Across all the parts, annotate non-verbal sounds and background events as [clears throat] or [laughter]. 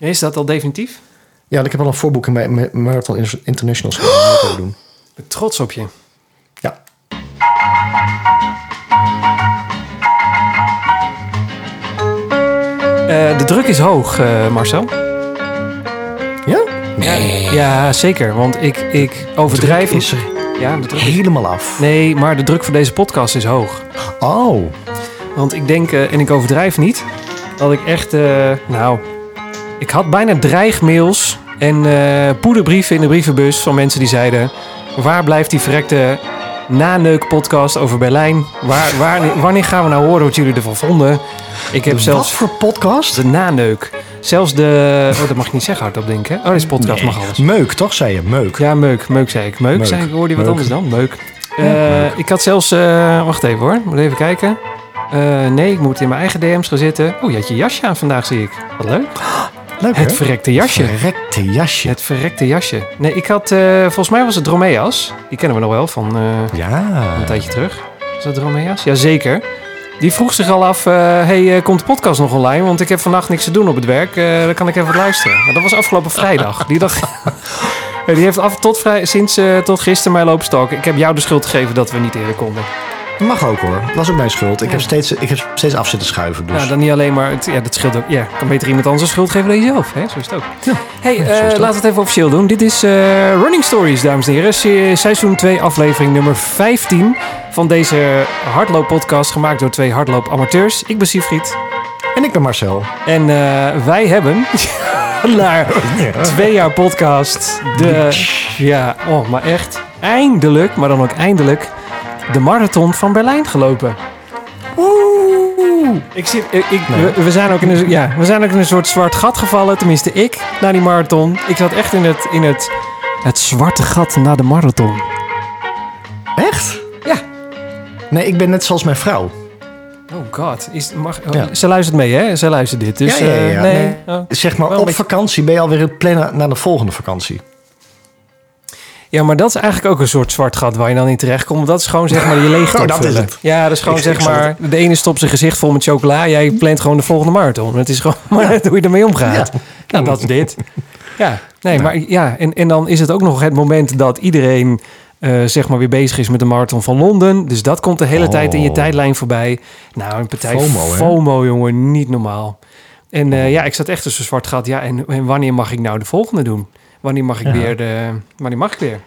Is dat al definitief? Ja, ik heb al een voorboek in mijn Marathon International School. Dat moet ik doen. Ik ben trots op je. Ja. Eh, de druk is hoog, eh, Marcel. Ja? Ja, zeker. Want ik, ik overdrijf... is er Ja, de druk is... helemaal af. Nee, maar de druk voor deze podcast is hoog. Oh. Want ik denk, eh, en ik overdrijf niet, dat ik echt, nou, ik had bijna dreigmails en eh, poederbrieven in de brievenbus van mensen die zeiden, waar blijft die verrekte naneuk-podcast over Berlijn? Waar, waar, wanneer gaan we nou horen wat jullie ervan vonden? Ik heb Wat zelfs voor podcast? de naneuk, zelfs de, oh, dat mag ik niet zeggen hardop denken. hè? Oh, deze podcast mag alles. Meuk, toch zei je? Meuk. Ja, meuk. Meuk zei ik. Meuk, Meuk. zei ik. Hoorde je wat Meuk. anders dan? Meuk. Eh, meuk. Ik had zelfs... eh, wacht even hoor. Moet even kijken. Nee, ik moet in mijn eigen DM's gaan zitten. Oh, je had je jasje aan vandaag, zie ik. Wat leuk. Leuk, hè? Het verrekte jasje. Verrekte jasje. Het verrekte jasje. Nee, ik had... eh, volgens mij was het Dromeas. Die kennen we nog wel van eh, Ja. een tijdje terug. Is dat Dromeas? Jazeker. Die vroeg zich al af... eh, hey, komt de podcast nog online? Want ik heb vannacht niks te doen op het werk. Dan kan ik even wat luisteren. Maar dat was afgelopen vrijdag. Die dag... [laughs] Die heeft af, tot vrij, sinds tot gisteren mij lopen stalken. Ik heb jou de schuld gegeven dat we niet eerder konden. Mag ook hoor. Dat was ook mijn schuld. Ik, Ja. heb, steeds, ik heb steeds af zitten schuiven. Dus. Nou, dan niet alleen maar... Het, ja, dat scheelt ook. Ja, kan beter iemand anders de schuld geven dan jezelf. Hè? Zo is het ook. hey, Ja, eh, laten we het even officieel doen. Dit is eh, Running Stories, dames en heren. Se- Seizoen 2, aflevering nummer 15 van deze hardlooppodcast. Gemaakt door twee hardloopamateurs. Ik ben Siegfried. En ik ben Marcel. En eh, wij hebben... [laughs] naar twee jaar podcast. De, ja, oh, maar echt eindelijk, maar dan ook eindelijk, de marathon van Berlijn gelopen. Oeh. Ik zit, ik, ik- Nee. we, we zijn ook in een, ja, we zijn ook in een soort zwart gat gevallen, tenminste ik, na die marathon. Ik zat echt in het, in het, het zwarte gat na de marathon. Echt? Ja. Nee, ik ben net zoals mijn vrouw. Oh god, is, mag, oh, Ja. ze luistert mee hè, ze luistert dit. Dus Ja, ja, ja, eh, ja. nee. Nee. Oh. Zeg maar, Wel op beetje- vakantie ben je alweer het plannen naar de volgende vakantie. Ja, maar dat is eigenlijk ook een soort zwart gat waar je dan niet terecht komt. Dat is gewoon zeg maar je [laughs] leegte Oh, dat is het. Ja, dat is gewoon Ik- zeg ik maar... De ene stopt zijn gezicht vol met chocola. Jij plant gewoon de volgende marathon. Het is gewoon [laughs] maar hoe je ermee omgaat. Nou, dat is dit. Ja, nee, maar ja. En, en dan is het ook nog het moment dat iedereen... eh, zeg maar weer bezig is met de marathon van Londen. Dus dat komt de hele Oh. tijd in je tijdlijn voorbij. Nou, een partij FOMO? FOMO, jongen, niet normaal. En eh, ja, ik zat echt tussen zwart gat. Ja, en, en wanneer mag ik nou de volgende doen? Wanneer mag ik Ja. weer de... Wanneer mag ik weer?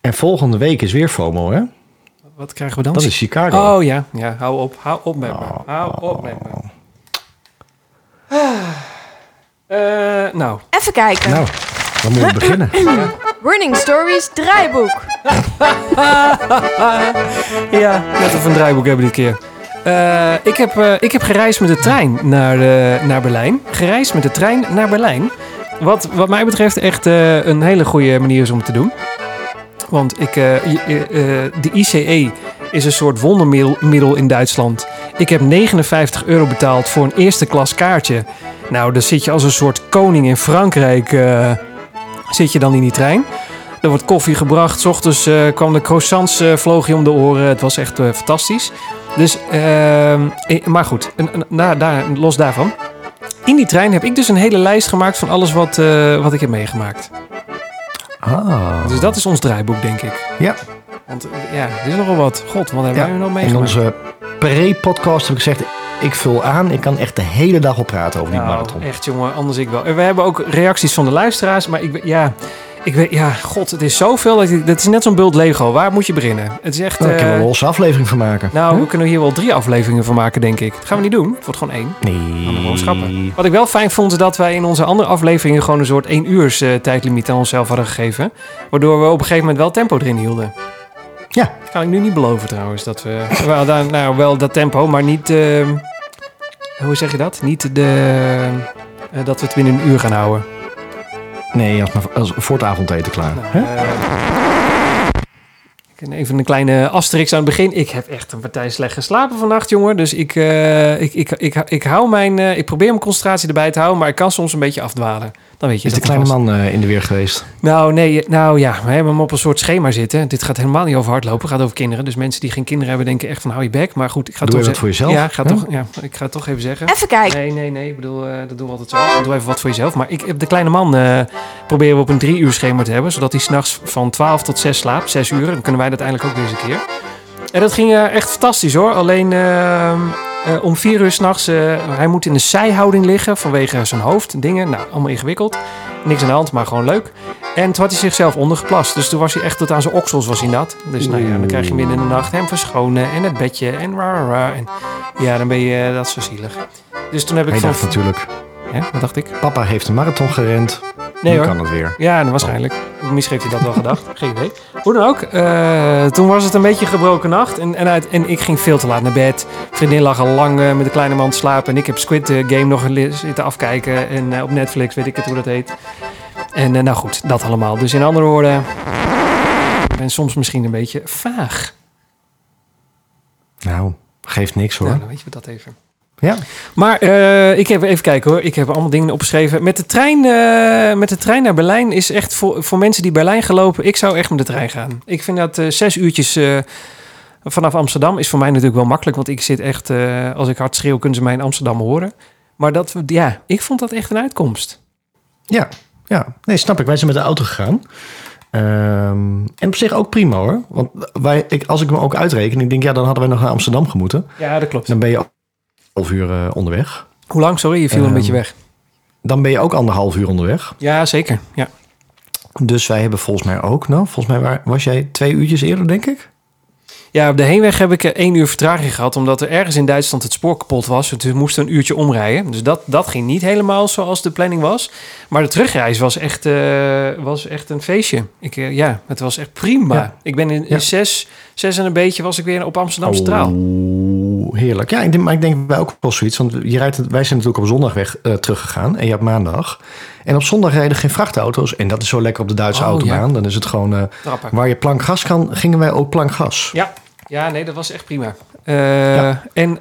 En volgende week is weer FOMO, hè? Wat krijgen we dan? Dat is Chicago. Oh ja, ja, hou op, hou op met me. Hou op met me. Ah. Eh, nou, Even kijken. Nou, dan moeten we beginnen. [laughs] Running Stories draaiboek. [laughs] ja, net of een draaiboek hebben dit keer. Eh, ik, heb, eh, ik heb gereisd met de trein naar, naar Berlijn. Gereisd met de trein naar Berlijn. Wat, wat mij betreft echt eh, een hele goede manier is om het te doen. Want ik, eh, eh, de ICE is een soort wondermiddel middel in Duitsland. Ik heb 59 euro betaald voor een eerste klas kaartje. Nou, dan zit je als een soort koning in Frankrijk. zit je dan in die trein. Er wordt koffie gebracht. 's ochtends kwam de croissants vloog je om de oren. Het was echt fantastisch. Dus, ehm, eh, maar goed, na- daar, los daarvan. In die trein heb ik dus een hele lijst gemaakt van alles wat, eh, wat ik heb meegemaakt. Ah. Dus dat is ons draaiboek, denk ik. Ja, Want eh, ja, dit is nogal wat. God, wat hebben Ja, wij nog in meegemaakt? onze pre-podcast heb ik gezegd... ik vul aan, ik kan echt de hele dag op praten over die Nou, marathon. echt jongen, anders ik wel. En we hebben ook reacties van de luisteraars, maar ik ja, ik weet, ja, god, het is zoveel. Dat, dat is net zo'n bult Lego. Waar moet je beginnen? Het is echt. Daar kunnen we een losse aflevering van maken. nou, Huh? we kunnen hier wel drie afleveringen van maken, denk ik. Dat gaan we niet doen. Het wordt gewoon één. Nee. Wat ik wel fijn vond, is dat wij in onze andere afleveringen gewoon een soort één uurs eh, tijdlimiet aan onszelf hadden gegeven. Waardoor we op een gegeven moment wel tempo erin hielden. Ja. Dat kan ik nu niet beloven trouwens. Dat we, [laughs] wel, daar, nou, wel dat tempo, maar niet... eh, hoe zeg je dat? Niet de, eh, dat we het binnen een uur gaan houden. Nee, als, maar- voor het avondeten klaar. Even een kleine asterix aan het begin. Ik heb echt een partij slecht geslapen vannacht, jongen. Dus ik, eh, ik, ik, ik, ik, hou mijn, eh, ik probeer mijn concentratie erbij te houden, maar ik kan soms een beetje afdwalen. Dan weet je Is de kleine vast. man eh, in de weer geweest? Nou, nee, nou ja, we hebben hem op een soort schema zitten. Dit gaat helemaal niet over hardlopen, het gaat over kinderen. Dus mensen die geen kinderen hebben, denken echt van hou je bek. Maar goed, ik ga Doe toch je wat voor jezelf? Ja, ik ga? Toch, ja, ik ga het toch even zeggen. Even kijken. Nee, nee, nee. Ik bedoel, eh, dat doen we altijd zo. Doe even wat voor jezelf. Maar ik heb de kleine man eh, proberen we op een drie uur schema te hebben. Zodat hij s'nachts van 12 tot 6 slaapt. Zes uur. Dan kunnen wij dat eindelijk ook weer eens een keer. En dat ging echt fantastisch hoor. Alleen eh, eh, om vier uur s'nachts, eh hij moet in de zijhouding liggen vanwege zijn hoofd. Dingen, nou, allemaal ingewikkeld. Niks aan de hand, maar gewoon leuk. En toen had hij zichzelf ondergeplast. Dus toen was hij echt tot aan zijn oksels was hij nat. Dus nou ja, dan krijg je midden in de nacht hem verschonen en het bedje en ra, ra. En ja, dan ben je, dat is zo zielig. Dus toen heb ik Hij van... dacht natuurlijk, Hè, wat dacht ik? papa heeft een marathon gerend. Nee nu hoor. kan het weer. Ja, waarschijnlijk. Misschien heeft hij dat wel gedacht. Geen idee. Hoe dan ook. eh, toen was het een beetje gebroken nacht. En, en, uit, en ik ging veel te laat naar bed. Vriendin lag al lang met de kleine man te slapen. En ik heb Squid Game nog zitten afkijken. En eh, op Netflix weet ik het hoe dat heet. En eh, nou goed, dat allemaal. Dus in andere woorden... Ik ben soms misschien een beetje vaag. Nou, geeft niks hoor. Nou, dan weet je dat even. Ja. Maar eh, ik heb even kijken hoor. Ik heb allemaal dingen opgeschreven. Met de trein, eh, met de trein naar Berlijn is echt voor, voor mensen die Berlijn gelopen. Ik zou echt met de trein gaan. Ik vind dat eh, zes uurtjes vanaf Amsterdam is voor mij natuurlijk wel makkelijk. Want ik zit echt, als ik hard schreeuw, kunnen ze mij in Amsterdam horen. Maar dat, ja, ik vond dat echt een uitkomst. Ja, ja. Nee, snap ik. Wij zijn met de auto gegaan. Ehm, en op zich ook prima hoor. Want wij, ik, als ik me ook uitreken, ik denk ja, dan hadden wij nog naar Amsterdam gemoeten. Ja, dat klopt. Dan ben je half uur eh, onderweg. Hoe lang? Sorry, je viel een Ehm, beetje weg. Dan ben je ook anderhalf uur onderweg. Ja, zeker. Ja. Dus wij hebben volgens mij ook, nou, volgens mij wa- was jij twee uurtjes eerder, denk ik. Ja, op de heenweg heb ik eh, één uur vertraging gehad, omdat er ergens in Duitsland het spoor kapot was. Dus we moesten een uurtje omrijden. Dus dat, dat ging niet helemaal zoals de planning was. Maar de terugreis was echt, eh, was echt een feestje. Ik, ja, het was echt prima. Ja. Ik ben in, in Ja. zes, zes en een beetje was ik weer op Amsterdam Centraal. Oh, heerlijk. Ja, ik denk, maar ik denk wij ook wel zoiets. Want je rijdt, wij zijn natuurlijk op zondag weg eh, teruggegaan. En je hebt maandag. En op zondag rijden geen vrachtauto's. En dat is zo lekker op de Duitse Oh, autobaan. Dan is het gewoon... eh, waar je plankgas kan, gingen wij ook plankgas. Ja. ja, nee, dat was echt prima. Eh, En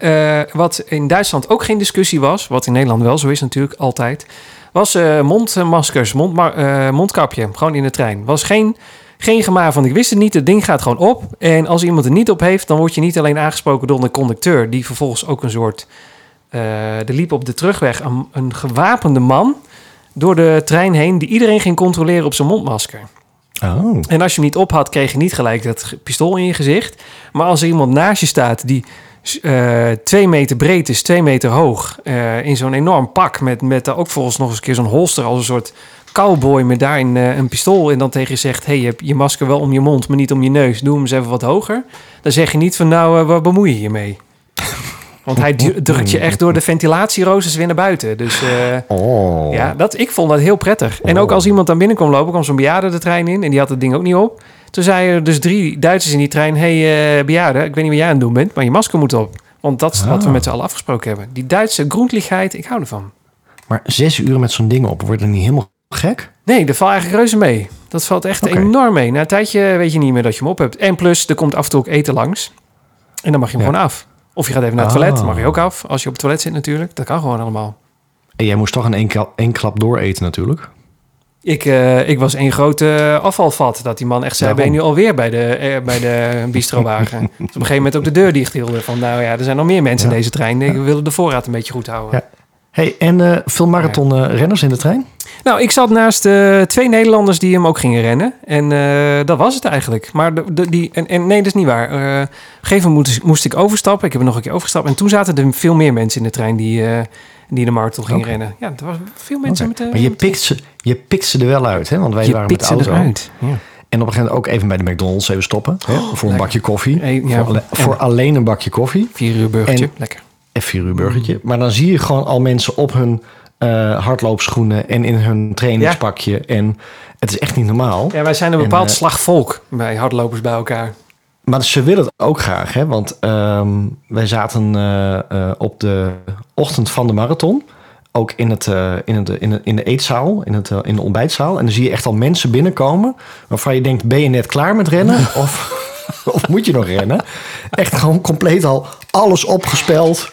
wat in Duitsland ook geen discussie was, wat in Nederland wel zo is natuurlijk altijd, was mondmaskers, mondma- eh, mondkapje, gewoon in de trein. Was geen, geen gemaar van ik wist het niet, het ding gaat gewoon op. En als iemand het niet op heeft, dan word je niet alleen aangesproken door een conducteur, die vervolgens ook een soort... eh er liep op de terugweg een, een gewapende man door de trein heen, die iedereen ging controleren op zijn mondmasker. Oh. En als je hem niet op had, kreeg je niet gelijk dat pistool in je gezicht. Maar als er iemand naast je staat die eh, twee meter breed is, twee meter hoog, eh, in zo'n enorm pak, met, met daar ook volgens nog eens een keer zo'n holster als een soort cowboy met daarin eh, een pistool en dan tegen je zegt, hey, je hebt je masker wel om je mond, maar niet om je neus, doe hem eens even wat hoger. Dan zeg je niet van, nou, eh, wat bemoei je je mee? [laughs] Want hij [laughs] drukt je echt door de ventilatieroosters weer naar buiten. Dus eh, Oh. ja, dat, ik vond dat heel prettig. En ook als iemand dan binnen kwam lopen, kwam zo'n bejaarde de trein in en die had het ding ook niet op. Toen zeiden er dus drie Duitsers in die trein: hey, eh bejaarde, ik weet niet wat jij aan het doen bent, maar je masker moet op. Want dat is wat we Ah. met z'n allen afgesproken hebben. Die Duitse groentligheid, ik hou ervan. Maar zes uur met zo'n ding op, wordt het niet helemaal gek? Nee, dat valt eigenlijk reuze mee. Dat valt echt enorm mee. Na een tijdje weet je niet meer dat je hem op hebt. En plus, er komt af en toe ook eten langs. En dan mag je hem Ja. gewoon af. Of je gaat even naar het Ah. toilet, mag je ook af. Als je op het toilet zit natuurlijk. Dat kan gewoon allemaal. En jij moest toch in één, klap, één klap door eten natuurlijk. Ik, eh, ik was één grote afvalvat. Dat die man echt zei, ben je nu alweer bij de, eh, bij de bistrowagen? Toen [laughs] op een gegeven moment ook de deur dicht hielden. Van nou ja, er zijn nog meer mensen Ja. in deze trein. We willen de voorraad een beetje goed houden. Ja. Hey, en eh, veel marathonrenners in de trein? Nou, ik zat naast eh, twee Nederlanders die hem ook gingen rennen. En eh, dat was het eigenlijk. Maar de, de- die, en, en nee, dat is niet waar. Op een gegeven moment moest, moest ik overstappen. Ik heb er nog een keer overgestapt. En toen zaten er veel meer mensen in de trein die, die de marathon gingen rennen. Ja, er waren veel mensen met... eh, maar je pikt, ze, je pikt ze er wel uit, hè? Want wij je waren met de ze auto. eruit. Ja. En op een gegeven moment ook even bij de McDonald's even stoppen. Hè? Voor een bakje koffie. Hey, ja, voor, alle- en- voor alleen een bakje koffie. Vier uur burgertje. En- Lekker. En vier uur burgertje. Maar dan zie je gewoon al mensen op hun eh, hardloopschoenen en in hun trainingspakje. En het is echt niet normaal. Ja, wij zijn een En, bepaald eh, slag volk bij hardlopers bij elkaar. Maar ze willen het ook graag, hè? Want ehm, wij zaten eh, op de ochtend van de marathon. Ook in, het, in, het, in, de, in de eetzaal, in, het, in de ontbijtzaal. En dan zie je echt al mensen binnenkomen. waarvan je denkt: ben je net klaar met rennen? of [laughs] of moet je nog rennen? Echt gewoon compleet al alles opgespeld.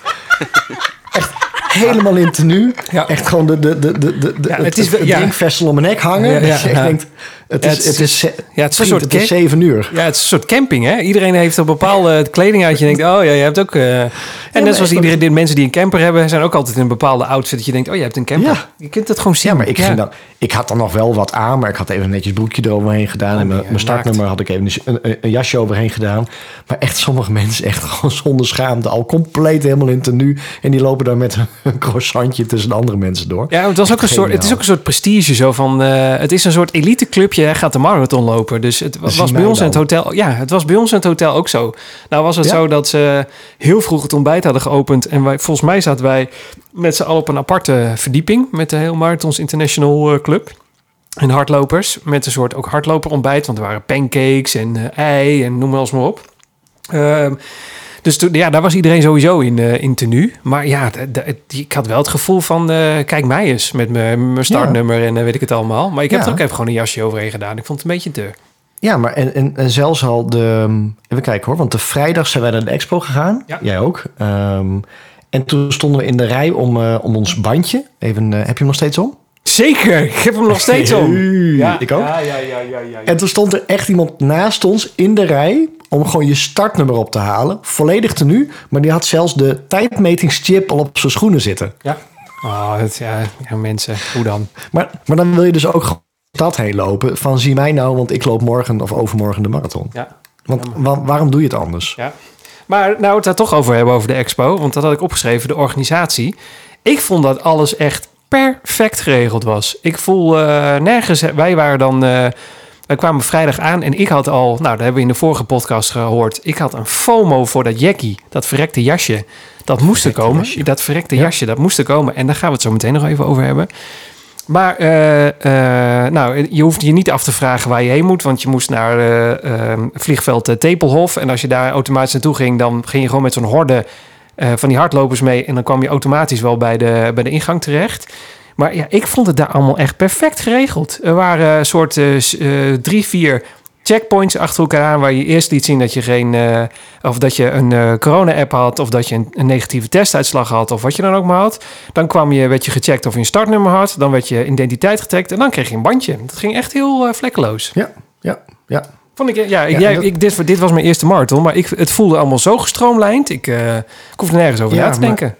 Echt helemaal in tenue. Ja. Echt gewoon de, de, de, de, de, Ja, het, het is het, ja. drinkvessel om mijn nek hangen. Ja, je denkt, het is, het het is, ja, het is een soort het is zeven uur. Ja, het is een soort camping, hè? Iedereen heeft een bepaalde kleding uit. Je denkt, oh ja, je hebt ook... eh, en net zoals iedereen, de mensen die een camper hebben... zijn ook altijd in een bepaalde outfit. Dat je denkt, oh, je hebt een camper. Ja. Je kunt het gewoon zien. Ja, maar ik, ging dan, ik had dan nog wel wat aan, maar ik had even netjes broekje eroverheen gedaan. Oh, en mijn, startnummer had ik even een, een, een jasje overheen gedaan. Maar echt sommige [laughs] mensen, echt gewoon zonder schaamte, al compleet helemaal in tenue. En die lopen dan met een [laughs] croissantje tussen de andere mensen door. Ja, het, was ook een soort, het is ook een soort prestige zo van... eh, het is een soort eliteclubje, hij gaat de marathon lopen. Dus het was, bij ons in het hotel... Ja, het was bij ons in het hotel ook zo. Nou was het Ja? zo dat ze heel vroeg het ontbijt hadden geopend. En wij, volgens mij zaten wij met z'n allen op een aparte verdieping... met de heel Marathons International eh, Club. En hardlopers, met een soort ook hardloperontbijt. Want er waren pancakes en eh, ei en noem maar eens maar op. Ehm, dus toen, ja, daar was iedereen sowieso in, eh in tenue. Maar ja, ik had wel het gevoel van... eh, kijk mij eens met mijn startnummer en eh, weet ik het allemaal. Maar ik heb Ja. er ook even gewoon een jasje overheen gedaan. Ik vond het een beetje te... Ja, maar en, en, en zelfs al de... Even kijken hoor, want de vrijdag zijn wij naar de expo gegaan. Ja. Jij ook. Ehm, en toen stonden we in de rij om, om ons bandje. Even, heb je hem nog steeds om? Zeker, ik heb hem nog steeds om. Ja, ik ook. Ja, ja, ja, ja, ja, ja. En toen stond er echt iemand naast ons in de rij om gewoon je startnummer op te halen. Volledig tenue, maar die had zelfs de tijdmetingschip al op zijn schoenen zitten. Ja. Oh, het, ja, ja, mensen, hoe dan? Maar, maar dan wil je dus ook gewoon de stad heen lopen van zie mij nou, want ik loop morgen of overmorgen de marathon. Ja. Want wa- waarom doe je het anders? Ja. Maar nou, we het daar toch over hebben over de expo, want dat had ik opgeschreven, de organisatie. Ik vond dat alles echt perfect geregeld was. Ik voel eh, nergens, wij waren dan, eh, wij kwamen vrijdag aan en ik had al, nou, dat hebben we in de vorige podcast gehoord, ik had een FOMO voor dat jackie, dat verrekte jasje. Dat moest er komen. jasje. Dat verrekte Ja. jasje, dat moest er komen. En daar gaan we het zo meteen nog even over hebben. Maar eh, nou, je hoeft je niet af te vragen waar je heen moet. Want je moest naar eh, eh, vliegveld Tepelhof. En als je daar automatisch naartoe ging, dan ging je gewoon met zo'n horde eh, van die hardlopers mee. En dan kwam je automatisch wel bij de, bij de ingang terecht. Maar ja, ik vond het daar allemaal echt perfect geregeld. Er waren soort eh, eh, drie, vier checkpoints achter elkaar aan... waar je eerst liet zien dat je geen... of dat je een corona-app had... of dat je een, negatieve testuitslag had... of wat je dan ook maar had. Dan kwam je, werd je gecheckt of je een startnummer had. Dan werd je identiteit getagd en dan kreeg je een bandje. Dat ging echt heel vlekkeloos. Ja, ja, ja. Vond ik, ja, ik, Ja, dat- ik, dit, dit was mijn eerste marathon, maar ik, het voelde allemaal zo gestroomlijnd. Ik, eh, ik hoefde nergens over Ja, na te maar- denken.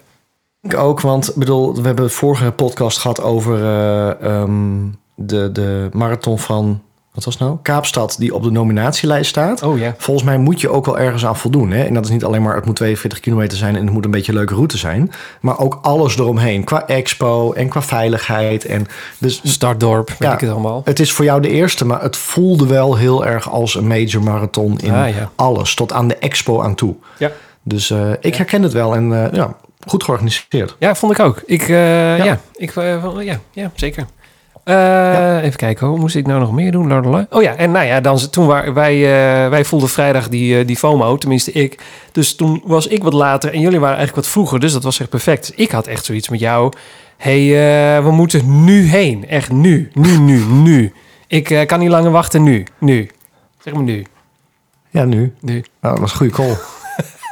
Ik ook, want ik bedoel, we hebben de vorige podcast gehad over eh, ehm, de, de marathon van, wat was nou? Kaapstad, die op de nominatielijst staat. Oh ja. Volgens mij moet je ook wel ergens aan voldoen. Hè? En dat is niet alleen maar het moet 42 kilometer zijn en het moet een beetje een leuke route zijn. Maar ook alles eromheen. Qua expo en qua veiligheid. En dus Startdorp, weet Ja. ik het allemaal. het is voor jou de eerste, maar het voelde wel heel erg als een major marathon in Ah, ja. alles. Tot aan de expo aan toe. Ja. Dus eh, ik herken het wel en eh, ja, goed georganiseerd. Ja, vond ik ook. Ik, eh, ja. Ik, ja, ja, zeker. Eh, Even kijken, hoe moest ik nou nog meer doen? Oh ja, en nou ja, dan, toen waren wij, eh, wij voelden vrijdag die, eh, die FOMO, tenminste ik. Dus toen was ik wat later en jullie waren eigenlijk wat vroeger, dus dat was echt perfect. Dus ik had echt zoiets met jou. hey, we moeten nu heen. Echt nu, nu, nu, nu. Ik kan niet langer wachten, nu, nu. Zeg maar nu, Ja, nu. nu. Nou, dat was een goede call.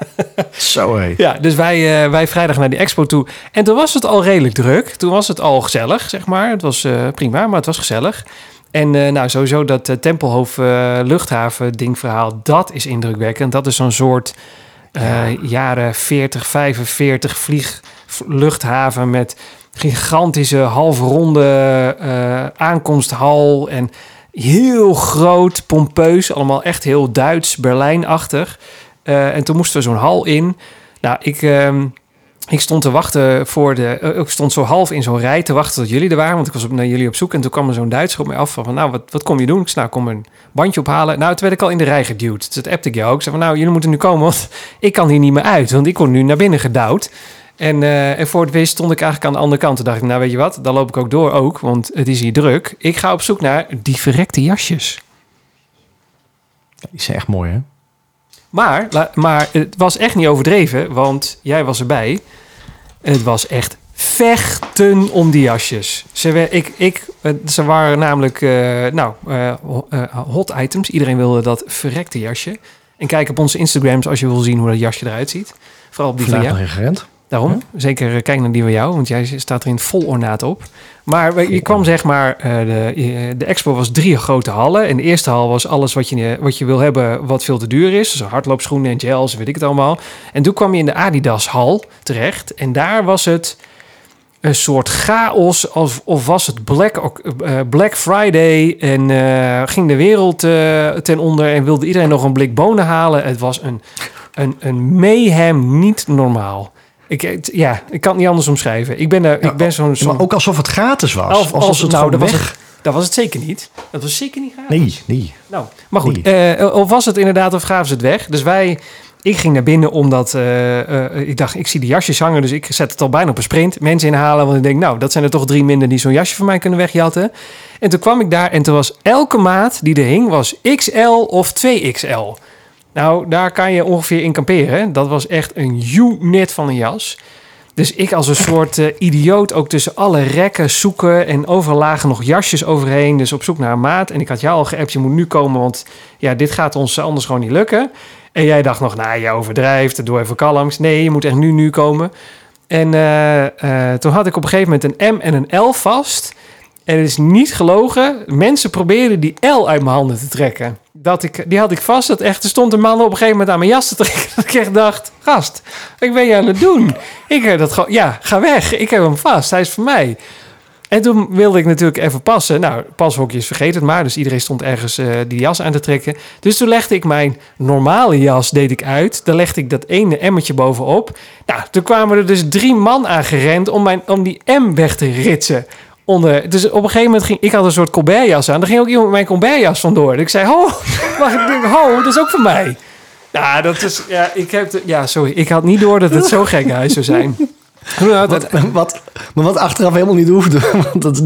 [laughs] Zo hé. Ja, dus wij, eh, wij vrijdag naar die expo toe. En toen was het al redelijk druk. Toen was het al gezellig, zeg maar. Het was eh, prima, maar het was gezellig. En eh, nou, sowieso dat Tempelhof eh, luchthaven dingverhaal, dat is indrukwekkend. Dat is zo'n soort jaren 40, 45 vlieg luchthaven met gigantische halfronde aankomsthal en heel groot, pompeus, allemaal echt heel Duits, Berlijnachtig. Eh, en toen moesten we zo'n hal in. Nou, ik, ehm, ik stond te wachten voor de. eh, ik stond zo half in zo'n rij te wachten tot jullie er waren. Want ik was op, naar jullie op zoek. En toen kwam er zo'n Duitser op mij af. Van, nou, wat, wat kom je doen? Ik zei, nou, kom een bandje ophalen. Nou, toen werd ik al in de rij geduwd. Dus dat appte ik jou ook. Ik zei van, nou, jullie moeten nu komen. Want [laughs] ik kan hier niet meer uit. Want ik word nu naar binnen gedouwd. En, eh, en voor het wist stond ik eigenlijk aan de andere kant. Toen dacht ik, nou weet je wat, dan loop ik ook door ook. Want het is hier druk. Ik ga op zoek naar die verrekte jasjes. Die zijn echt mooi, hè? Maar, maar het was echt niet overdreven, want jij was erbij. Het was echt vechten om die jasjes. Ze, ik, ik, eh, ze waren namelijk eh, nou, eh, ho- hot items. Iedereen wilde dat verrekte jasje. En kijk op onze Instagrams als je wil zien hoe dat jasje eruit ziet. Vooral op die van Vandaag jou. nog in gerend. Daarom, zeker eh, kijk naar die van jou, want jij staat er in vol ornaat op. Maar je kwam zeg maar, eh, de, eh, de expo was drie grote hallen. En de eerste hal was alles wat je, wat je wil hebben wat veel te duur is. Dus hardloopschoenen en gels, weet ik het allemaal. En toen kwam je in de Adidas hal terecht. En daar was het een soort chaos, of, of was het Black, Black Friday en ging de wereld ten onder en wilde iedereen nog een blik bonen halen. Het was een, een, een mayhem niet normaal. Ik, het- ja, ik kan het niet anders omschrijven. Ik ben, er, ik ben zo'n... Zo'n maar ook alsof het gratis was. Of- alsof als- het nou, was weg... het, dat was het zeker niet. Dat was zeker niet gaaf. Nee, nee. Nou, maar goed. Nee. eh, of was het inderdaad of gaven ze het weg? Dus wij... Ik ging naar binnen omdat eh, eh, ik dacht, ik zie de jasjes hangen, dus ik zet het al bijna op een sprint. Mensen inhalen, want ik denk, nou, dat zijn er toch drie minder die zo'n jasje van mij kunnen wegjatten. En toen kwam ik daar en toen was elke maat die er hing, was XL of 2XL. Nou, daar kan je ongeveer in kamperen. Dat was echt een unit van een jas. Dus ik als een soort eh, idioot ook tussen alle rekken zoeken. En overal lagen nog jasjes overheen. Dus op zoek naar een maat. En ik had jou al geappt, je moet nu komen. Want ja, dit gaat ons anders gewoon niet lukken. En jij dacht nog, nou, je overdrijft. Doe even kalm. Nee, je moet echt nu, nu komen. En eh, eh, toen had ik op een gegeven moment een M en een L vast. En het is niet gelogen. Mensen probeerden die L uit mijn handen te trekken. Dat ik, die had ik vast. Dat echt, er stond een man op een gegeven moment aan mijn jas te trekken. [laughs] Dat ik echt dacht, gast, wat ben je aan het doen? Ik heb dat gewoon, ja, ga weg. Ik heb hem vast. Hij is voor mij. En toen wilde ik natuurlijk even passen. Nou, pashokjes vergeet het maar. Dus iedereen stond ergens eh, die jas aan te trekken. Dus toen legde ik mijn normale jas deed ik uit. Dan legde ik dat ene emmertje bovenop. Nou, toen kwamen er dus drie man aangerend om, mijn, om die M weg te ritsen. Onder. Dus op een gegeven moment ging ik had een soort Colbert-jas aan. Er ging ook iemand met mijn Colbert-jas vandoor. Dus ik zei, ho, [laughs] wacht, ik denk, ho, dat is ook voor mij. Ja, dat is, ja, ik heb, de- ja, sorry, ik had niet door dat het zo gek huis zou zijn. [laughs] Nou, dat- Wat, wat, maar wat achteraf helemaal niet hoefde. [laughs] Want dat,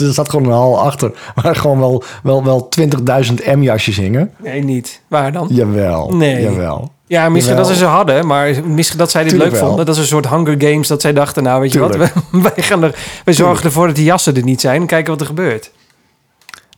er zat gewoon een hal achter. Waar gewoon wel, wel, wel 20.000 M-jasjes hingen. nee, niet. Waar dan? Jawel. Nee. Jawel. Ja, misschien Jawel. dat ze ze hadden, maar misschien dat zij dit Tuurlijk leuk wel. vonden. Dat is een soort Hunger Games, dat zij dachten, nou weet je wat, [laughs] wij, gaan er, wij zorgen ervoor dat die jassen er niet zijn en kijken wat er gebeurt.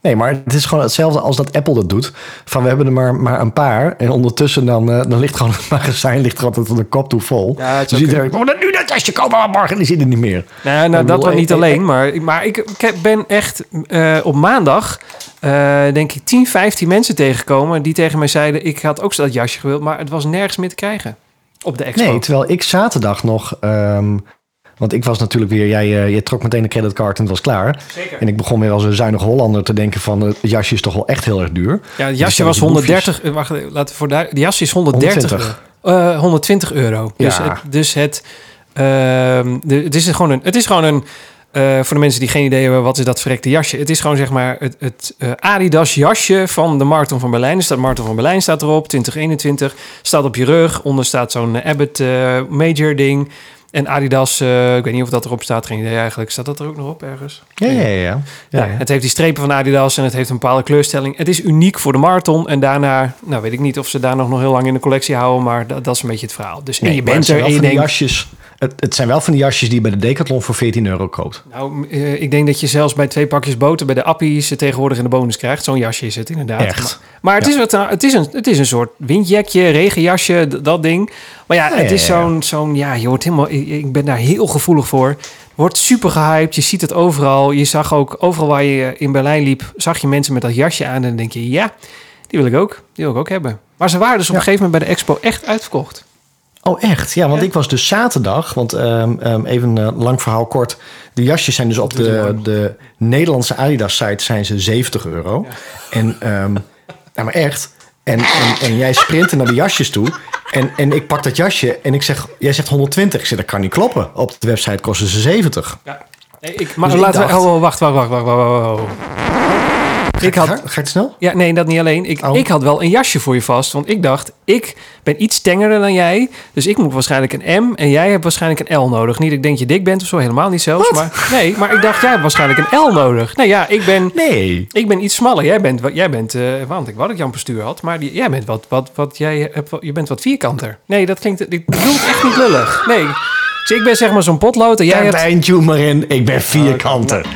Nee, maar het is gewoon hetzelfde als dat Apple dat doet. Van we hebben er maar, maar een paar. En ondertussen dan, eh, dan ligt gewoon het magazijn ligt er altijd tot de kop toe vol. Ja, het dus iedereen, oh, nu dat jasje komen, maar morgen die zit er niet meer. Nou, nou dat was niet ik- alleen, maar, maar ik, ben echt eh, op maandag, eh, denk ik, 10, 15 mensen tegengekomen die tegen mij zeiden, ik had ook dat jasje gewild, maar het was nergens meer te krijgen op de expo. Nee, terwijl ik zaterdag nog... ehm, want ik was natuurlijk weer... Jij, eh, je trok meteen de creditcard en het was klaar. Zeker. En ik begon weer als een zuinige Hollander te denken van... het jasje is toch wel echt heel erg duur. Ja, het Dus jasje ja, was die boefjes. 130, eh, wacht, eh, laten we voor de, de jasje is 130 120. euro. Eh, 120 euro. Dus Ja. het, dus het, ehm, de, het is gewoon een, het is gewoon een, eh, voor de mensen die geen idee hebben wat is dat verrekte jasje. Het is gewoon zeg maar het, het eh, Adidas jasje van de Marathon van Berlijn. Er staat Marathon van Berlijn staat erop, 2021. Staat op je rug, onder staat zo'n eh, Abbott eh, Major ding. En Adidas, eh, ik weet niet of dat erop staat, geen idee eigenlijk. Staat dat er ook nog op ergens? Ja, ja, ja. ja. Ja, ja. Het heeft die strepen van Adidas en het heeft een bepaalde kleurstelling. Het is uniek voor de marathon. En daarna, nou weet ik niet of ze daar nog, nog heel lang in de collectie houden. Maar dat, dat is een beetje het verhaal. Dus Nee, je bent er en je denkt... jasjes, het, het zijn wel van die jasjes die je bij de Decathlon voor 14 euro koopt. Nou, eh, ik denk dat je zelfs bij twee pakjes boter bij de appies ze tegenwoordig in de bonus krijgt. Zo'n jasje is het inderdaad. Echt? Maar, maar het, is wat, nou, het, is een, het is een soort windjakje, regenjasje, dat ding. Maar ja, het is zo'n, zo'n, ja, je wordt helemaal, ik, ben daar heel gevoelig voor. Wordt super gehyped, je ziet het overal. Je zag ook, overal waar je in Berlijn liep, zag je mensen met dat jasje aan. En dan denk je, ja, die wil ik ook. Die wil ik ook hebben. Maar ze waren dus op een gegeven moment bij de expo echt uitverkocht. Oh, echt? Ja, want Ja. ik was dus zaterdag, want ehm, ehm, even een lang verhaal kort. De jasjes zijn dus op de, de Nederlandse Adidas-site zijn ze 70 euro. En, ehm ja, maar echt. En, en, en jij sprintte naar de jasjes toe. En, en ik pak dat jasje en ik zeg, jij zegt 120. Ik zeg, dat kan niet kloppen. Op de website kosten ze 70. Ja. Ik, maar Dus ik laten we, oh, wacht, wacht, wacht, wacht, wacht, wacht, wacht. Ik had, Ga, je te snel? Ja, nee, dat niet alleen. Ik, Oh. ik had wel een jasje voor je vast. Want ik dacht, ik ben iets tengerder dan jij. Dus ik moet waarschijnlijk een M. En jij hebt waarschijnlijk een L nodig. Niet dat ik denk je dik bent of zo. Helemaal niet zelfs. Maar, nee, maar ik dacht, jij hebt waarschijnlijk een L nodig. Nee, ja, ik ben, Nee. ik ben iets smaller. Jij bent, wat- jij bent eh, want ik wat ik Jan Bestuur had. Maar die, jij bent wat, wat, wat, jij hebt, je bent wat vierkanter. Nee, dat klinkt, ik bedoel het echt niet lullig. Nee. Dus ik ben zeg maar zo'n potlood en jij hebt... eindtune maar in. Ik ben vierkanter.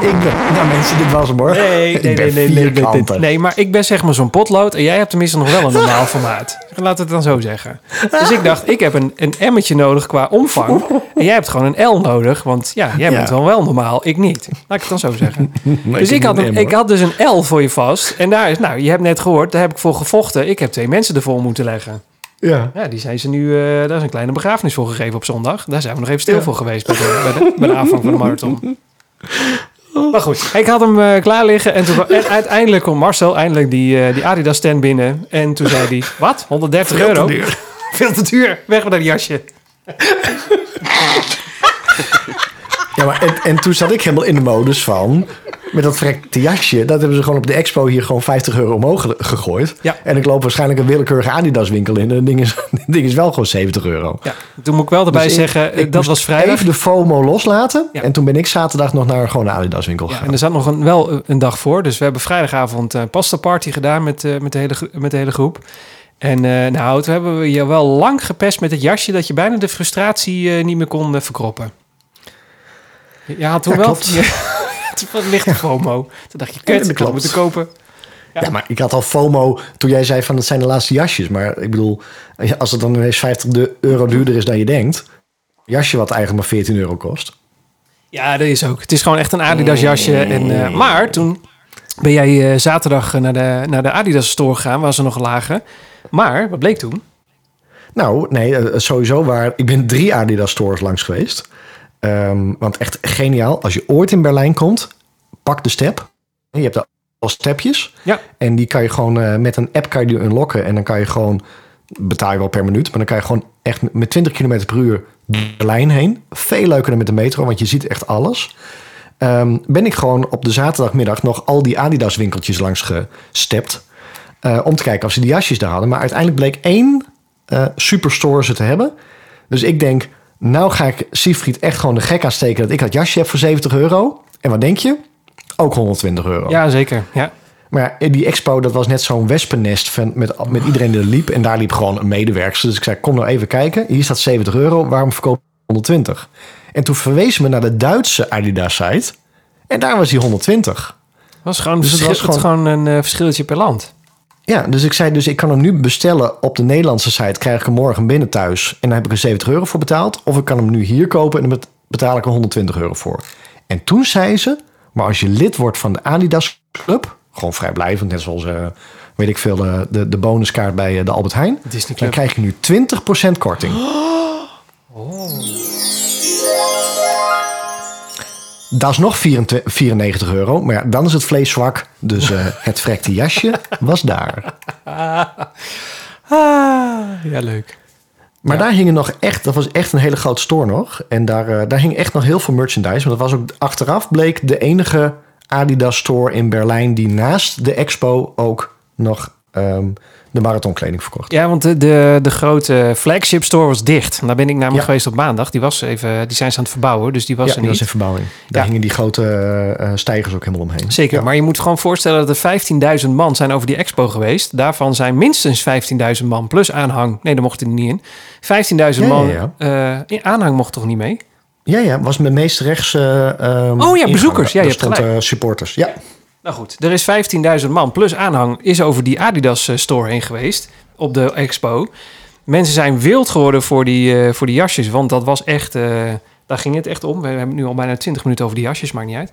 Ik ben, nou mensen, dit was hem hoor. Nee, Ik nee, ben nee, nee, nee, nee, nee. maar ik ben zeg maar zo'n potlood en jij hebt tenminste nog wel een normaal [laughs] formaat. Laat het dan zo zeggen. Dus ik dacht, ik heb een, een emmetje nodig qua omvang. En jij hebt gewoon een L nodig, want ja, jij bent Ja. wel normaal, ik niet. Laat ik het dan zo zeggen. [laughs] Maar dus ik had, een ik had dus een L voor je vast. En daar is, nou, je hebt net gehoord, daar heb ik voor gevochten. Ik heb twee mensen ervoor moeten leggen. Ja. Ja, die zijn ze nu, eh, daar is een kleine begrafenis voor gegeven op zondag. Daar zijn we nog even stil Ja. voor geweest bij de, bij, de, bij de aanvang van de marathon. [laughs] [laughs] Maar goed, ik had hem eh, klaar liggen en, toen, en uiteindelijk kwam Marcel eindelijk die, eh, die Adidas stand binnen. En toen zei hij, [laughs] wat? 130 Veel te euro? duur. [laughs] Veel te duur. Weg met dat jasje. Ja, maar en, en toen zat ik helemaal in de modus van... Met dat verrekte jasje, dat hebben ze gewoon op de expo hier gewoon 50 euro omhoog ge- gegooid. Ja. En ik loop waarschijnlijk een willekeurige Adidas winkel in. En het ding is, [laughs] ding is wel gewoon 70 euro. Ja, toen moet ik wel erbij Dus zeggen, eh, ik dat was vrijdag. Even de FOMO loslaten. Ja. En toen ben ik zaterdag nog naar gewoon een Adidas winkel Ja, gegaan. en er zat nog een, wel een dag voor. Dus we hebben vrijdagavond een pasta party gedaan met, eh, met, de hele, met de hele groep. En eh, nou, toen hebben we je wel lang gepest met het jasje... dat je bijna de frustratie eh, niet meer kon eh, verkroppen. Ja, toen Ja, wel... [laughs] toen was lichte FOMO. Toen dacht je, kut, ik had moeten kopen. Ja. Ja. maar ik had al FOMO toen jij zei van het zijn de laatste jasjes. Maar ik bedoel, als het dan ineens 50 de- euro duurder is dan je denkt. Jasje wat eigenlijk maar 14 euro kost. Ja, dat is ook. Het is gewoon echt een Adidas jasje. En, eh, maar toen ben jij eh, zaterdag eh, naar de, naar de Adidas store gegaan... waar ze nog lagen. Maar, wat bleek toen? Nou, nee, sowieso waar. Ik ben drie Adidas stores langs geweest. Ehm, want echt geniaal. Als je ooit in Berlijn komt, pak de step. Je hebt daar al stepjes. Ja. En die kan je gewoon eh, met een app kan je die unlocken. En dan kan je gewoon, betaal je wel per minuut. Maar dan kan je gewoon echt met 20 km per uur Berlijn heen. Veel leuker dan met de metro, want je ziet echt alles. Ehm, ben ik gewoon op de zaterdagmiddag nog al die Adidas winkeltjes langs gestept. eh, om te kijken of ze die jasjes daar hadden. Maar uiteindelijk bleek één eh, superstore ze te hebben. Dus ik denk, nou ga ik Siegfried echt gewoon de gek aansteken... dat ik dat jasje heb voor 70 euro. En wat denk je? Ook 120 euro. Ja, zeker. Ja. Maar ja, die expo, dat was net zo'n wespennest van, met, met iedereen die er liep. En daar liep gewoon een medewerker. Dus ik zei, kom nou even kijken. Hier staat 70 euro. Waarom verkoop je 120? En toen verwezen me naar de Duitse Adidas-site. En daar was die 120. was gewoon, Dus het was het gewoon een eh, verschilletje per land. Ja, dus ik zei, dus ik kan hem nu bestellen op de Nederlandse site. Krijg ik hem morgen binnen thuis. En dan heb ik er 70 euro voor betaald. Of ik kan hem nu hier kopen en dan bet- betaal ik er 120 euro voor. En toen zei ze, maar als je lid wordt van de Adidas Club... gewoon vrijblijvend, net zoals, eh, weet ik veel, de, de bonuskaart bij eh, de Albert Heijn... Dan krijg je nu 20% korting. [gasps] Dat is nog 24 94 euro, maar ja, dan is het vlees zwak. Dus eh, [laughs] het vrekte jasje was daar. Ah, ja, leuk. Maar Ja. daar hingen nog echt, dat was echt een hele grote store nog. En daar, eh, daar hing echt nog heel veel merchandise. Want dat was ook achteraf bleek de enige Adidas store in Berlijn die naast de expo ook nog ehm, de marathonkleding verkocht. Ja, want de, de, de grote flagship store was dicht. Daar ben ik namelijk Ja. geweest op maandag. Die, was even, die zijn ze aan het verbouwen, dus die was ja, er die niet. was in verbouwing. Daar Ja. hingen die grote eh, stijgers ook helemaal omheen. Zeker, maar je moet gewoon voorstellen dat er 15.000 man zijn over die expo geweest. Daarvan zijn minstens 15.000 man plus aanhang. Nee, daar mocht hij niet in. 15.000 Ja, man. eh, in aanhang mocht toch niet mee? Ja, ja, was mijn meest rechts. eh, ehm, Oh ja, ingang. bezoekers. Ja, je hebt stond supporters. Ja, Nou goed, er is 15.000 man plus aanhang is over die Adidas eh, store heen geweest op de expo. Mensen zijn wild geworden voor die, eh, voor die jasjes, want dat was echt, eh, daar ging het echt om. We hebben nu al bijna 20 minuten over die jasjes, maakt niet uit.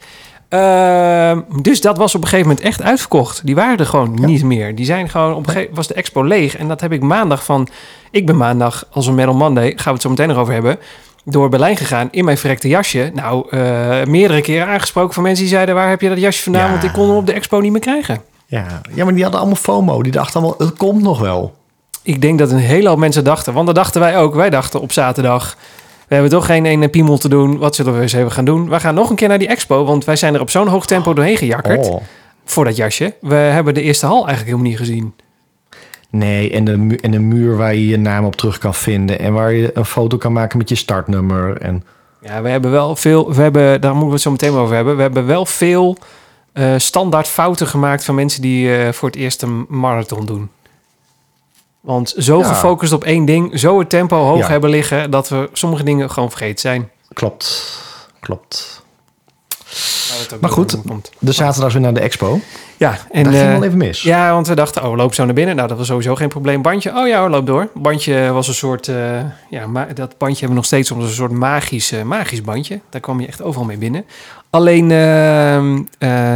Ehm, dus dat was op een gegeven moment echt uitverkocht. Die waren er gewoon Ja. niet meer. Die zijn gewoon op een gegeven was de expo leeg. En dat heb ik maandag van. Ik ben maandag als een Metal Monday, gaan we het zo meteen nog over hebben. Door Berlijn gegaan in mijn verrekte jasje. Nou, eh, meerdere keren aangesproken van mensen die zeiden: waar heb je dat jasje vandaan? Ja. Want ik kon hem op de expo niet meer krijgen. ja. ja, maar die hadden allemaal FOMO. Die dachten allemaal, het komt nog wel. Ik denk dat een hele hoop mensen dachten, want dat dachten wij ook. Wij dachten op zaterdag, we hebben toch geen ene piemel te doen. Wat zullen we eens even gaan doen? We gaan nog een keer naar die expo, want wij zijn er op zo'n hoog tempo doorheen gejakkerd Oh. voor dat jasje. We hebben de eerste hal eigenlijk helemaal niet gezien. Nee, en de, mu- en de muur waar je je naam op terug kan vinden. En waar je een foto kan maken met je startnummer. En Ja, we hebben wel veel, we hebben, daar moeten we het zo meteen over hebben. We hebben wel veel eh, standaard fouten gemaakt van mensen die eh, voor het eerst een marathon doen. Want zo Ja. gefocust op één ding, zo het tempo hoog Ja. hebben liggen, dat we sommige dingen gewoon vergeten zijn. klopt, klopt. Maar goed, de zaterdag weer naar de expo. Ja, en Daar ging eh, wel even mis. Ja, want we dachten, oh, loop zo naar binnen. Nou, dat was sowieso geen probleem. Bandje, oh ja, loop door. Bandje was een soort, eh, ja, ma- dat bandje hebben we nog steeds soms een soort magisch, eh, magisch bandje. Daar kwam je echt overal mee binnen. Alleen, eh,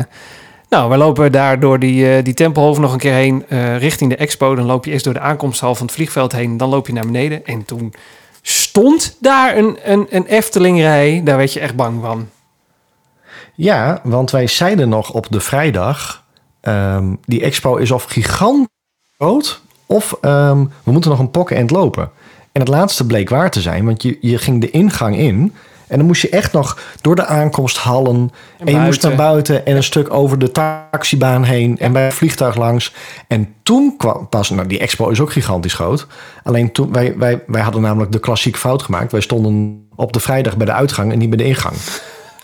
nou, we lopen daar door die, die Tempelhof nog een keer heen richting de expo. Dan loop je eerst door de aankomsthal van het vliegveld heen. Dan loop je naar beneden. En toen stond daar een, een, een Eftelingrij. Daar werd je echt bang van. Ja, want wij zeiden nog op de vrijdag... ehm, die expo is of gigantisch groot... of ehm, we moeten nog een pokken end lopen. En het laatste bleek waar te zijn, want je, je ging de ingang in... en dan moest je echt nog door de aankomsthallen... en, je moest naar buiten en een stuk over de taxibaan heen... en bij het vliegtuig langs. En toen kwam pas... Nou, die expo is ook gigantisch groot. Alleen toen... Wij, wij, wij hadden namelijk de klassieke fout gemaakt. Wij stonden op de vrijdag bij de uitgang en niet bij de ingang.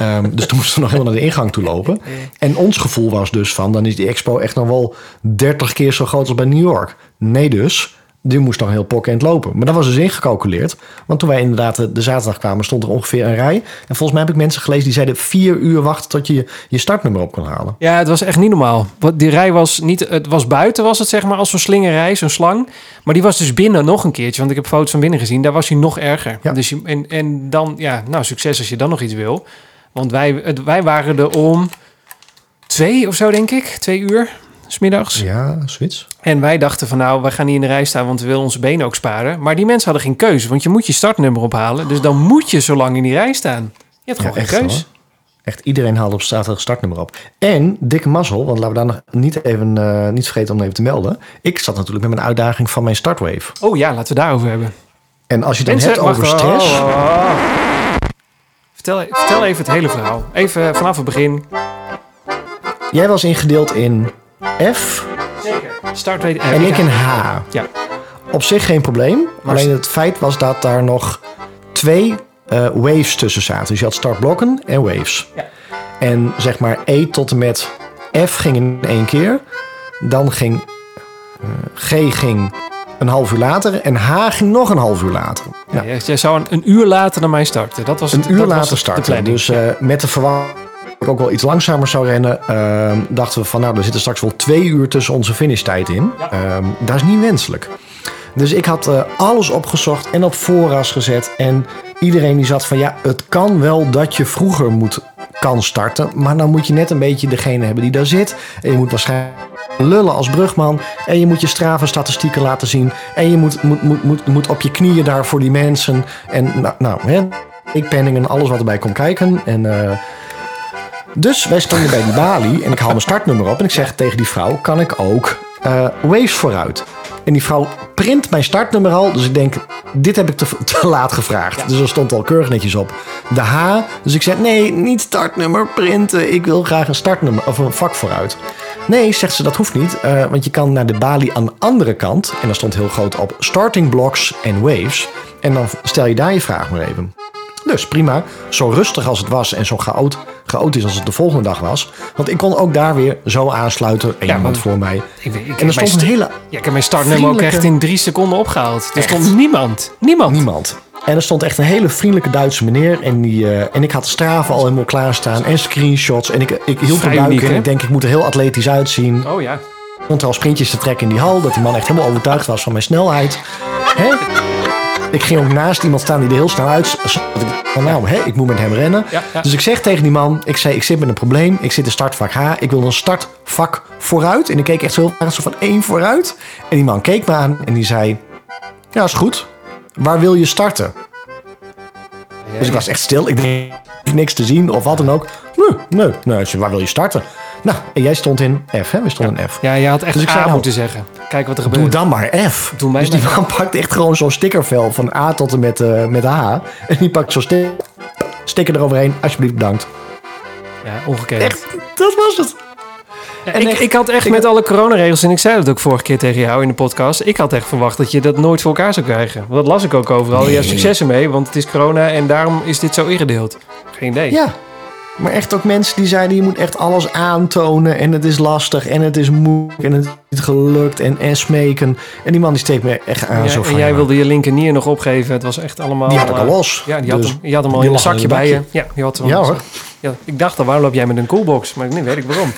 Ehm, dus toen moesten we nog helemaal naar de ingang toe lopen. En ons gevoel was dus van... dan is die expo echt nog wel 30 keer zo groot als bij New York. Nee dus, die moest nog heel pokkend lopen. Maar dat was dus ingecalculeerd. Want toen wij inderdaad de, de zaterdag kwamen... stond er ongeveer een rij. En volgens mij heb ik mensen gelezen die zeiden... vier uur wachten tot je je startnummer op kon halen. Ja, het was echt niet normaal. Want die rij was niet, het was buiten was het zeg maar als zo'n slingerrij, zo'n slang. Maar die was dus binnen nog een keertje, want ik heb foto's van binnen gezien. Daar was hij nog erger. Ja. Dus je, en, en dan, ja, nou succes als je dan nog iets wil. Want wij, het, wij waren er om twee of zo denk ik, twee uur, smiddags. Ja, zoiets. En wij dachten van nou, we gaan niet in de rij staan, want we willen onze benen ook sparen. Maar die mensen hadden geen keuze, want je moet je startnummer ophalen. Dus dan moet je zo lang in die rij staan. Je hebt gewoon geen hoor. Echt iedereen haalde op zaterdag startnummer op. En dikke mazzel, want laten we daar nog niet, even, eh, niet vergeten om even te melden. Ik zat natuurlijk met mijn uitdaging van mijn startwave. Oh ja, laten we daarover hebben. En als je het dan Mensen, hebt over wacht, stress... oh, oh, oh. Vertel, vertel even het hele verhaal. Even vanaf het begin. Jij was ingedeeld in F Zeker. Start weet en ik in H. Ja. Op zich geen probleem. Maar- Alleen het feit was dat daar nog twee eh, waves tussen zaten. Dus je had startblokken en waves. Ja. En zeg maar E tot en met F ging in één keer. Dan ging eh, G ging een half uur later. En H ging nog een half uur later. Ja. jij- Jij zou een, een uur later dan mij starten. Dat was het, Een uur dat was later de starten. planning. Dus eh, met de verwachting dat ik ook wel iets langzamer zou rennen, ehm, dachten we van nou, er zitten straks wel twee uur tussen onze finishtijd in. Ehm, dat is niet wenselijk. Dus ik had eh, alles opgezocht en op voorras gezet. En iedereen die zat van ja, het kan wel dat je vroeger moet kan starten. Maar dan moet je net een beetje degene hebben die daar zit. En je moet waarschijnlijk lullen als brugman. En je moet je strave statistieken laten zien. En je moet, moet, moet, moet, moet op je knieën daar voor die mensen. En nou, nou hè, ik penning en alles wat erbij komt kijken. En, eh, dus wij stonden bij die balie en ik haal mijn startnummer op. En ik zeg tegen die vrouw, kan ik ook eh, Waves vooruit? En die vrouw print mijn startnummer al. Dus ik denk, dit heb ik te, te laat gevraagd. Dus er stond al keurig netjes op de H. Dus ik zeg, nee, niet startnummer printen. Ik wil graag een startnummer of een vak vooruit. Nee, zegt ze, dat hoeft niet. eh, want je kan naar de balie aan de andere kant. En daar stond heel groot op starting blocks en waves. En dan stel je daar je vraag maar even. Dus prima, zo rustig als het was en zo chaot, chaotisch als het de volgende dag was. Want ik kon ook daar weer zo aansluiten. En Ja, iemand voor mij. Ik, En er stond een hele... ja, ik heb mijn startnummer ook echt in drie seconden opgehaald. Er Echt? stond niemand. Niemand. Niemand. En er stond echt een hele vriendelijke Duitse meneer. En, die, eh, en ik had Strava al helemaal klaarstaan. En screenshots. En ik, ik hield uniek, in. hè? Ik denk, ik moet er heel atletisch uitzien. Oh ja. Ik stond er al sprintjes te trekken in die hal. Dat die man echt helemaal overtuigd was van mijn snelheid. Hè? Ik ging ook naast iemand staan die er heel snel uit. van, nou, hè, ik moet met hem rennen. Ja, ja. Dus ik zeg tegen die man, ik zei, ik zit met een probleem. Ik zit in startvak H. Ik wil een startvak vooruit. En ik keek echt zo, zo van één vooruit. En die man keek me aan en die zei, ja, is goed. Waar wil je starten? Dus ik was echt stil. Ik deed niks te zien of wat dan ook. Nee, nee, nee. Waar wil je starten? Nou, en jij stond in F, hè? We stonden in F. Ja, je had echt Dus ik A zei, nou, moeten zeggen. Kijk wat er Doe gebeurt. dan maar F. Doe mij dus die maar. man pakt echt gewoon zo'n stickervel van A tot en met, eh, met H. En die pakt zo'n sticker, sticker eroverheen. Alsjeblieft, bedankt. Ja, ongekend. Echt, dat was het. Ja, En ik, echt- ik had echt ik- met alle coronaregels, en ik zei dat ook vorige keer tegen jou in de podcast. Ik had echt verwacht dat je dat nooit voor elkaar zou krijgen. Dat las ik ook overal. Ja, Nee. succes ermee, want het is corona en daarom is dit zo ingedeeld. Geen idee. Ja. Maar echt ook mensen die zeiden, je moet echt alles aantonen. En het is lastig en het is moeilijk en het is niet gelukt en, en smeken. En die man die steekt me echt aan Ja, zo en van... jij ja, wilde je linkernier nog opgeven. Het was echt allemaal... Die had ik al los. Ja, die had, Dus hem, je had hem al in een zakje bij je. Ja, die had hem Ja hoor. Ja, ik dacht al, waarom loop jij met een coolbox? Maar nu weet ik waarom.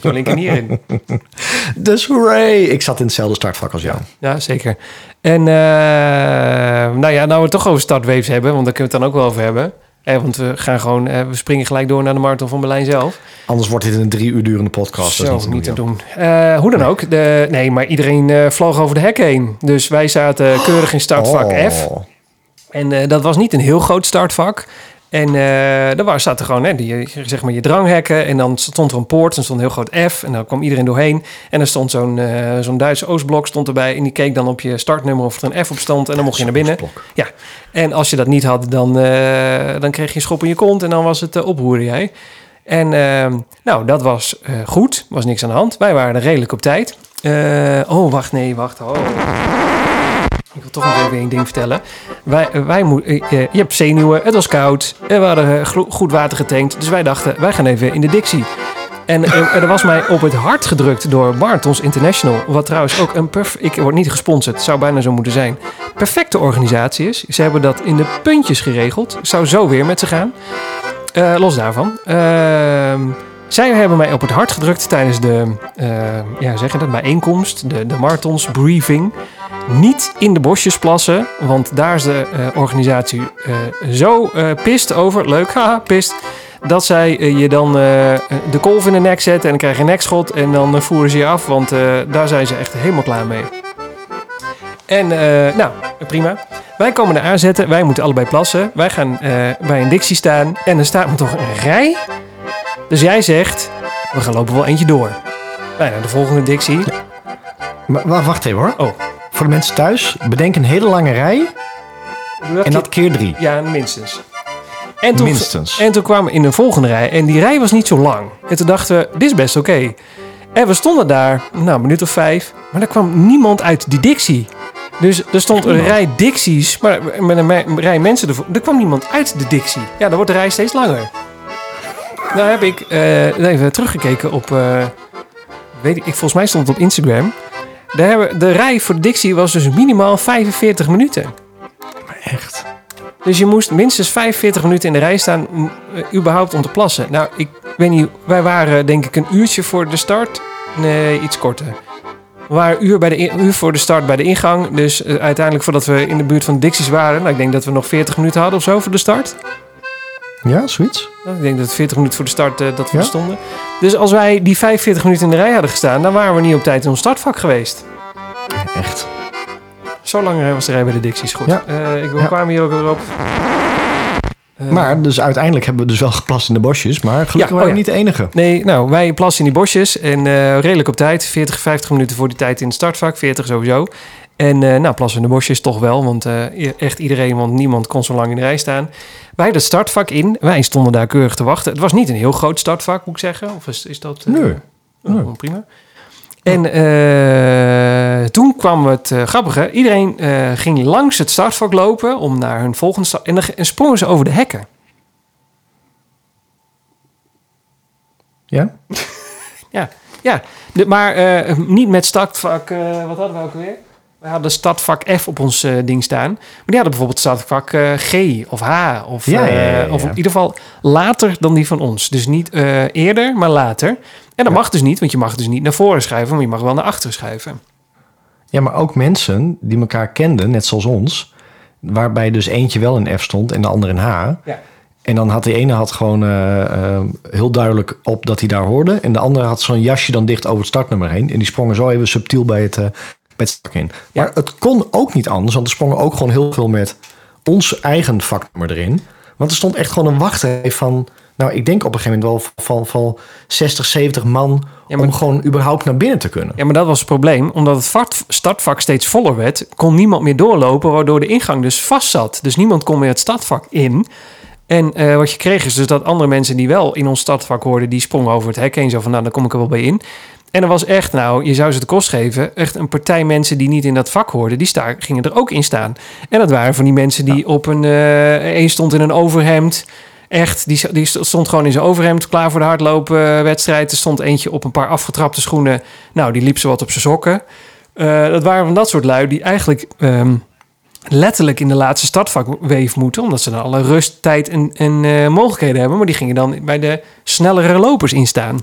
Je linkernier in. [laughs] Dus hooray! Ik zat in hetzelfde startvak als jou. Ja, zeker. En eh, nou ja, nou we het toch over startwaves hebben, want daar kunnen we het dan ook wel over hebben. Eh, want we gaan gewoon, eh, we springen gelijk door naar de marathon van Berlijn zelf. Anders wordt dit een drie uur durende podcast. Zo, dat is niet te doen. Eh, hoe dan ook. De, nee, maar iedereen eh, vloog over de hek heen. Dus wij zaten keurig in startvak Oh. F. En eh, dat was niet een heel groot startvak. En eh daar was, zaten gewoon hè, die, zeg maar je dranghekken. En dan stond er een poort. En stond een heel groot F. En dan kwam iedereen doorheen. En er stond zo'n eh zo'n Duitse Oostblok stond erbij. En die keek dan op je startnummer of er een F op stond. En dan mocht je naar binnen. Blok. En als je dat niet had, dan, eh, dan kreeg je een schop in je kont. En dan was het uh, oproeren jij. En eh, nou, dat was goed. Was niks aan de hand. Wij waren er redelijk op tijd. Oh, wacht, nee, wacht. Oh. Ik wil toch nog even één ding vertellen. Wij, eh, wij eh, eh, je hebt zenuwen, het was koud. We hadden goed water getankt. Dus wij dachten, wij gaan even in de Dixie. En er was mij op het hart gedrukt door Marathons International. Wat trouwens ook een. Ik word niet gesponsord, zou bijna zo moeten zijn. Perfecte organisatie is. Ze hebben dat in de puntjes geregeld. Zou zo weer met ze gaan. Los daarvan. Ehm, zij hebben mij op het hart gedrukt tijdens de, eh, ja, zeg je dat, bijeenkomst, de, de marathons briefing. Niet in de bosjes plassen, want daar is de eh, organisatie eh, zo pist over, leuk, [laughs] haha, pist, dat zij je dan de kolf in de nek zetten en dan krijg je een nekschot en dan voeren ze je af, want daar zijn ze echt helemaal klaar mee. En nou, prima. Wij komen er aanzetten, wij moeten allebei plassen. Wij gaan bij een Dixie staan en er staat me toch een rij. Dus jij zegt, we gaan lopen wel eentje door. Naar de volgende. Maar wa- wacht even hoor. Oh. Voor de mensen thuis, bedenk een hele lange rij en dat keer drie. Ja, minstens. En toen, Minstens. En toen kwamen we in een volgende rij. En die rij was niet zo lang. En toen dachten we, dit is best oké. En we stonden daar, nou, een minuut of vijf. Maar er kwam niemand uit die Dixie. Dus er stond een rij Dixies, maar met een rij mensen ervoor. Er kwam niemand uit de Dixie. Ja, dan wordt de rij steeds langer. Nou heb ik eh, even teruggekeken op... eh, weet ik, volgens mij stond het op Instagram. Daar hebben, de rij voor de Dixie was dus minimaal 45 minuten. Echt. Dus je moest minstens 45 minuten in de rij staan, eh, überhaupt om te plassen. Nou, ik weet niet, wij waren denk ik een uurtje voor de start. Nee, iets korter. We waren uur, bij de in- uur voor de start bij de ingang. Dus uiteindelijk voordat we in de buurt van de Dixies waren... Nou, ik denk dat we nog 40 minuten hadden of zo voor de start. Ja, zoiets. Nou, ik denk dat het 40 minuten voor de start eh, dat we Ja? stonden. Dus als wij die 45 minuten in de rij hadden gestaan... dan waren we niet op tijd in ons startvak geweest. Echt. Zo lang eh, was de rij bij de Dixies. Goed, Ja. Eh, ik Ja. kwamen hier ook weer op. Maar dus uiteindelijk hebben we dus wel geplast in de bosjes. Maar gelukkig Ja, oh waren we ja. niet de enige. Nee, nou, wij plassen in die bosjes en redelijk op tijd. 40, 50 minuten voor die tijd in het startvak, 40 sowieso. En eh, nou, plassen in de bosjes toch wel, want eh, echt iedereen, want niemand kon zo lang in de rij staan. Wij dat startvak in, wij stonden daar keurig te wachten. Het was niet een heel groot startvak, moet ik zeggen. Of is, is dat... eh, Nee. oh, Nee. Prima. En toen kwam het grappige. Iedereen ging langs het startvak lopen om naar hun volgende start. En dan en sprongen ze over de hekken. Ja? [laughs] Ja, de, maar niet met startvak. wat hadden we ook weer? We hadden startvak F op ons eh, ding staan. Maar die hadden bijvoorbeeld startvak eh, G of H. Of, Ja, ja, eh, ja, of in ieder geval later dan die van ons. Dus niet eerder, maar later. En dat mag dus niet, want je mag dus niet naar voren schuiven, maar je mag wel naar achteren schuiven. Ja, maar ook mensen die elkaar kenden, net zoals ons. Waarbij dus eentje wel in F stond en de ander in H. Ja. En dan had die ene had gewoon heel duidelijk op dat hij daar hoorde. En de andere had zo'n jasje dan dicht over het startnummer heen. En die sprongen zo even subtiel bij het, het stak in. Ja. Maar het kon ook niet anders, want er sprongen ook gewoon heel veel met ons eigen vaknummer erin. Want er stond echt gewoon een wachtrij van... Nou, ik denk op een gegeven moment wel van, van 60, 70 man... Ja, maar- om gewoon überhaupt naar binnen te kunnen. Ja, maar dat was het probleem. Omdat het vak- startvak steeds voller werd, kon niemand meer doorlopen, waardoor de ingang dus vast zat. Dus niemand kon meer het startvak in. En eh, wat je kreeg is dus dat andere mensen die wel in ons startvak hoorden, die sprongen over het hek heen. Zo van, nou, dan kom ik er wel bij in. En er was echt, nou, je zou ze de kost geven, echt een partij mensen die niet in dat vak hoorden, die sta, gingen er ook in staan. En dat waren van die mensen die op een, eh een stond in een overhemd Echt, die, die stond gewoon in zijn overhemd klaar voor de hardloopwedstrijd. Er stond eentje op een paar afgetrapte schoenen. Nou, die liep zo wat op zijn sokken. Eh, dat waren van dat soort lui die eigenlijk ehm, letterlijk in de laatste startvakweef moeten. Omdat ze dan alle rust, tijd en, en eh, mogelijkheden hebben. Maar die gingen dan bij de snellere lopers instaan.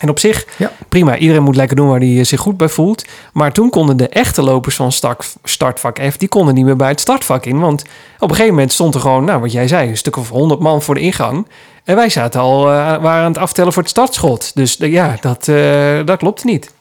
En op zich, Ja. prima. Iedereen moet lekker doen waar hij zich goed bij voelt. Maar toen konden de echte lopers van start, startvak F... die konden niet meer bij het startvak in. Want op een gegeven moment stond er gewoon... nou, wat jij zei, een stuk of honderd man voor de ingang. En wij zaten al, eh, waren aan het aftellen voor het startschot. Dus ja, dat, eh, dat klopte niet.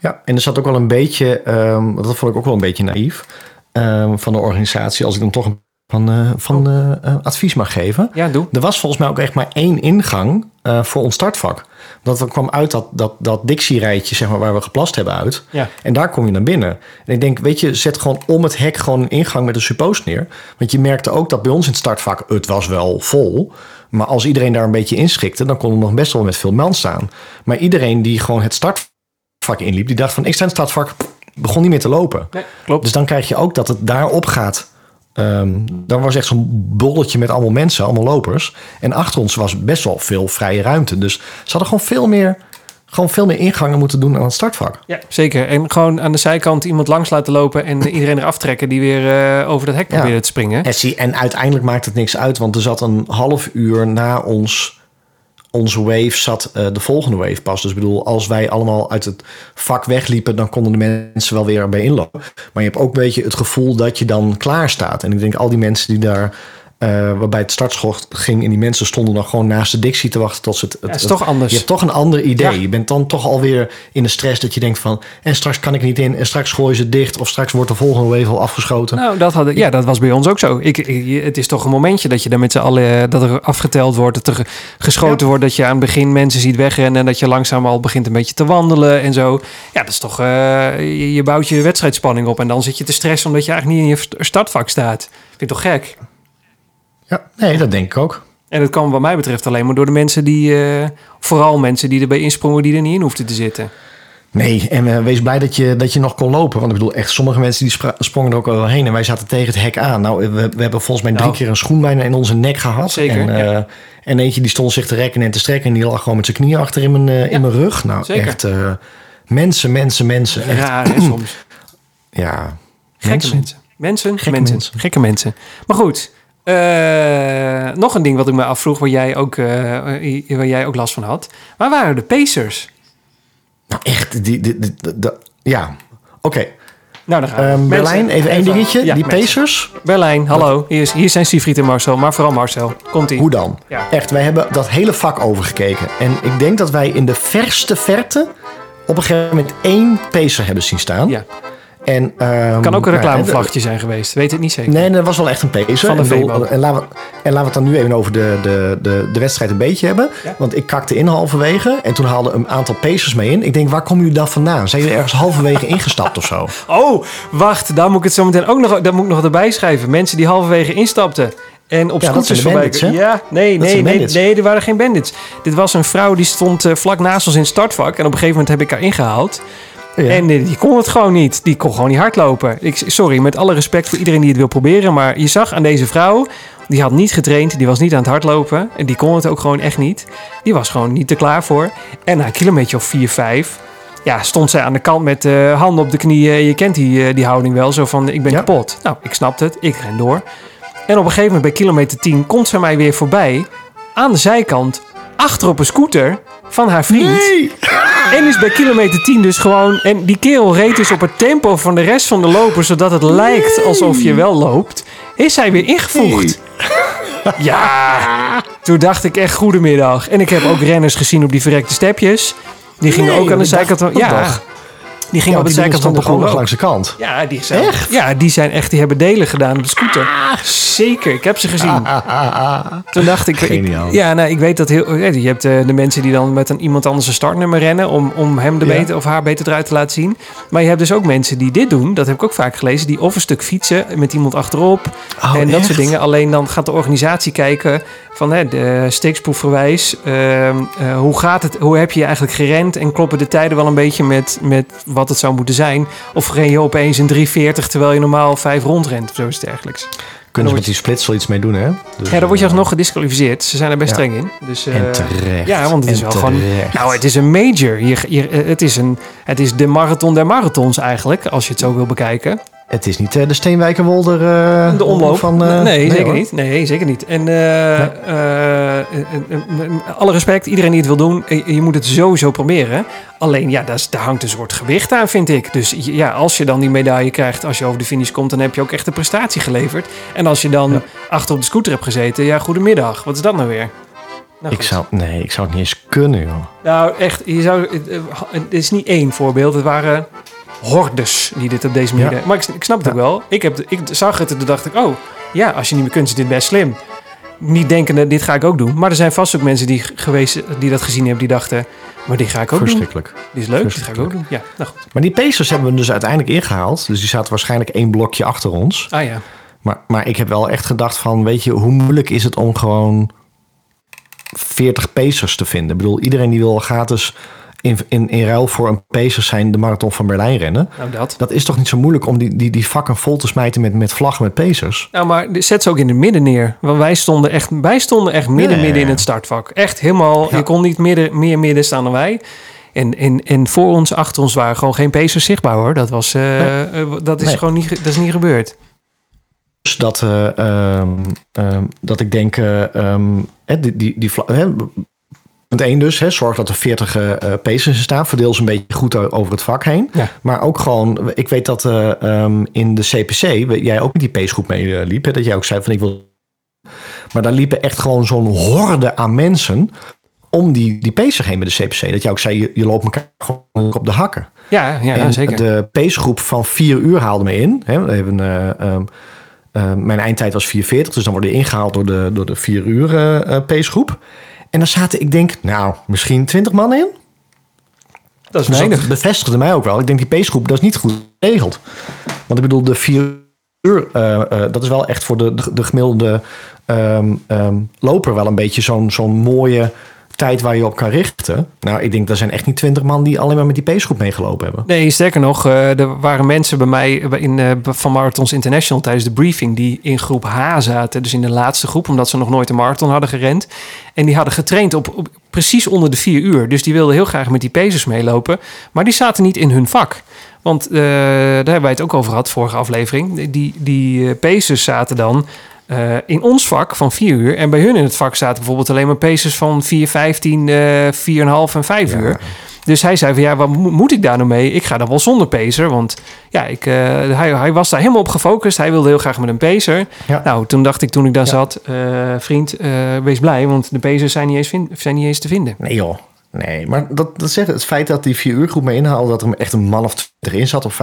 Ja, en er zat ook wel een beetje, ehm, dat vond ik ook wel een beetje naïef ehm, van de organisatie, als ik dan toch een van, eh, van eh, eh, advies mag geven. Ja, doe. Er was volgens mij ook echt maar één ingang voor ons startvak. Dat er kwam uit dat, dat, dat Dixie-rijtje, zeg maar, waar we geplast hebben uit. Ja. En daar kom je naar binnen. En ik denk, weet je, zet gewoon om het hek gewoon een ingang met een suppost neer. Want je merkte ook dat bij ons in het startvak, het was wel vol. Maar als iedereen daar een beetje inschikte, dan kon er nog best wel met veel man staan. Maar iedereen die gewoon het startvak inliep, die dacht van, ik sta in het startvak, begon niet meer te lopen. Nee, klopt. Dus dan krijg je ook dat het daarop gaat. Ehm, dan was echt zo'n bolletje met allemaal mensen, allemaal lopers. En achter ons was best wel veel vrije ruimte. Dus ze hadden gewoon veel meer, gewoon veel meer ingangen moeten doen aan het startvak. Ja, zeker. En gewoon aan de zijkant iemand langs laten lopen... en iedereen eraf trekken die weer eh, over dat hek Ja. probeerde te springen. En uiteindelijk maakt het niks uit, want er zat een half uur na ons, onze wave zat eh, de volgende wave pas. Dus ik bedoel, als wij allemaal uit het vak wegliepen, dan konden de mensen wel weer bij inlopen. Maar je hebt ook een beetje het gevoel dat je dan klaar staat. En ik denk al die mensen die daar, eh, waarbij het startschot ging en die mensen stonden dan gewoon naast de Dixie te wachten tot ze het. Ja, het is toch anders. Je hebt toch een ander idee. Ja. Je bent dan toch alweer in de stress dat je denkt van, en straks kan ik niet in, en straks gooien ze dicht, of straks wordt de volgende wave al afgeschoten. Nou, dat had, ja, dat was bij ons ook zo. Ik, ik- het is toch een momentje dat je daar met z'n allen... eh, dat er afgeteld wordt, dat er ge- geschoten wordt... dat je aan het begin mensen ziet wegrennen... en dat je langzaam al begint een beetje te wandelen en zo. Ja, dat is toch... eh, je, je bouwt je wedstrijdspanning op... en dan zit je te stressen omdat je eigenlijk niet in je st- startvak staat. Vind toch gek? Ja, nee, dat denk ik ook. En dat kan wat mij betreft alleen maar door de mensen die... eh, vooral mensen die erbij insprongen die er niet in hoefden te zitten. Nee, en eh, wees blij dat je, dat je nog kon lopen. Want ik bedoel, echt, sommige mensen die sprongen er ook al heen. En wij zaten tegen het hek aan. Nou, we, we hebben volgens mij drie Nou. keer een schoen bijna in onze nek gehad. Zeker, En, ja. en eentje die stond zich te rekken en te strekken. En die lag gewoon met zijn knieën achter in mijn, Ja, in mijn rug. Nou, zeker. echt mensen, mensen, mensen. Echt, Raar, hè, soms. ja. Gekke mensen. Mensen, Gekke mensen, mensen. gekke mensen. Maar goed, eh, nog een ding wat ik me afvroeg, waar jij, ook, eh, waar jij ook last van had. Waar waren de Pacers? Nou, echt. Die, die, die- die- die- ja, oké. Nou, dan gaan we. Ehm, Berlijn, even één dingetje. Ja, die mensen. Pacers, Berlijn, hallo. Hier, is, hier zijn Siegfried en Marcel, maar vooral Marcel. Komt-ie. hoe dan? Ja. Echt, wij hebben dat hele vak overgekeken. En ik denk dat wij in de verste verte op een gegeven moment één pacer hebben zien staan. Ja, En, ehm, kan ook een nou, reclamevlaggetje zijn geweest. Weet het niet zeker. Nee, dat was wel echt een pacer. Van de en, en, laten we, en laten we het dan nu even over de, de, de, de wedstrijd een beetje hebben. Ja. Want ik kakte in halverwege. En toen haalden een aantal pacers mee in. Ik denk, waar komen jullie dan vandaan? Zijn jullie ergens halverwege [laughs] ingestapt of zo? Oh, wacht. Daar moet ik het zo meteen ook nog, daar moet ik nog erbij schrijven. Mensen die halverwege instapten. En op Ja, scooters voorbij. ja, nee, Dat nee, nee, nee, er waren geen bandits. Dit was een vrouw die stond eh, vlak naast ons in het startvak. En op een gegeven moment heb ik haar ingehaald. Ja. En eh, die kon het gewoon niet. Die kon gewoon niet hardlopen. Ik, sorry, met alle respect voor iedereen die het wil proberen. Maar je zag aan deze vrouw, die had niet getraind. Die was niet aan het hardlopen. En die kon het ook gewoon echt niet. Die was gewoon niet er klaar voor. En na een kilometer of 4, 5... Ja, stond zij aan de kant met eh handen op de knieën. Je kent die, eh, die houding wel. Zo van, ik ben Ja. kapot. Nou, ik snapte het. Ik ren door. En op een gegeven moment bij kilometer 10 komt ze mij weer voorbij. Aan de zijkant. Achter op een scooter van haar vriend. Nee! En is bij kilometer 10 dus gewoon... En die kerel reed dus op het tempo van de rest van de lopers... zodat het lijkt alsof je wel loopt. Is hij weer ingevoegd. Ja, toen dacht ik echt goedemiddag. En ik heb ook renners gezien op die verrekte stepjes. Die gingen ook aan de zijkant... Ja. Die gingen Ja, op de die zijkant van de stonden gewoon nog parcours. langs de kant. Ja, die zijn Ja, die zijn echt... Die hebben delen gedaan op de scooter. Zeker, ik heb ze gezien. Toen dacht ik... ik Geniaal. ja, nou, ik weet dat heel... Je hebt eh, de mensen die dan met een, iemand anders een startnummer rennen... om, om hem de Ja. beter of haar beter eruit te laten zien. Maar je hebt dus ook mensen die dit doen. Dat heb ik ook vaak gelezen. Die of een stuk fietsen met iemand achterop. Oh, en dat echt? soort dingen. Alleen dan gaat de organisatie kijken van hè, de steeksproefverwijs. ehm, eh, hoe gaat het? Hoe heb je je eigenlijk gerend? En kloppen de tijden wel een beetje met, met wat het zou moeten zijn? Of ren je opeens een 340 terwijl je normaal 5 rondrent of zoiets dergelijks? Kunnen ze met die splits wel iets mee doen, hè? Dus, Ja, dan word je eh, alsnog gedisqualificeerd. Ze zijn er best Ja. streng in. Dus, eh, En terecht. Ja, want het is wel gewoon... Nou, het is een major. Je, je, eh, het, is een, het is de marathon der marathons eigenlijk, als je het zo wil bekijken. Het is niet eh, de Steenwijkerwolder eh, De omloop. van... eh, nee, zeker hoor. niet. Nee, zeker niet. En alle respect, iedereen die het wil doen, je moet het sowieso proberen. Alleen, ja, daar, hangt een soort gewicht aan, vind ik. Dus ja, als je dan die medaille krijgt, als je over de finish komt, dan heb je ook echt een prestatie geleverd. En als je dan Ja. achter op de scooter hebt gezeten, ja, goedemiddag. Wat is dat nou weer? Nou, Ik goed. zou, nee, ik zou het niet eens kunnen, joh. Nou, echt, je zou, het is niet één voorbeeld. Het waren hordes die dit op deze manier Ja. Maar ik, ik snap het Ja. ook wel. Ik, heb, ik zag het en toen dacht ik, oh, ja, als je niet meer kunt, is dit best slim. Niet denken, dit ga ik ook doen. Maar er zijn vast ook mensen die, geweest, die dat gezien hebben, die dachten, maar dit ga ik ook doen. Verschrikkelijk. Dit is leuk, dit ga ik ook doen. Ja, nou goed. Maar die Pacers hebben we dus uiteindelijk ingehaald. Dus die zaten waarschijnlijk één blokje achter ons. Ah ja. Maar, maar ik heb wel echt gedacht van, weet je, hoe moeilijk is het om gewoon 40 Pacers te vinden? Ik bedoel, iedereen die wil gratis in, in, in ruil voor een Pacers zijn de marathon van Berlijn rennen. Nou, dat. Dat is toch niet zo moeilijk om die, die, die vakken vol te smijten met, met vlaggen met Pacers? Nou, maar zet ze ook in het midden neer. Want wij stonden echt, wij stonden echt midden, midden in het startvak. Echt helemaal, Ja. je kon niet midden, meer midden staan dan wij. En, en, en voor ons, achter ons waren gewoon geen pacers zichtbaar hoor. Dat, was, eh, eh, dat is Nee. gewoon niet, dat is niet gebeurd. Dus dat, eh, ehm, ehm, dat ik denk, hè, die, die, die hè, punt één dus, hè, zorg dat er 40 eh eh, Pacers staan. Verdeel ze een beetje goed over het vak heen. Ja. Maar ook gewoon, ik weet dat eh, ehm, in de CPC, jij ook met die pacegroep mee eh, liep. Hè, dat jij ook zei van ik wil... Maar daar liepen echt gewoon zo'n horde aan mensen om die, die pacer heen met de CPC. Dat jij ook zei, je, je loopt elkaar gewoon op de hakken. Ja, ja, En zeker. De pacegroep van vier uur haalde me in. Hè, hebben, eh, ehm, eh, mijn eindtijd was 4,40, dus dan worden ingehaald door de, door de vier uur eh, eh, pacegroep. En daar zaten, ik denk, nou, misschien 20 man in. dat is Dus weinig. dat bevestigde mij ook wel. Ik denk, die pacegroep, dat is niet goed geregeld. Want ik bedoel, de vier uur, eh, dat is wel echt voor de, de, de gemiddelde ehm, ehm, loper wel een beetje zo'n zo'n mooie tijd waar je op kan richten. Nou, ik denk, er zijn echt niet 20 man die alleen maar met die pacegroep meegelopen hebben. Nee, sterker nog, eh, er waren mensen bij mij in, eh, van Marathons International tijdens de briefing die in groep H zaten. Dus in de laatste groep, omdat ze nog nooit een marathon hadden gerend. En die hadden getraind op, precies onder de vier uur. Dus die wilden heel graag met die pacers meelopen. Maar die zaten niet in hun vak. Want eh, daar hebben wij het ook over gehad, vorige aflevering. Die, die pacers zaten dan eh, in ons vak van 4 uur. En bij hun in het vak zaten bijvoorbeeld alleen maar pacers van 4, 15, eh 4,5 en 5 Ja. uur. Dus hij zei van ja, wat mo- moet ik daar nou mee? Ik ga dan wel zonder pacer. Want ja, ik, eh, hij, hij was daar helemaal op gefocust. Hij wilde heel graag met een pacer. Ja. Nou, toen dacht ik toen ik daar Ja. zat, eh, vriend, wees blij. Want de pacers zijn niet eens, vin- zijn niet eens te vinden. Nee joh. Nee, maar dat, dat zegt het feit dat die vier uur groep mee inhaalde... dat er echt een man of 20 in zat of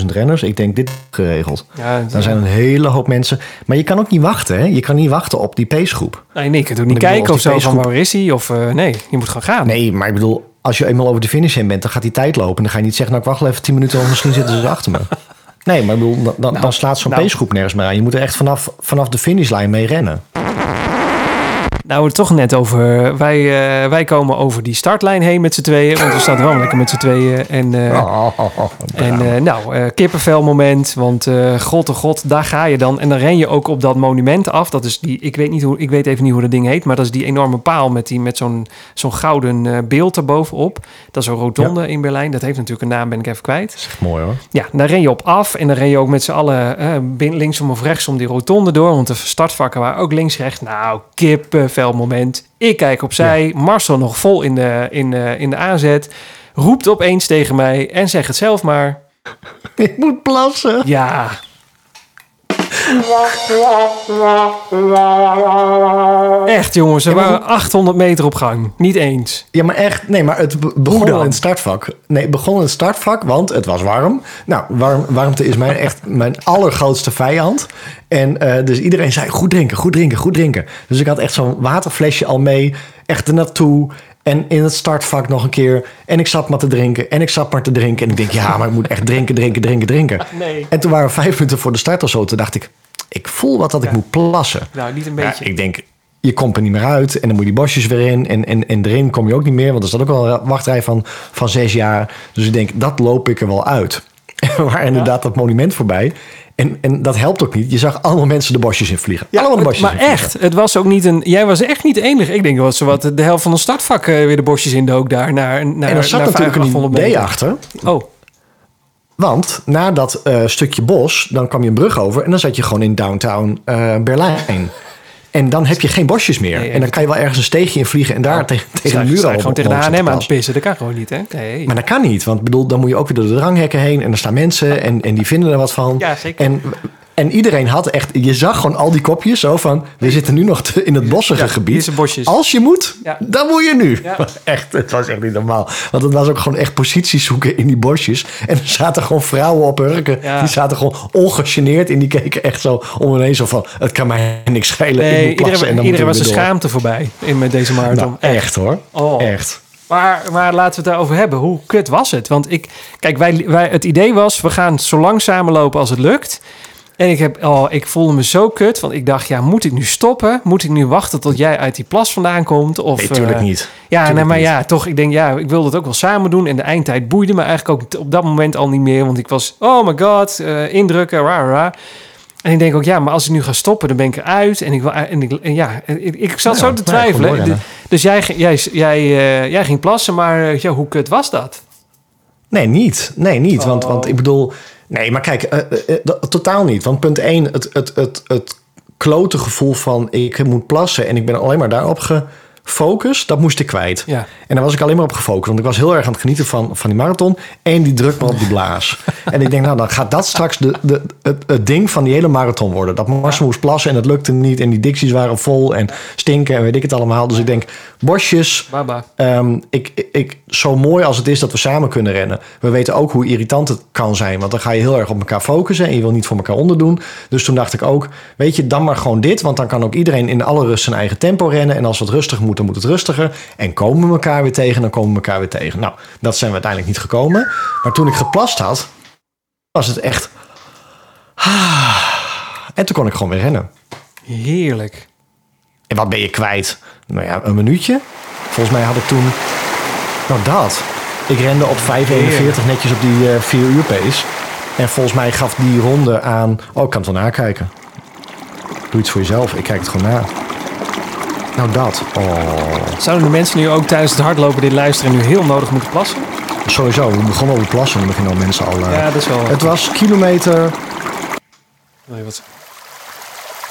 25.000 renners. Ik denk, dit geregeld. Ja, Dan zijn een hele hoop mensen. Maar je kan ook niet wachten, hè? Je kan niet wachten op die pacegroep. Nee, nee, je kunt ook niet bedoel, kijken of zo van waar is hij. Of eh, nee, je moet gewoon gaan. Nee, maar ik bedoel, als je eenmaal over de finish heen bent... dan gaat die tijd lopen. En dan ga je niet zeggen, nou, ik wacht wel even 10 minuten... of misschien zitten ze achter me. [laughs] Nee, maar ik bedoel, dan, dan, dan slaat zo'n nou. pacegroep nergens meer aan. Je moet er echt vanaf, vanaf de finishlijn mee rennen. Nou, we het toch net over. Wij, eh, wij komen over die startlijn heen met z'n tweeën. Want we staan wel lekker met z'n tweeën. En, eh, Oh, en eh, nou, eh kippenvel moment. Want god oh god, daar ga je dan. En dan ren je ook op dat monument af. Dat is die, ik weet, niet hoe, ik weet even niet hoe dat ding heet. Maar dat is die enorme paal met, die, met zo'n zo'n gouden beeld erbovenop. Dat is een rotonde in Berlijn. Dat heeft natuurlijk een naam, ben ik even kwijt. dat is echt mooi hoor. Ja, daar ren je op af. En dan ren je ook met z'n allen linksom of rechtsom die rotonde door. Want de startvakken waren ook links-rechts. Nou, kippenvel moment. Ik kijk opzij. Marcel nog vol in de, in, de, in de aanzet. Roept opeens tegen mij en zegt het zelf maar. [laughs] Ik moet plassen. Ja, echt jongens. Er waren 800 meter op gang. Niet eens. Ja, maar echt. Nee, maar het be- begon in het startvak. Nee, het begon in het startvak, want het was warm. Nou, warm, warmte is mijn, echt mijn allergrootste vijand. En eh, dus iedereen zei, goed drinken, goed drinken, goed drinken. Dus ik had echt zo'n waterflesje al mee. Echt naartoe. En in het startvak nog een keer. En ik zat maar te drinken. En ik zat maar te drinken. En ik denk, ja, maar ik moet echt drinken, drinken, drinken, drinken. Nee. En toen waren we vijf minuten voor de start of zo. Toen dacht ik, ik voel wat dat ik Ja. moet plassen. Nou, niet een Ja, beetje. ik denk, je komt er niet meer uit. En dan moet je die bosjes weer in. En, en, en erin kom je ook niet meer. Want er staat ook al een wachtrij van, van zes jaar. Dus ik denk, dat loop ik er wel uit. [laughs] Waren inderdaad dat monument voorbij. En, en dat helpt ook niet. Je zag allemaal mensen de bosjes in vliegen. allemaal de bosjes maar echt, het was ook niet een. Jij was echt niet de enige. Ik denk dat zo wat de helft van de startvak eh, weer de bosjes in dook daar naar. naar En er zat naar natuurlijk een 500 idee achter. Oh, Want na dat eh, stukje bos, dan kwam je een brug over en dan zat je gewoon in downtown eh, Berlijn. [laughs] En dan heb je geen bosjes meer. Nee, en dan kan je wel ergens een steegje in vliegen en daar tegen, tegen de muur al gewoon tegen de H&M aan het pissen. Dat kan gewoon niet, hè? Nee. Maar dat kan niet, want bedoel, dan moet je ook weer door de dranghekken heen en er staan mensen en, en die vinden er wat van. Ja, zeker. En, en iedereen had echt, je zag gewoon al die kopjes zo van, we zitten nu nog te- in het bossige Ja, gebied. Als je moet, Ja. dan moet je nu. Ja. [laughs] Echt, het was echt niet normaal. Want het was ook gewoon echt posities zoeken in die bosjes. En er zaten gewoon vrouwen op hurken. Die zaten gewoon ongegeneerd en die keken echt zo om me heen zo van, het kan mij [laughs] niks schelen. ik moet iedereen, en dan iedereen was de schaamte voorbij in met deze marathon. Nou, echt hoor. Oh. Echt. Maar, maar laten we het daarover hebben. Hoe kut was het? Want ik, kijk, wij, wij, het idee was, we gaan zo lang samenlopen als het lukt. En ik, heb, oh, ik voelde me zo kut, want ik dacht, ja, moet ik nu stoppen? Moet ik nu wachten tot jij uit die plas vandaan komt? Of, Nee, tuurlijk eh, niet. Ja, nee, maar niet. ja, toch, ik denk, ja, ik wilde het ook wel samen doen. En de eindtijd boeide me eigenlijk ook op dat moment al niet meer. Want ik was, oh my god, eh, indrukken, ra, ra. En ik denk ook, ja, maar als ik nu ga stoppen, dan ben ik eruit. En ik wil, en ik, en ja, ik, ik zat Ja, zo te nou gewoon twijfelen. doorrennen. dus jij, ging- jij, jij, eh, jij ging plassen, maar ja, hoe kut was dat? Nee, niet. Nee, niet. Want, Oh. want ik bedoel... Nee, maar kijk, eh, eh, eh, totaal niet. Want punt 1, het, het, het, het klote gevoel van ik moet plassen... en ik ben alleen maar daarop gefocust, dat moest ik kwijt. Ja. En daar was ik alleen maar op gefocust. Want ik was heel erg aan het genieten van, van die marathon. En die druk maar op die blaas. [laughs] en ik denk, nou, dan gaat dat straks de, de, het, het ding van die hele marathon worden. Dat Marcel moest plassen en het lukte niet. En die dicties waren vol en stinken en weet ik het allemaal. Dus ik denk, bosjes, Baba. Ik, ik, ik, zo mooi als het is dat we samen kunnen rennen. We weten ook hoe irritant het kan zijn. Want dan ga je heel erg op elkaar focussen. En je wil niet voor elkaar onderdoen. Dus toen dacht ik ook, weet je, dan maar gewoon dit. Want dan kan ook iedereen in alle rust zijn eigen tempo rennen. En als het rustig moet, dan moet het rustiger. En komen we elkaar weer tegen, dan komen we elkaar weer tegen. Nou, dat zijn we uiteindelijk niet gekomen. Maar toen ik geplast had, was het echt... En toen kon ik gewoon weer rennen. Heerlijk. En wat ben je kwijt? Nou ja, een minuutje. Volgens mij had ik toen... Nou, dat. Ik rende op 5.41 netjes op die eh 4 uur pace. En volgens mij gaf die ronde aan... Oh, ik kan het wel nakijken. Doe iets voor jezelf. Ik kijk het gewoon na. Nou, dat. Oh. Zouden de mensen nu ook tijdens het hardlopen dit luisteren en nu heel nodig moeten plassen? Sowieso. We begonnen over plassen. En beginnen al mensen al... eh, Ja, dat is wel... Het was kilometer... Nee, wat...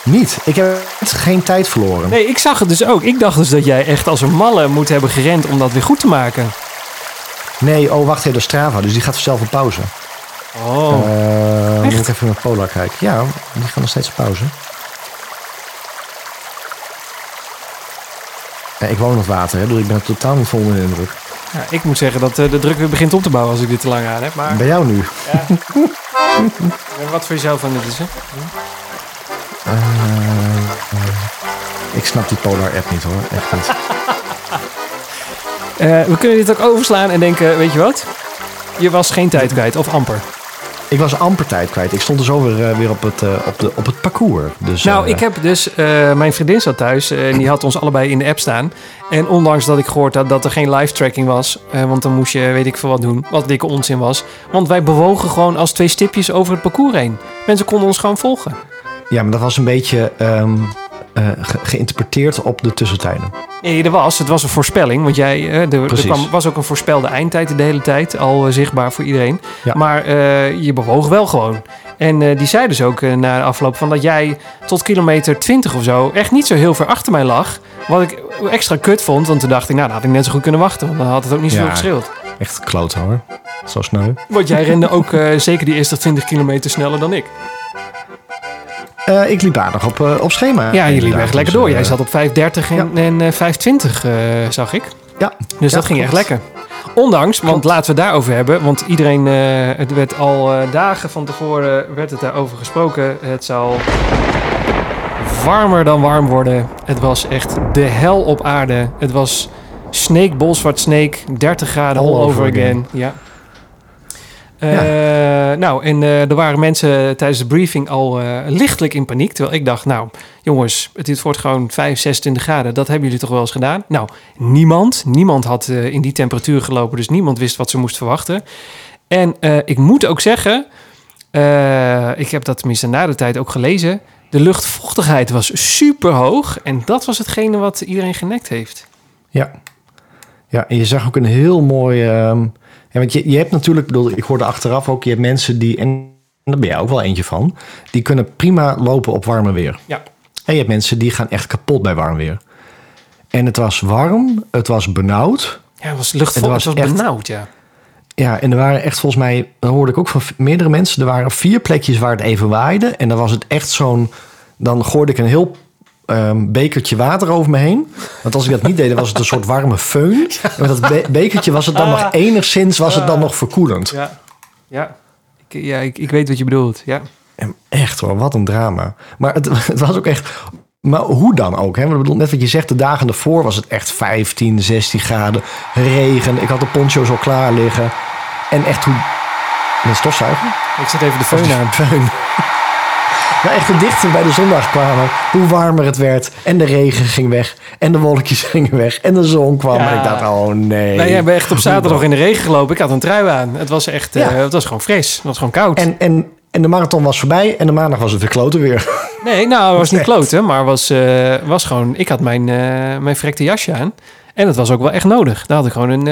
Niet. Ik heb geen tijd verloren. nee, ik zag het dus ook. Ik dacht dus dat jij echt als een malle moet hebben gerend om dat weer goed te maken. Nee, oh, wacht even. De Strava. Dus die gaat zelf op pauze. Oh. Eh, moet ik even naar Polar kijken. Ja, die gaan nog steeds op pauze. Ja, ik woon op water, hè, dus ik ben er totaal niet vol onder de indruk. Ja, ik moet zeggen dat eh, de druk weer begint op te bouwen als ik dit te lang aan heb. Maar Bij jou nu? eh, wat voor jezelf aan dit is, hè? Eh, ik snap die Polar app niet hoor, echt niet. [laughs] Eh, we kunnen dit ook overslaan en denken, weet je wat? Je was geen tijd kwijt, of amper. Ik was amper tijd kwijt. Ik stond er zo weer, eh, weer op, het, eh, op, de, op het parcours. Dus, Nou, eh, ik heb dus... mijn vriendin zat thuis en die had ons allebei in de app staan. En ondanks dat ik gehoord had dat er geen live tracking was... want dan moest je weet ik veel wat doen, wat dikke onzin was. Want wij bewogen gewoon als twee stipjes over het parcours heen. Mensen konden ons gewoon volgen. Ja, maar dat was een beetje ehm, eh, ge- geïnterpreteerd op de tussentijden. Nee, er was. Het was een voorspelling. Want jij, eh, er, er kwam, was ook een voorspelde eindtijd de hele tijd. Al eh, zichtbaar voor iedereen. Ja. Maar je bewoog wel gewoon. En die zei dus ook na de afloop van dat jij tot kilometer 20 of zo echt niet zo heel ver achter mij lag. Wat ik extra kut vond. Want toen dacht ik, nou, dan had ik net zo goed kunnen wachten. Want dan had het ook niet zoveel Ja. gescheeld. Echt kloot hoor. Zo sneu. Want jij rende ook zeker die eerste 20 kilometer sneller dan ik. Eh, ik liep aardig op, eh, op schema. Ja, je liep echt lekker Dus, door. eh, Jij zat op 5.30 en, en eh, 5.20 eh, zag ik. Ja, Dus Ja, dat ging echt lekker. Ondanks, want Klopt. laten we het daarover hebben. Want iedereen, eh, het werd al eh, dagen van tevoren werd het daarover gesproken. Het zal warmer dan warm worden. Het was echt de hel op aarde. Het was Snake, Bolsward Snake, 30 graden all, over again. again. Ja. Eh, Nou, en eh, er waren mensen tijdens de briefing al eh, lichtelijk in paniek. Terwijl ik dacht, nou, jongens, het wordt gewoon 5, 26 graden. Dat hebben jullie toch wel eens gedaan? Nou, niemand. Niemand had in die temperatuur gelopen. Dus niemand wist wat ze moest verwachten. En ik moet ook zeggen, ik heb dat tenminste na de tijd ook gelezen. De luchtvochtigheid was super hoog. En dat was hetgene wat iedereen genekt heeft. Ja. Ja, en je zag ook een heel mooi... ehm, ja, want je, je hebt natuurlijk, bedoel, ik hoorde achteraf ook... je hebt mensen die, en daar ben jij ook wel eentje van... die kunnen prima lopen op warme weer. Ja. En je hebt mensen die gaan echt kapot bij warm weer. En het was warm, het was benauwd. Ja, het was luchtvochtig. Het Het was, was echt- benauwd, ja. Ja, en er waren echt volgens mij, dat hoorde ik ook van meerdere mensen, er waren vier plekjes waar het even waaide. En dan was het echt zo'n, dan gooide ik een heel ehm, bekertje water over me heen. Want als ik dat niet deed, dan was het een soort warme föhn. En met dat be- bekertje was het dan nog enigszins, was het dan nog verkoelend. Ja. Ja. Ik, ja, ik, ik weet wat je bedoelt. Ja. En echt hoor, wat een drama. Maar het, [laughs] het was ook echt, maar hoe dan ook? Hè? Want ik bedoel, net wat je zegt, de dagen ervoor was het echt 15, 16 graden, regen. Ik had de poncho's al klaar liggen. En echt hoe, met stofzuigen? Ik zet even de föhn aan. Föhn. Maar echt dichter bij de zondag kwamen, hoe warmer het werd. En de regen ging weg. En de wolkjes [laughs] gingen weg. En de zon kwam. Ja. En ik dacht, oh nee. Nou, jij bent echt op zaterdag in de regen gelopen. Ik had een trui aan. Het was echt, eh, Ja. het was gewoon fris. Het was gewoon koud. En, en, en de marathon was voorbij. En de maandag was het weer kloten weer. [laughs] Nee, nou, het was niet Echt. kloten, maar was, eh, was gewoon... Ik had mijn, eh mijn verrekte jasje aan. En dat was ook wel echt nodig. Daar had ik gewoon een,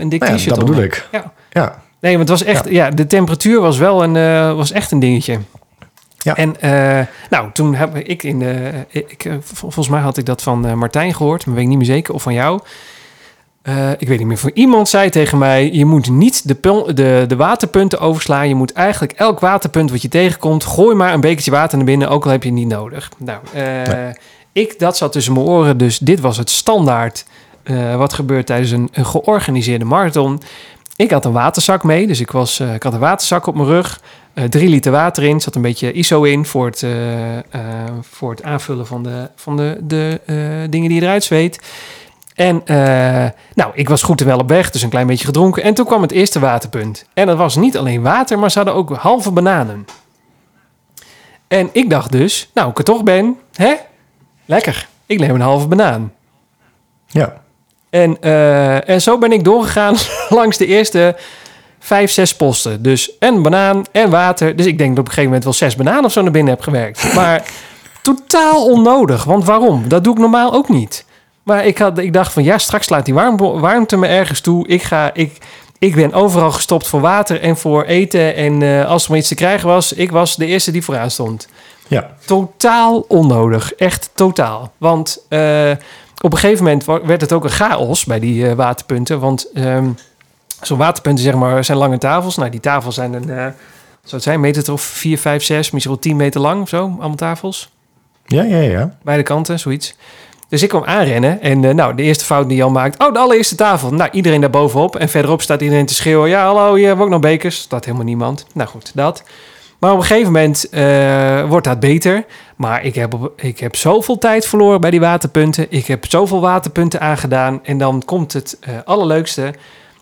een dik Nou ja, t-shirt dat om. bedoel ik. Ja. Ja. Nee, maar het was echt... Ja, de temperatuur was wel een, was echt een dingetje. Ja. En eh, nou, toen heb ik in de... Ik, eh, vol- volgens mij had ik dat van eh, Martijn gehoord, maar weet ik niet meer zeker. Of van jou. Eh, ik weet niet meer. Iemand zei tegen mij: je moet niet de, de, de waterpunten overslaan. Je moet eigenlijk elk waterpunt wat je tegenkomt, gooi maar een bekertje water naar binnen, ook al heb je het niet nodig. Nou, eh, Nee. ik dat zat tussen mijn oren, dus dit was het standaard. eh, wat gebeurt tijdens een, een georganiseerde marathon? Ik had een waterzak mee, dus ik, was, eh, ik had een waterzak op mijn rug. Eh, drie liter water in, zat een beetje ISO in voor het, eh, eh, voor het aanvullen van de, van de, de dingen die je eruit zweet. En nou, ik was goed en wel op weg, dus een klein beetje gedronken. En toen kwam het eerste waterpunt. En dat was niet alleen water, maar ze hadden ook halve bananen. En ik dacht dus, nou, ik er toch ben, hè? Lekker, ik neem een halve banaan. Ja. En, en zo ben ik doorgegaan [laughs] langs de eerste vijf, zes posten. Dus en banaan en water. Dus ik denk dat op een gegeven moment wel zes bananen of zo naar binnen heb gewerkt. [laughs] Maar totaal onnodig. Want waarom? Dat doe ik normaal ook niet. Maar ik, had, ik dacht van ja, straks slaat die warm, warmte me ergens toe. Ik, ga, ik, ik ben overal gestopt voor water en voor eten. En eh, als er maar iets te krijgen was, ik was de eerste die vooraan stond. Ja. Totaal onnodig. Echt totaal. Want eh, op een gegeven moment werd het ook een chaos bij die eh, waterpunten. Want ehm, zo'n waterpunten zeg maar, zijn lange tafels. Nou, die tafels zijn een, zou het zijn, meter of 4, 5, 6, misschien wel 10 meter lang of zo. Allemaal tafels. Ja, ja, ja. Beide kanten, zoiets. Dus ik kwam aanrennen en eh, nou, de eerste fout die Jan maakt... Oh, de allereerste tafel. Nou, iedereen daar bovenop. En verderop staat iedereen te schreeuwen... Ja, hallo, hier hebben we ook nog bekers. Staat helemaal niemand. Nou goed, dat. Maar op een gegeven moment eh, wordt dat beter. Maar ik heb, ik heb zoveel tijd verloren bij die waterpunten. Ik heb zoveel waterpunten aangedaan. En dan komt het allerleukste...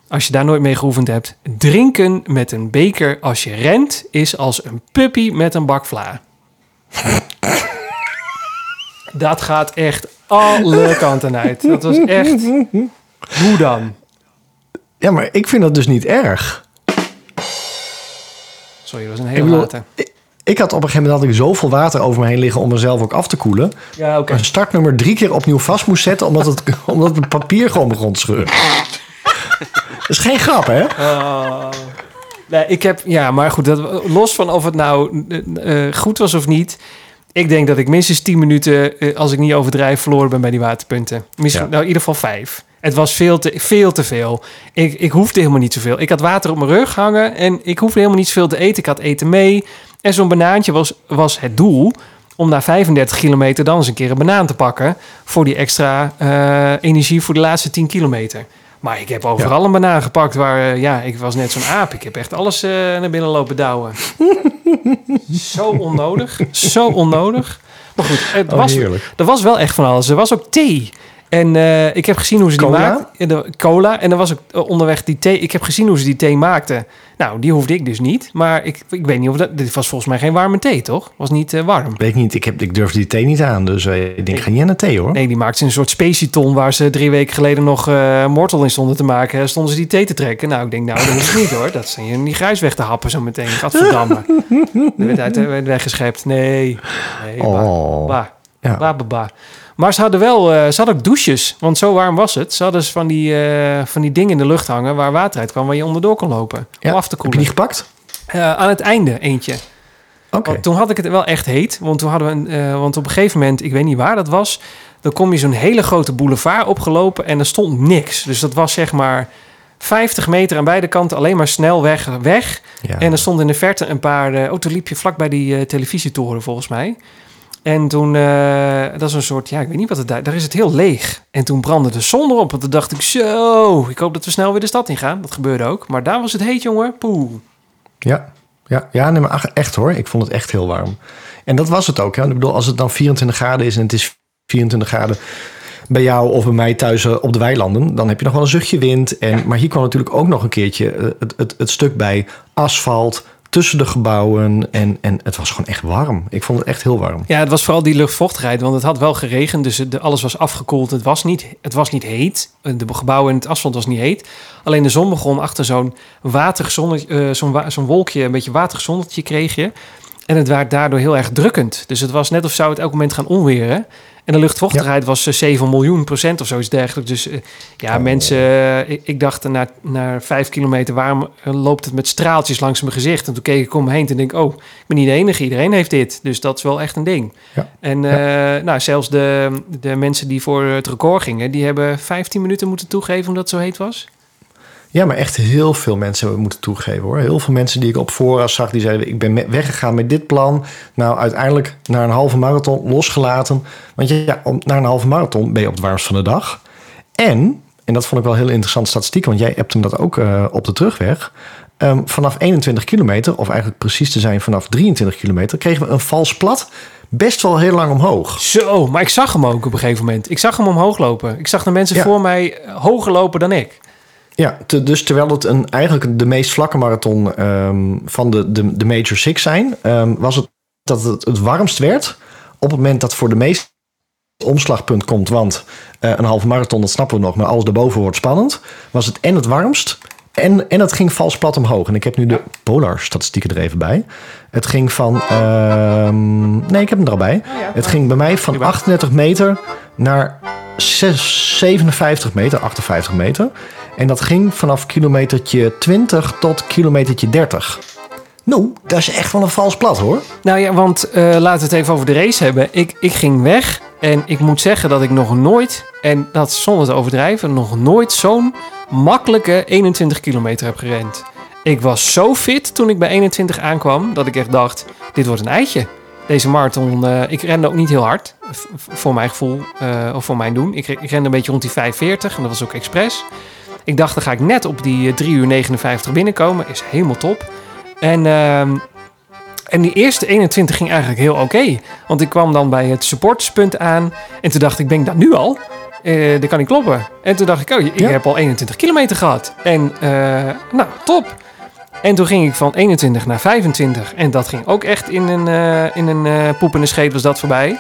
Als je daar nooit mee geoefend hebt... Drinken met een beker als je rent... is als een puppy met een bak vla. Dat gaat echt alle kanten uit. Dat was echt... Hoe dan? Ja, maar ik vind dat dus niet erg. Sorry, dat was een Ik hele bedoel, ik, ik had op een gegeven moment had ik zoveel water over me heen liggen om mezelf ook af te koelen. Ja, oké. Een startnummer drie keer opnieuw vast moest zetten omdat het, [laughs] omdat het papier gewoon begon te scheuren. Dat is geen grap, hè? Oh. Nee, ik heb... Ja, maar goed. Dat, los van of het nou eh, eh, goed was of niet... Ik denk dat ik minstens 10 minuten, eh, als ik niet overdrijf, verloren ben bij die waterpunten. Misschien, Ja. nou, in ieder geval vijf. Het was veel te, veel te veel. Ik, ik hoefde helemaal niet zoveel. Ik had water op mijn rug hangen en ik hoefde helemaal niet zoveel te eten. Ik had eten mee. En zo'n banaantje was, was het doel om na 35 kilometer dan eens een keer een banaan te pakken... voor die extra energie voor de laatste 10 kilometer. Maar ik heb overal een banaan gepakt waar... eh, ja, ik was net zo'n aap. Ik heb echt alles eh, naar binnen lopen douwen. [laughs] Zo onnodig. Zo onnodig. Maar goed, het Oh, was, heerlijk. er was wel echt van alles. Er was ook thee. En eh, ik heb gezien hoe ze die Cola? maakten. De cola. En er was ook eh, onderweg die thee. Ik heb gezien hoe ze die thee maakten. Nou, die hoefde ik dus niet. Maar ik, ik weet niet of dat... Dit was volgens mij geen warme thee, toch? Was niet eh, warm. Weet ik niet, ik, heb, ik durf die thee niet aan. Dus ik denk, ga niet aan de thee hoor. Nee, die maakten een soort specieton... waar ze drie weken geleden nog mortel in stonden te maken. Stonden ze die thee te trekken. Nou, ik denk, nou, dat is niet hoor. Dat zijn je die grijs weg te happen zo meteen. Gadverdamme. Dat [laughs] werd, uit, werd weggeschept. Nee. Nee, bah. Oh. Bah. Ja. Ba, ba, ba. Maar ze hadden wel, eh, ze hadden ook douches, want zo warm was het. Ze hadden dus van die, eh, van die dingen in de lucht hangen waar water uit kwam, waar je onderdoor kon lopen. Ja. Om af te Heb je koelen. die gepakt? Eh, aan het einde eentje. Oké. Want toen had ik het wel echt heet. Want toen hadden we een, want op een gegeven moment, ik weet niet waar dat was, dan kom je zo'n hele grote boulevard opgelopen en er stond niks. Dus dat was zeg maar 50 meter aan beide kanten alleen maar snel weg. weg. Ja. En er stond in de verte een paar... oh, toen liep je vlak bij die televisietoren volgens mij. En toen, eh, dat is een soort, ja, ik weet niet wat het daar, daar is het heel leeg. En toen brandde de zon erop. En toen dacht ik, zo, ik hoop dat we snel weer de stad in gaan. Dat gebeurde ook. Maar daar was het heet, jongen. Poeh. Ja, ja, ja nee, maar echt hoor. Ik vond het echt heel warm. En dat was het ook. Hè. Ik bedoel, als het dan 24 graden is en het is 24 graden bij jou of bij mij thuis eh, op de weilanden, dan heb je nog wel een zuchtje wind. En, Maar hier kwam natuurlijk ook nog een keertje eh, het, het stuk bij asfalt tussen de gebouwen. En, en het was gewoon echt warm. Ik vond het echt heel warm. Ja, het was vooral die luchtvochtigheid, want het had wel geregend, dus alles was afgekoeld. Het was, niet, het was niet heet. De gebouwen en het asfalt was niet heet. Alleen de zon begon achter zo'n waterig eh, zo'n zo'n wolkje, een beetje waterig zonnetje kreeg je. En het werd daardoor heel erg drukkend. Dus het was net of zou het elk moment gaan onweren. En de luchtvochtigheid was eh, 7 miljoen procent of zoiets dergelijks. Dus eh, ja, Oh. mensen, eh, ik, ik dacht na, na vijf kilometer, waarom eh, loopt het met straaltjes langs mijn gezicht? En toen keek ik om me heen en denk ik, oh, ik ben niet de enige, iedereen heeft dit. Dus dat is wel echt een ding. Ja. En eh, nou, zelfs de, de mensen die voor het record gingen, die hebben 15 minuten moeten toegeven omdat het zo heet was. Ja, maar echt heel veel mensen hebben moeten toegeven hoor. Heel veel mensen die ik op voorraad zag, die zeiden: Ik ben weggegaan met dit plan. Nou, uiteindelijk naar een halve marathon losgelaten. Want ja, om, na een halve marathon ben je op het warmst van de dag. En, en dat vond ik wel heel interessante statistiek, want jij hebt hem dat ook eh, op de terugweg. Ehm, vanaf 21 kilometer, of eigenlijk precies te zijn vanaf 23 kilometer, kregen we een vals plat best wel heel lang omhoog. Zo, maar ik zag hem ook op een gegeven moment. Ik zag hem omhoog lopen. Ik zag de mensen Ja. voor mij eh, hoger lopen dan ik. Ja, te- dus terwijl het een, eigenlijk de meest vlakke marathon ehm, van de, de, de Major Six zijn, ehm, was het dat het het warmst werd op het moment dat voor de meeste omslagpunt komt. Want eh, een halve marathon, dat snappen we nog, maar alles daarboven wordt spannend. Was het en het warmst en, en het ging vals plat omhoog. En ik heb nu de Polar-statistieken er even bij. Het ging van. ehm, nee, ik heb hem er al bij. Het ging bij mij van 38 meter naar zes- 57 meter, 58 meter. En dat ging vanaf kilometertje 20 tot kilometertje 30. Nou, dat is echt wel een vals plat hoor. Nou ja, want eh, laten we het even over de race hebben. Ik, ik ging weg en ik moet zeggen dat ik nog nooit, en dat zonder te overdrijven, nog nooit zo'n makkelijke 21 kilometer heb gerend. Ik was zo fit toen ik bij 21 aankwam dat ik echt dacht, dit wordt een eitje. Deze marathon, eh, ik rende ook niet heel hard, voor mijn gevoel, eh, of voor mijn doen. Ik, ik rende een beetje rond die 5,40 en dat was ook expres. Ik dacht, dan ga ik net op die eh, 3 uur 59 binnenkomen. Is helemaal top. En, ehm, en die eerste 21 ging eigenlijk heel oké. Want ik kwam dan bij het supporterspunt aan. En toen dacht ik, ben ik dat nu al? Eh dat kan niet kloppen. En toen dacht ik, oh, ik Ja. heb al 21 kilometer gehad. En eh, nou, top. En toen ging ik van 21 naar 25. En dat ging ook echt in een, eh in een eh poep in de scheet was dat voorbij.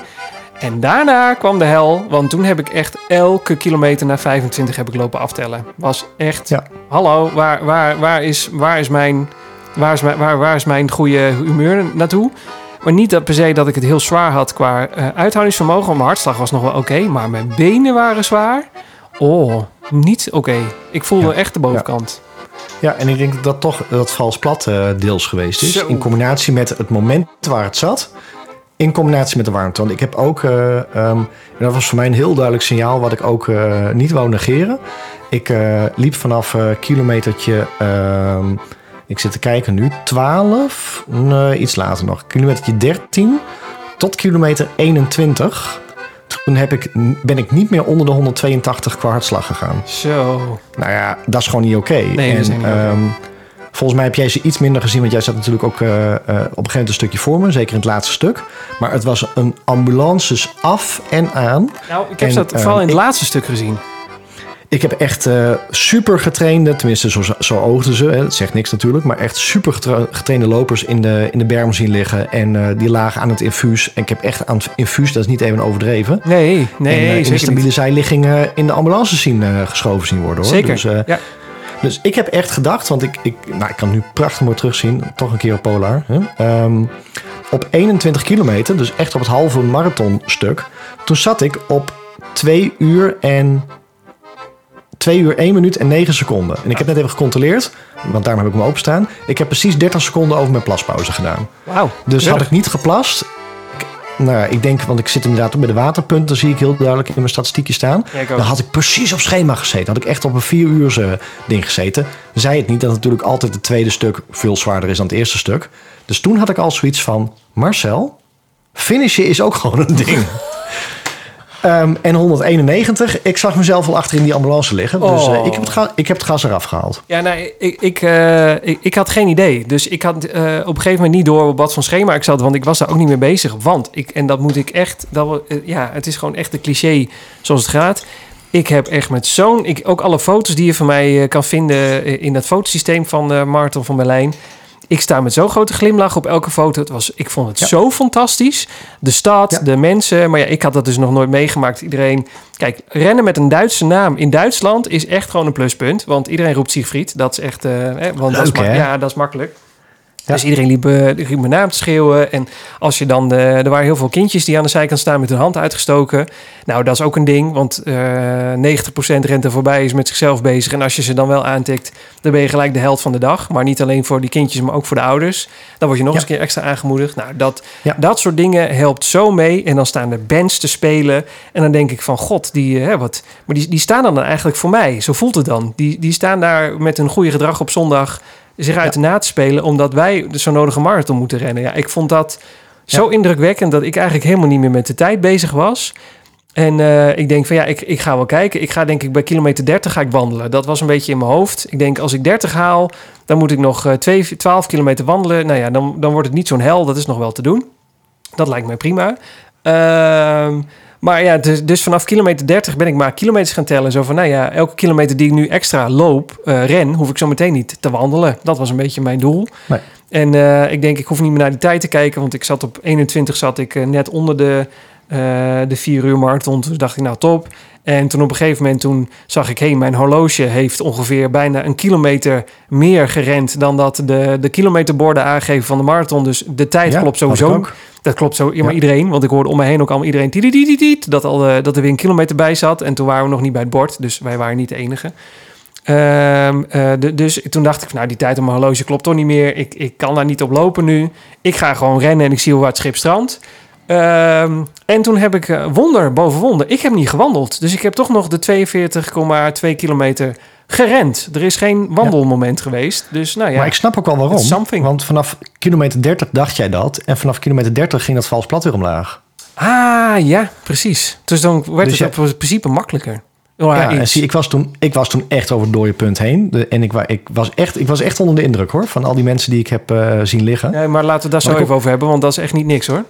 En daarna kwam de hel, want toen heb ik echt elke kilometer naar 25 heb ik lopen aftellen. Was echt, Ja. hallo, waar, waar, waar, is, waar, is mijn, waar, is mijn, waar, waar is mijn goede humeur naartoe? Maar niet dat per se dat ik het heel zwaar had qua eh, uithoudingsvermogen. Mijn hartslag was nog wel oké, maar mijn benen waren zwaar. Oh, niet oké. Ik voelde Ja. echt de bovenkant. Ja, en ik denk dat dat toch dat vals plat eh, deels geweest is. Zo. In combinatie met het moment waar het zat. In combinatie met de warmte. Want ik heb ook, eh, ehm, en dat was voor mij een heel duidelijk signaal wat ik ook eh, niet wou negeren. Ik liep vanaf kilometertje, ehm, ik zit te kijken nu, 12, nee, iets later nog, kilometertje 13 tot kilometer 21. Toen heb ik, ben ik niet meer onder de 182 qua hartslag gegaan. Zo. Nou ja, dat is gewoon niet oké. Nee, dat is en niet ehm, Volgens mij heb jij ze iets minder gezien, want jij zat natuurlijk ook eh, eh, op een gegeven moment een stukje voor me, zeker in het laatste stuk. Maar het was een ambulances af en aan. Nou, ik heb En, dat vooral in het ik- laatste stuk gezien. Ik heb echt eh, super getrainde, tenminste zo, zo oogden ze, hè, dat zegt niks natuurlijk, maar echt super getra- getrainde lopers in de, in de berm zien liggen. En eh, die lagen aan het infuus. En ik heb echt aan het infuus, dat is niet even overdreven. Nee, nee, en, eh, in stabiele niet. zijligging eh, in de ambulance zien geschoven zien worden. Hoor. Zeker, Dus, ja. dus ik heb echt gedacht, want ik, ik, nou, ik kan nu prachtig mooi terugzien, toch een keer op Polar. Hè? Ehm, op 21 kilometer, dus echt op het halve marathonstuk, toen zat ik op 2 uur en 2 uur 1 minuut en 9 seconden. En ik heb net even gecontroleerd, want daarom heb ik hem openstaan. Ik heb precies 30 seconden over mijn plaspauze gedaan. Wauw. Dus had ik niet geplast. Nou, ja, ik denk, want ik zit inderdaad ook bij de waterpunt. Dan zie ik heel duidelijk in mijn statistiekje staan. Ja. Dan had ik precies op schema gezeten. Had ik echt op een vier uur ding gezeten. Zei het niet dat natuurlijk altijd het tweede stuk veel zwaarder is dan het eerste stuk. Dus toen had ik al zoiets van... Marcel, finishen is ook gewoon een ding. [laughs] Ehm, en 191, ik zag mezelf al achter in die ambulance liggen. Dus eh, Oh. ik, heb het ga- ik heb het gas eraf gehaald. Ja, nee, ik, ik, eh, ik, ik had geen idee. Dus ik had eh, op een gegeven moment niet door op wat voor schema ik zat. Want ik was daar ook niet mee bezig. Want, ik, en dat moet ik echt... Dat, ja, het is gewoon echt een cliché zoals het gaat. Ik heb echt met zo'n... ik- Ook alle foto's die je van mij kan vinden in dat fotosysteem van Marathon van Berlijn. Ik sta met zo'n grote glimlach op elke foto. Het was, ik vond het Ja. zo fantastisch. De stad, Ja. de mensen. Maar ja, ik had dat dus nog nooit meegemaakt. Iedereen... Kijk, rennen met een Duitse naam in Duitsland is echt gewoon een pluspunt. Want iedereen roept Siegfried. Dat is echt... eh, hè, want dat is hè? Ja, dat is makkelijk. Ja. Dus iedereen liep, eh, liep mijn naam te schreeuwen. En als je dan... eh, er waren heel veel kindjes die aan de zijkant staan met hun hand uitgestoken. Nou, dat is ook een ding. Want eh 90% rent er voorbij, is met zichzelf bezig. En als je ze dan wel aantikt, dan ben je gelijk de held van de dag. Maar niet alleen voor die kindjes, maar ook voor de ouders. Dan word je nog Ja. eens een keer extra aangemoedigd. Nou, dat, Ja. dat soort dingen helpt zo mee. En dan staan er bands te spelen. En dan denk ik van, god, die, eh, hè, wat, maar die, die staan dan eigenlijk voor mij. Zo voelt het dan. Die, die staan daar met hun goede gedrag op zondag zich uit de na te spelen... omdat wij de zo nodige marathon moeten rennen. Ja, ik vond dat zo indrukwekkend... dat ik eigenlijk helemaal niet meer met de tijd bezig was... En eh, ik denk van ja, ik, ik ga wel kijken. Ik ga denk ik bij kilometer 30 ga ik wandelen. Dat was een beetje in mijn hoofd. Ik denk als ik 30 haal, dan moet ik nog eh, twee- 12 kilometer wandelen. Nou ja, dan, dan wordt het niet zo'n hel. Dat is nog wel te doen. Dat lijkt mij prima. Ehm, maar ja, dus, dus vanaf kilometer 30 ben ik maar kilometers gaan tellen. Zo van, nou ja, elke kilometer die ik nu extra loop, eh, ren, hoef ik zo meteen niet te wandelen. Dat was een beetje mijn doel. Nee. En eh, ik denk, ik hoef niet meer naar die tijd te kijken, want ik zat op 21, zat ik eh, net onder de, de 4 uur marathon. Toen dacht ik, nou top. En toen op een gegeven moment toen zag ik, hé, mijn horloge heeft ongeveer bijna een kilometer meer gerend dan dat de, de kilometerborden aangeven van de marathon. Dus de tijd Ja, klopt sowieso. ook. Dat klopt zo. Ja, maar Ja. iedereen, want ik hoorde om me heen ook allemaal iedereen tiet, dat, al, eh, dat er weer een kilometer bij zat. En toen waren we nog niet bij het bord, dus wij waren niet de enige. Ehm, eh, de- dus toen dacht ik, nou, die tijd op mijn horloge klopt toch niet meer. Ik, ik kan daar niet op lopen nu. Ik ga gewoon rennen en ik zie waar het schip strandt. Ehm, en toen heb ik eh, wonder boven wonder. Ik heb niet gewandeld. Dus ik heb toch nog de 42,2 kilometer gerend. Er is geen wandelmoment geweest. Dus nou ja. Maar ik snap ook wel waarom. Want vanaf kilometer 30 dacht jij dat. En vanaf kilometer 30 ging dat vals plat weer omlaag. Ah, ja, precies. Dus dan werd Dus het ja- op principe makkelijker. Oh, ja, Ja, en eens. zie, ik, was toen, ik was toen echt over het dode punt heen. De, en ik, ik, was echt, ik was echt onder de indruk hoor. Van al die mensen die ik heb eh, zien liggen. Ja, maar laten we daar zo Maar even over hebben, want dat is echt niet niks hoor.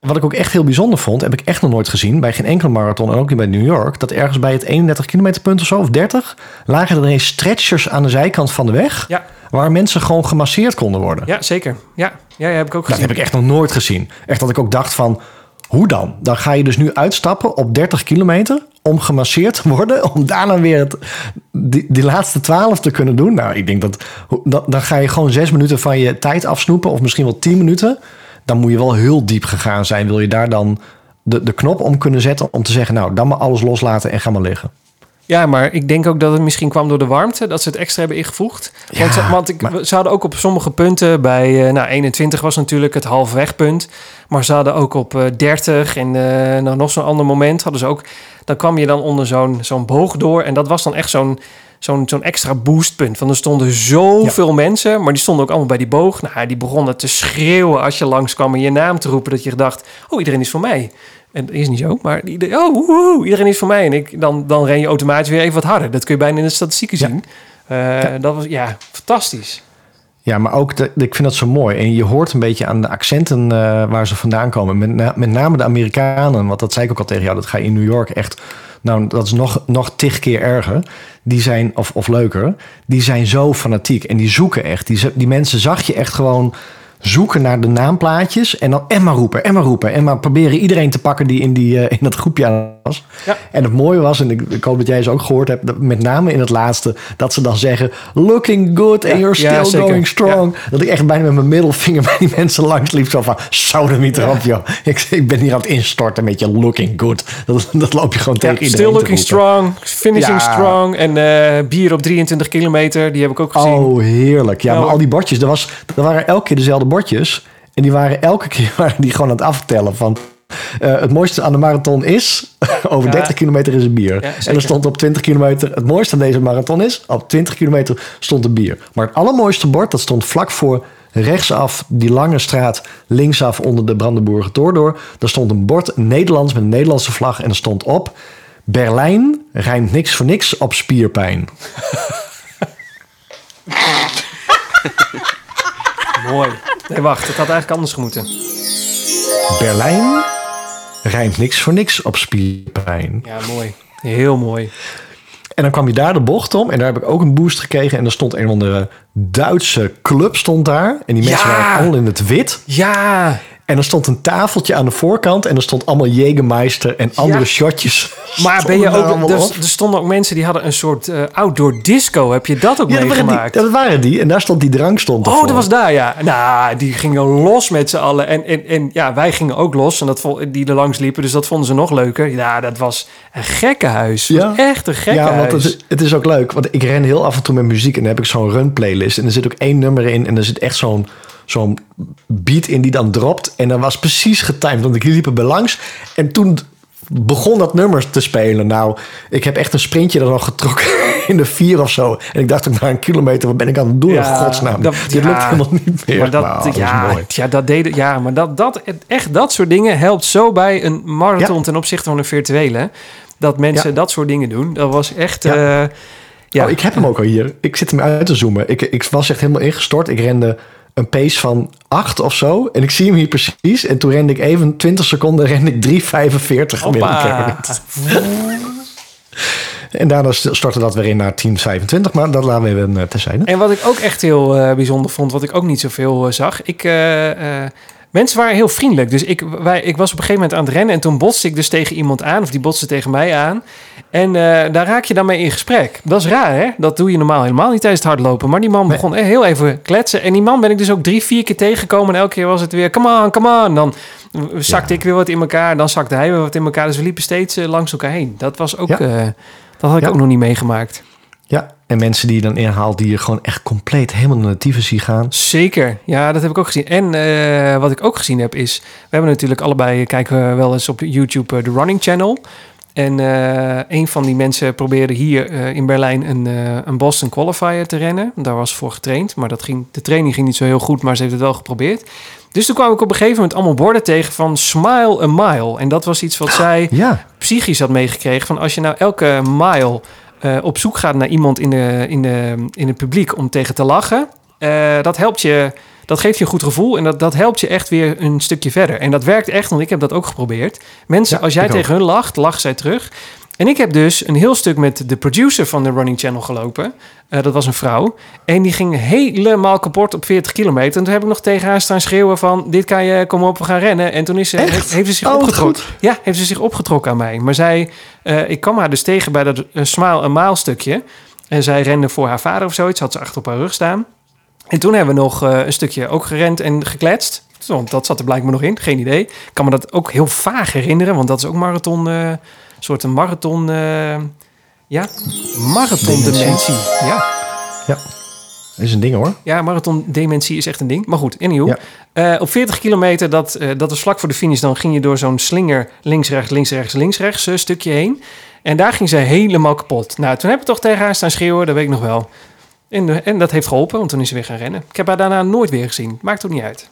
Wat ik ook echt heel bijzonder vond, heb ik echt nog nooit gezien. Bij geen enkele marathon en ook niet bij New York. Dat ergens bij het 31 kilometer punt of zo, of 30. lagen er ineens stretchers aan de zijkant van de weg. Ja. Waar mensen gewoon gemasseerd konden worden. Ja, zeker. Ja, ja, ja heb ik ook Dat gezien. heb ik echt nog nooit gezien. Echt dat ik ook dacht van, hoe dan? Dan ga je dus nu uitstappen op 30 kilometer om gemasseerd te worden, om daarna weer het, die, die laatste 12 te kunnen doen. Nou, ik denk dat dan, dan ga je gewoon zes minuten van je tijd afsnoepen, of misschien wel 10 minuten. Dan moet je wel heel diep gegaan zijn. Wil je daar dan de, de knop om kunnen zetten om te zeggen, nou, dan maar alles loslaten en ga maar liggen. Ja, maar ik denk ook dat het misschien kwam door de warmte, dat ze het extra hebben ingevoegd. Ja, want ze, want ik, maar- ze hadden ook op sommige punten, bij eh, nou, 21 was natuurlijk het halfwegpunt. Maar ze hadden ook op eh, 30 en eh, nou, nog zo'n ander moment hadden ze ook... Dan kwam je dan onder zo'n zo'n boog door en dat was dan echt zo'n zo'n zo'n extra boostpunt. Want er stonden zoveel mensen, maar die stonden ook allemaal bij die boog. Nou, die begonnen te schreeuwen als je langskwam en je naam te roepen. Dat je dacht, oh, iedereen is voor mij. En dat is niet zo, maar iedereen, oh, woehoe, iedereen is voor mij. En ik, dan, dan ren je automatisch weer even wat harder. Dat kun je bijna in de statistieken Ja. zien. Eh, Dat was, ja, fantastisch. Ja, maar ook, ik vind dat zo mooi. En je hoort een beetje aan de accenten eh, waar ze vandaan komen. Met, met name de Amerikanen, want dat zei ik ook al tegen jou. Dat ga je in New York echt... Nou, dat is nog, nog tig keer erger. Die zijn, of, of leuker, die zijn zo fanatiek. En die zoeken echt. Die, die mensen zag je echt gewoon zoeken naar de naamplaatjes. En dan en maar roepen, en maar roepen. En maar proberen iedereen te pakken die in, die, eh, in dat groepje aan was. Ja. En het mooie was, en ik, ik hoop dat jij ze ook gehoord hebt... dat met name in het laatste, dat ze dan zeggen... looking good and Ja, you're still going strong. Dat ik echt bijna met mijn middelvinger [laughs] bij die mensen langs liep. Zo van, niet erop, joh. Ik, ik ben hier aan het instorten met je looking good. Dat, dat loop je gewoon tegen iedereen still looking strong, finishing strong. En eh, bier op 23 kilometer, die heb ik ook gezien. Oh, heerlijk. Ja, Nou, maar al die bordjes, er, was, er waren elke keer dezelfde bordjes. En die waren elke [laughs] keer waren die gewoon aan het aftellen van... eh, het mooiste aan de marathon is, [laughs] over Ja. 30 kilometer is een bier. en er stond op 20 kilometer, het mooiste aan deze marathon is, op 20 kilometer stond een bier. Maar het allermooiste bord, dat stond vlak voor rechtsaf, die lange straat, linksaf onder de Brandenburger Tor door. Daar stond een bord, Nederlands, met een Nederlandse vlag. En er stond op, Berlijn rijmt niks voor niks op spierpijn. [laughs] Mooi. Nee, wacht, het had eigenlijk anders gemoeten. Berlijn rijmt niks voor niks op spierpijn. Ja, mooi. Heel mooi. En dan kwam je daar de bocht om. En daar heb ik ook een boost gekregen. En er stond een of andere Duitse club stond daar. En die mensen Ja! waren allemaal in het wit. Ja, En er stond een tafeltje aan de voorkant. En er stond allemaal Jägermeister en andere Ja. shotjes. [laughs] maar ben je ook... Er, er stonden ook mensen die hadden een soort eh, outdoor disco. Heb je dat ook Ja, dat waren, die, meegemaakt? dat waren die. En daar stond die drank stond Oh, ervoor. dat was daar, ja. Nou, die gingen los met z'n allen. En, en, en ja, wij gingen ook los. En dat, die er langs liepen. Dus dat vonden ze nog leuker. Ja, dat was een gekkenhuis. Ja. Ja. Echt een gekkenhuis. Ja, want het, is- het is ook leuk. Want ik ren heel af en toe met muziek. En dan heb ik zo'n run playlist. En er zit ook één nummer in. En er zit echt zo'n zo'n beat in die dan dropt. En dat was precies getimed. Want ik liep erbij langs. En toen begon dat nummer te spelen. Nou, ik heb echt een sprintje er nog getrokken. [laughs] In de vier of zo. En ik dacht ook na een kilometer. Wat ben ik aan het doen? Ja, in godsnaam. dat- Dit ja. lukt helemaal niet meer. Maar dat, ja, dat deden, ja, maar dat, dat, echt dat soort dingen helpt zo bij een marathon Ja. ten opzichte van een virtuele. Dat mensen dat soort dingen doen. Dat was echt. Ja. Ja. Oh, ik heb hem ook al hier. Ik zit hem uit te zoomen. Ik, ik was echt helemaal ingestort. Ik rende een pace van 8 of zo. En ik zie hem hier precies. En toen rende ik even 20 seconden rende ik 3,45 gemiddeld. [laughs] En daarna st- stortte dat weer in naar 10,25. Maar dat laten we even uh, terzijde. En wat ik ook echt heel eh, bijzonder vond, wat ik ook niet zoveel eh, zag. Ik, eh, eh, mensen waren heel vriendelijk. Dus ik, wij, ik was op een gegeven moment aan het rennen en toen botste ik dus tegen iemand aan, of die botste tegen mij aan. En eh, daar raak je dan mee in gesprek. Dat is raar, hè? Dat doe je normaal helemaal niet tijdens het hardlopen. Maar die man begon eh, heel even kletsen. En die man ben ik dus ook drie, vier keer tegengekomen. En elke keer was het weer, come on, come on. Dan zakte Ja. ik weer wat in elkaar. Dan zakte hij weer wat in elkaar. Dus we liepen steeds eh, langs elkaar heen. Dat was ook, Ja. dat had ik Ja. ook nog niet meegemaakt. Ja, en mensen die je dan inhaalt... die je gewoon echt compleet helemaal naar de tyfus gaan. Zeker, ja, dat heb ik ook gezien. En eh, wat ik ook gezien heb is, we hebben natuurlijk allebei kijken we wel eens op YouTube eh, de Running Channel. En eh, een van die mensen probeerde hier eh, in Berlijn een, eh, een Boston Qualifier te rennen. Daar was voor getraind, maar dat ging, de training ging niet zo heel goed, maar ze heeft het wel geprobeerd. Dus toen kwam ik op een gegeven moment allemaal borden tegen van Smile a Mile. En dat was iets wat zij Ja, psychisch had meegekregen. Van als je nou elke mile eh, op zoek gaat naar iemand in, de, in, de, in het publiek om tegen te lachen. eh, dat helpt je. Dat geeft je een goed gevoel en dat, dat helpt je echt weer een stukje verder. En dat werkt echt, want ik heb dat ook geprobeerd. Mensen, Ja, als jij tegen hun lacht, lachen zij terug. En ik heb dus een heel stuk met de producer van de Running Channel gelopen. Eh, dat was een vrouw. En die ging helemaal kapot op 40 kilometer. En toen heb ik nog tegen haar staan schreeuwen van... dit kan je, kom op, we gaan rennen. En toen is ze, heeft, heeft ze zich Oh, opgetrokken. Ja, heeft ze zich opgetrokken aan mij. Maar zij, eh, ik kwam haar dus tegen bij dat uh, Smile a Mile stukje. En zij rende voor haar vader of zoiets. Had ze achter op haar rug staan. En toen hebben we nog een stukje ook gerend en gekletst. Want dat zat er blijkbaar nog in, geen idee. Ik kan me dat ook heel vaag herinneren, want dat is ook marathon, soort een marathon, eh, ja, marathon dementie. Ja, dat is een ding hoor. ja, marathon dementie is echt een ding. Maar goed, anyhow. Ja. Eh, op 40 kilometer, dat, eh, dat was vlak voor de finish, dan ging je door zo'n slinger links, rechts, links, rechts, links, rechts eh, stukje heen. En daar ging ze helemaal kapot. Nou, toen heb ik toch tegen haar staan schreeuwen, dat weet ik nog wel. En, en dat heeft geholpen, want toen is ze weer gaan rennen. Ik heb haar daarna nooit weer gezien. Maakt ook niet uit.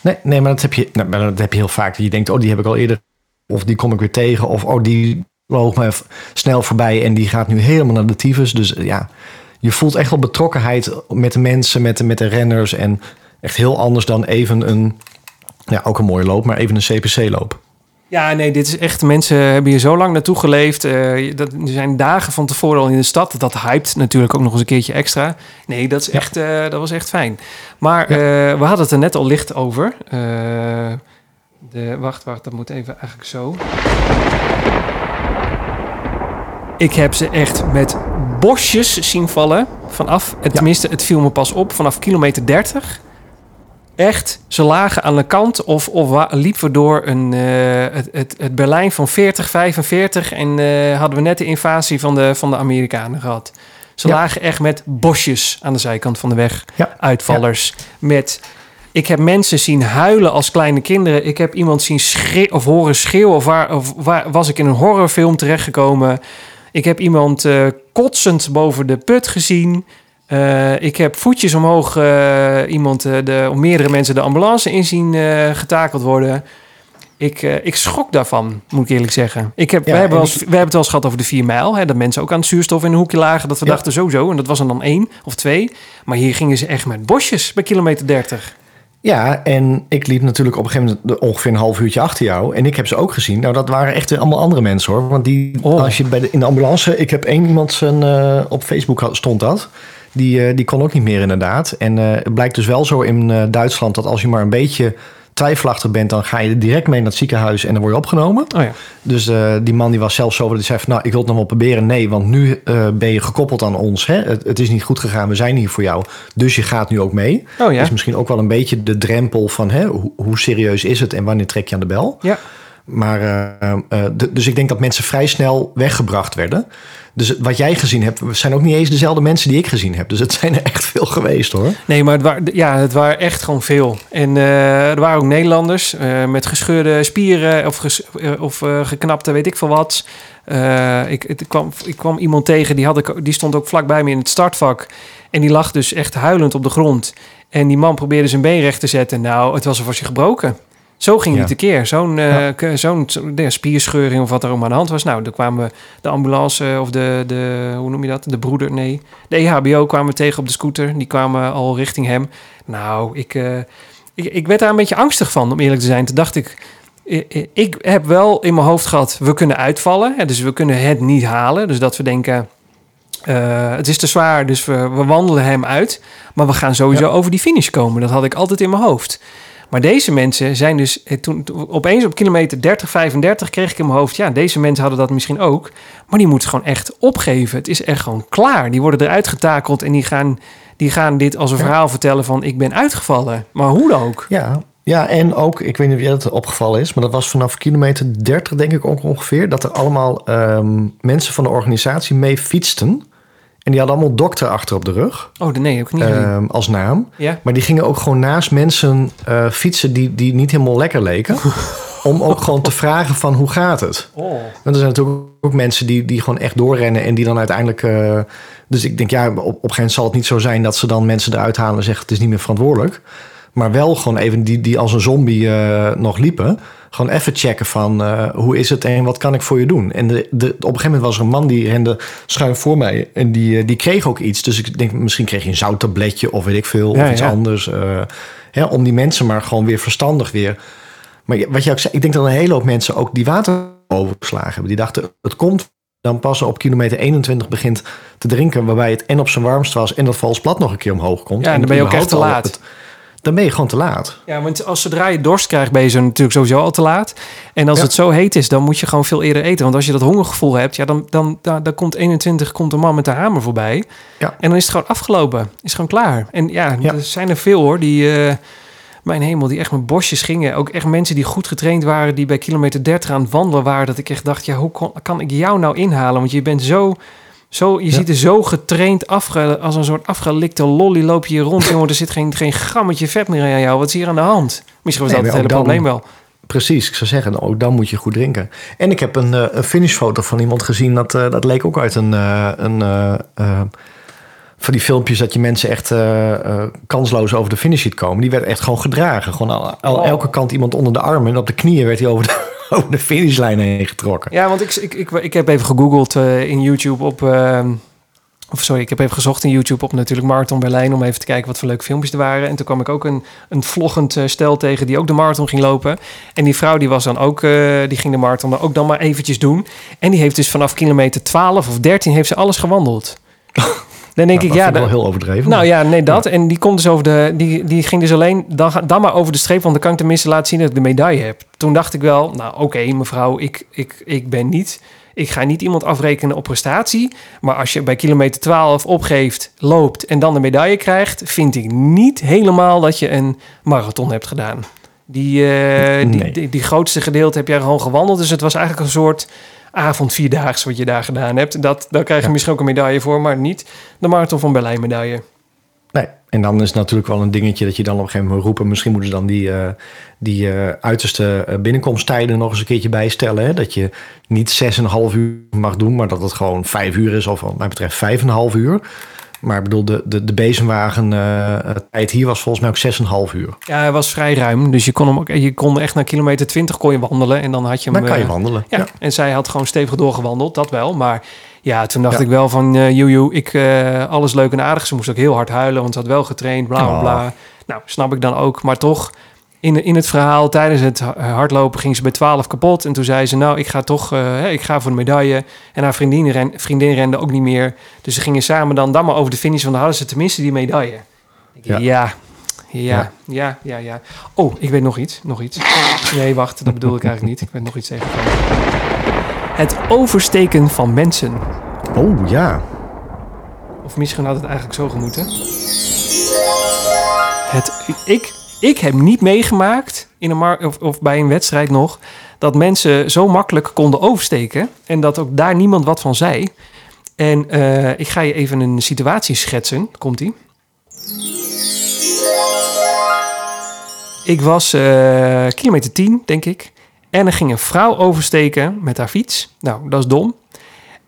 Nee, nee maar, dat heb je, nou, maar dat heb je heel vaak. Je denkt, oh, die heb ik al eerder. Of die kom ik weer tegen. Of oh, die loog me snel voorbij en die gaat nu helemaal naar de tyfus. Dus eh, ja, je voelt echt wel betrokkenheid met de mensen, met de, met de renners. En echt heel anders dan even een, ja, ook een mooie loop, maar even een CPC-loop. Ja, nee, dit is echt... Mensen hebben hier zo lang naartoe geleefd. Eh, dat, er zijn dagen van tevoren al in de stad. Dat hypt natuurlijk ook nog eens een keertje extra. Nee, dat, is echt, eh, dat was echt fijn. Maar we hadden het er net al licht over. De, wacht, wacht, dat moet even eigenlijk zo. Ik heb ze echt met bosjes zien vallen. Vanaf, het, tenminste, het viel me pas op, vanaf kilometer 30. Echt, ze lagen aan de kant of, of liepen we door een, eh, het, het, het Berlijn van 40, 45 en eh, hadden we net de invasie van de, van de Amerikanen gehad. Ze Ja. lagen echt met bosjes aan de zijkant van de weg. Ja. Uitvallers. Met, ik heb mensen zien huilen als kleine kinderen. Ik heb iemand zien schreeuwen of horen schreeuwen. Of, waar, of waar, was ik in een horrorfilm terechtgekomen. Ik heb iemand eh, kotsend boven de put gezien. Eh, ik heb voetjes omhoog eh, iemand, de, of meerdere mensen de ambulance in zien getakeld worden. Ik, ik schrok daarvan, moet ik eerlijk zeggen. Ik heb, Ja, hebben hebben het wel eens gehad over de 4 mijl. Hè, dat mensen ook aan het zuurstof in een hoekje lagen. Dat we Ja. dachten sowieso. En dat was er dan één of twee. Maar hier gingen ze echt met bosjes bij kilometer 30. Ja, en ik liep natuurlijk op een gegeven moment ongeveer een half uurtje achter jou. En ik heb ze ook gezien. Nou, dat waren echt weer allemaal andere mensen hoor. Want die, Oh. als je bij de, in de ambulance... Ik heb één iemand zijn, eh, op Facebook had- stond dat. Die, eh, die kon ook niet meer inderdaad. En eh, het blijkt dus wel zo in Duitsland... dat als je maar een beetje twijfelachtig bent... dan ga je direct mee naar het ziekenhuis en dan word je opgenomen. Oh ja. Dus eh, die man die was zelfs zo... dat hij zei van, nou, ik wil het nog wel proberen. Nee, want nu eh, ben je gekoppeld aan ons. Hè? Het, het is niet goed gegaan, we zijn hier voor jou. Dus je gaat nu ook mee. Oh ja. is misschien ook wel een beetje de drempel van hè, hoe, hoe serieus is het en wanneer trek je aan de bel. Ja. Maar, eh, eh, dus ik denk dat mensen vrij snel weggebracht werden. Dus wat jij gezien hebt, zijn ook niet eens dezelfde mensen die ik gezien heb. Dus het zijn er echt veel geweest hoor. Nee, maar het, wa- ja, het waren echt gewoon veel. En eh, er waren ook Nederlanders met gescheurde spieren of, geknapte weet ik veel wat. Ik, het kwam, ik kwam iemand tegen, die, had ik, die stond ook vlakbij me in het startvak. En die lag dus echt huilend op de grond. En die man probeerde zijn been recht te zetten. Nou, het was alsof je gebroken. Zo ging Ja. hij tekeer. Zo'n eh, Ja. zo'n spierscheuring of wat er ook maar aan de hand was. Nou, dan kwamen de ambulance eh, of de, de, hoe noem je dat? De broeder, nee. De EHBO kwamen tegen op de scooter. Die kwamen al richting hem. Nou, ik, eh, ik, ik werd daar een beetje angstig van, om eerlijk te zijn. Toen dacht ik, ik heb wel in mijn hoofd gehad, we kunnen uitvallen. Hè, dus we kunnen het niet halen. Dus dat we denken, het is te zwaar, dus we, we wandelen hem uit. Maar we gaan sowieso Ja. over die finish komen. Dat had ik altijd in mijn hoofd. Maar deze mensen zijn dus eh, toen opeens op kilometer 30, 35 kreeg ik in mijn hoofd. Ja, deze mensen hadden dat misschien ook. Maar die moeten gewoon echt opgeven. Het is echt gewoon klaar. Die worden eruit getakeld en die gaan, die gaan dit als een Ja. verhaal vertellen van ik ben uitgevallen. Maar hoe dan ook? Ja, ja, en ook, ik weet niet of jij dat opgevallen is, maar dat was vanaf kilometer 30 denk ik ook ongeveer, dat er allemaal ehm, mensen van de organisatie mee fietsten. En die hadden allemaal dokter achter op de rug Oh, nee, ik niet ehm, als naam. Ja? Maar die gingen ook gewoon naast mensen eh, fietsen die, die niet helemaal lekker leken. [laughs] om ook gewoon te vragen van hoe gaat het? Oh. Want er zijn natuurlijk ook mensen die, die gewoon echt doorrennen en die dan uiteindelijk... eh, dus ik denk, ja, op, op een gegeven moment zal het niet zo zijn dat ze dan mensen eruit halen en zeggen het is niet meer verantwoordelijk. Maar wel gewoon even die, die als een zombie eh, nog liepen. Gewoon even checken van eh, hoe is het en wat kan ik voor je doen. En de, de, op een gegeven moment was er een man die rende schuin voor mij. En die, eh, die kreeg ook iets. Dus ik denk misschien kreeg hij een zouttabletje of weet ik veel. Ja, of iets ja. anders. eh, hè, om die mensen maar gewoon weer verstandig weer... Maar wat je ook zei, ik denk dat een hele hoop mensen ook die water overgeslagen hebben. Die dachten, het komt dan pas op kilometer 21 begint te drinken... waarbij het en op zijn warmst was en dat vals plat nog een keer omhoog komt. Ja, en dan ben je ook echt te laat. het- dan ben je gewoon te laat. Ja, want als zodra je dorst krijgt, ben je zo natuurlijk sowieso al te laat. En als Ja. het zo heet is, dan moet je gewoon veel eerder eten. Want als je dat hongergevoel hebt, ja, dan, dan, dan, dan komt 21, komt een man met de hamer voorbij. Ja. En dan is het gewoon afgelopen. Is gewoon klaar. En ja, Ja. er zijn er veel hoor, die... eh, mijn hemel, die echt met bosjes gingen. Ook echt mensen die goed getraind waren, die bij kilometer 30 aan het wandelen waren. Dat ik echt dacht, ja, hoe kon- kan ik jou nou inhalen? Want je bent zo, zo je Ja. ziet er zo getraind, afge, als een soort afgelikte lolly loop je hier rond. [clears throat] Jongen, er zit geen, geen grammetje vet meer aan jou. Wat is hier aan de hand? Misschien was Nee, dat het hele dan- probleem wel. Precies, ik zou zeggen, ook dan moet je goed drinken. En ik heb een, eh, een finishfoto van iemand gezien... dat, eh, dat leek ook uit een... eh, een van die filmpjes dat je mensen echt kansloos over de finish ziet komen. Die werd echt gewoon gedragen. Gewoon al, al- Oh. elke kant iemand onder de armen. En op de knieën werd hij over de, over de finishlijn heen getrokken. Ja, want ik, ik, ik, ik heb even gegoogeld eh, in YouTube op, ehm, Of sorry, ik heb even gezocht in YouTube op natuurlijk Marathon Berlijn... om even te kijken wat voor leuke filmpjes er waren. En toen kwam ik ook een, een vloggend eh, stel tegen die ook de marathon ging lopen. En die vrouw die was dan ook, eh, die ging de marathon ook dan maar eventjes doen. En die heeft dus vanaf kilometer 12 of 13 heeft ze alles gewandeld. Dan denk Nou, ik, dat ja, ik de- wel heel overdreven. nou maar- ja, nee, dat. En die komt dus over de. Die, die ging dus alleen. Dan, dan maar over de streep, want dan kan ik tenminste laten zien dat ik de medaille heb. Toen dacht ik wel, nou oké, mevrouw, ik, ik, ik ben niet. Ik ga niet iemand afrekenen op prestatie. Maar als je bij kilometer 12 opgeeft, loopt en dan de medaille krijgt, vind ik niet helemaal dat je een marathon hebt gedaan. Die, eh, die, die, die grootste gedeelte heb jij gewoon gewandeld. Dus het was eigenlijk een soort avond vierdaags wat je daar gedaan hebt. Dat, daar krijg je Ja. misschien ook een medaille voor, maar niet de marathon van Berlijn medaille. Nee, en dan is het natuurlijk wel een dingetje dat je dan op een gegeven moment roepen. Misschien moeten ze dan die, eh, die eh, uiterste eh, binnenkomsttijden nog eens een keertje bijstellen. Hè? Dat je niet 6,5 uur mag doen, maar dat het gewoon 5 uur is. Of wat mij betreft 5,5 uur. Maar ik bedoel, de, de, de bezemwagen eh, tijd hier was volgens mij ook 6,5 uur. Ja, hij was vrij ruim. Dus je kon hem ook, je kon echt naar kilometer 20 kon je wandelen. En dan had je hem. Dan kan je eh, wandelen. Ja, Ja. en zij had gewoon stevig doorgewandeld, dat wel. Maar ja, toen dacht Ja. ik wel van, joejoe, ik, eh, alles leuk en aardig. Ze moest ook heel hard huilen, want ze had wel getraind, bla bla bla. Oh. Nou, snap ik dan ook. Maar toch, in, in het verhaal tijdens het ha- hardlopen ging ze bij 12 kapot. En toen zei ze, nou, ik ga toch, eh, hè, ik ga voor de medaille. En haar vriendin, ren, vriendin rende ook niet meer. Dus ze gingen samen dan, dan maar over de finish, want dan hadden ze tenminste die medaille. Ja. Ja. Ja. Ja, ja. Oh, ik weet nog iets. Nog iets. Nee, wacht, dat bedoel ik eigenlijk niet. Ik weet nog iets tegengekomen. Het oversteken van mensen. Oh ja. Of misschien had het eigenlijk zo gemoeten. Het, ik, ik heb niet meegemaakt in een of bij een wedstrijd nog dat mensen zo makkelijk konden oversteken en dat ook daar niemand wat van zei. En eh, ik ga je even een situatie schetsen. Komt ie? Ik was eh, kilometer 10, denk ik. En er ging een vrouw oversteken met haar fiets. Nou, dat is dom.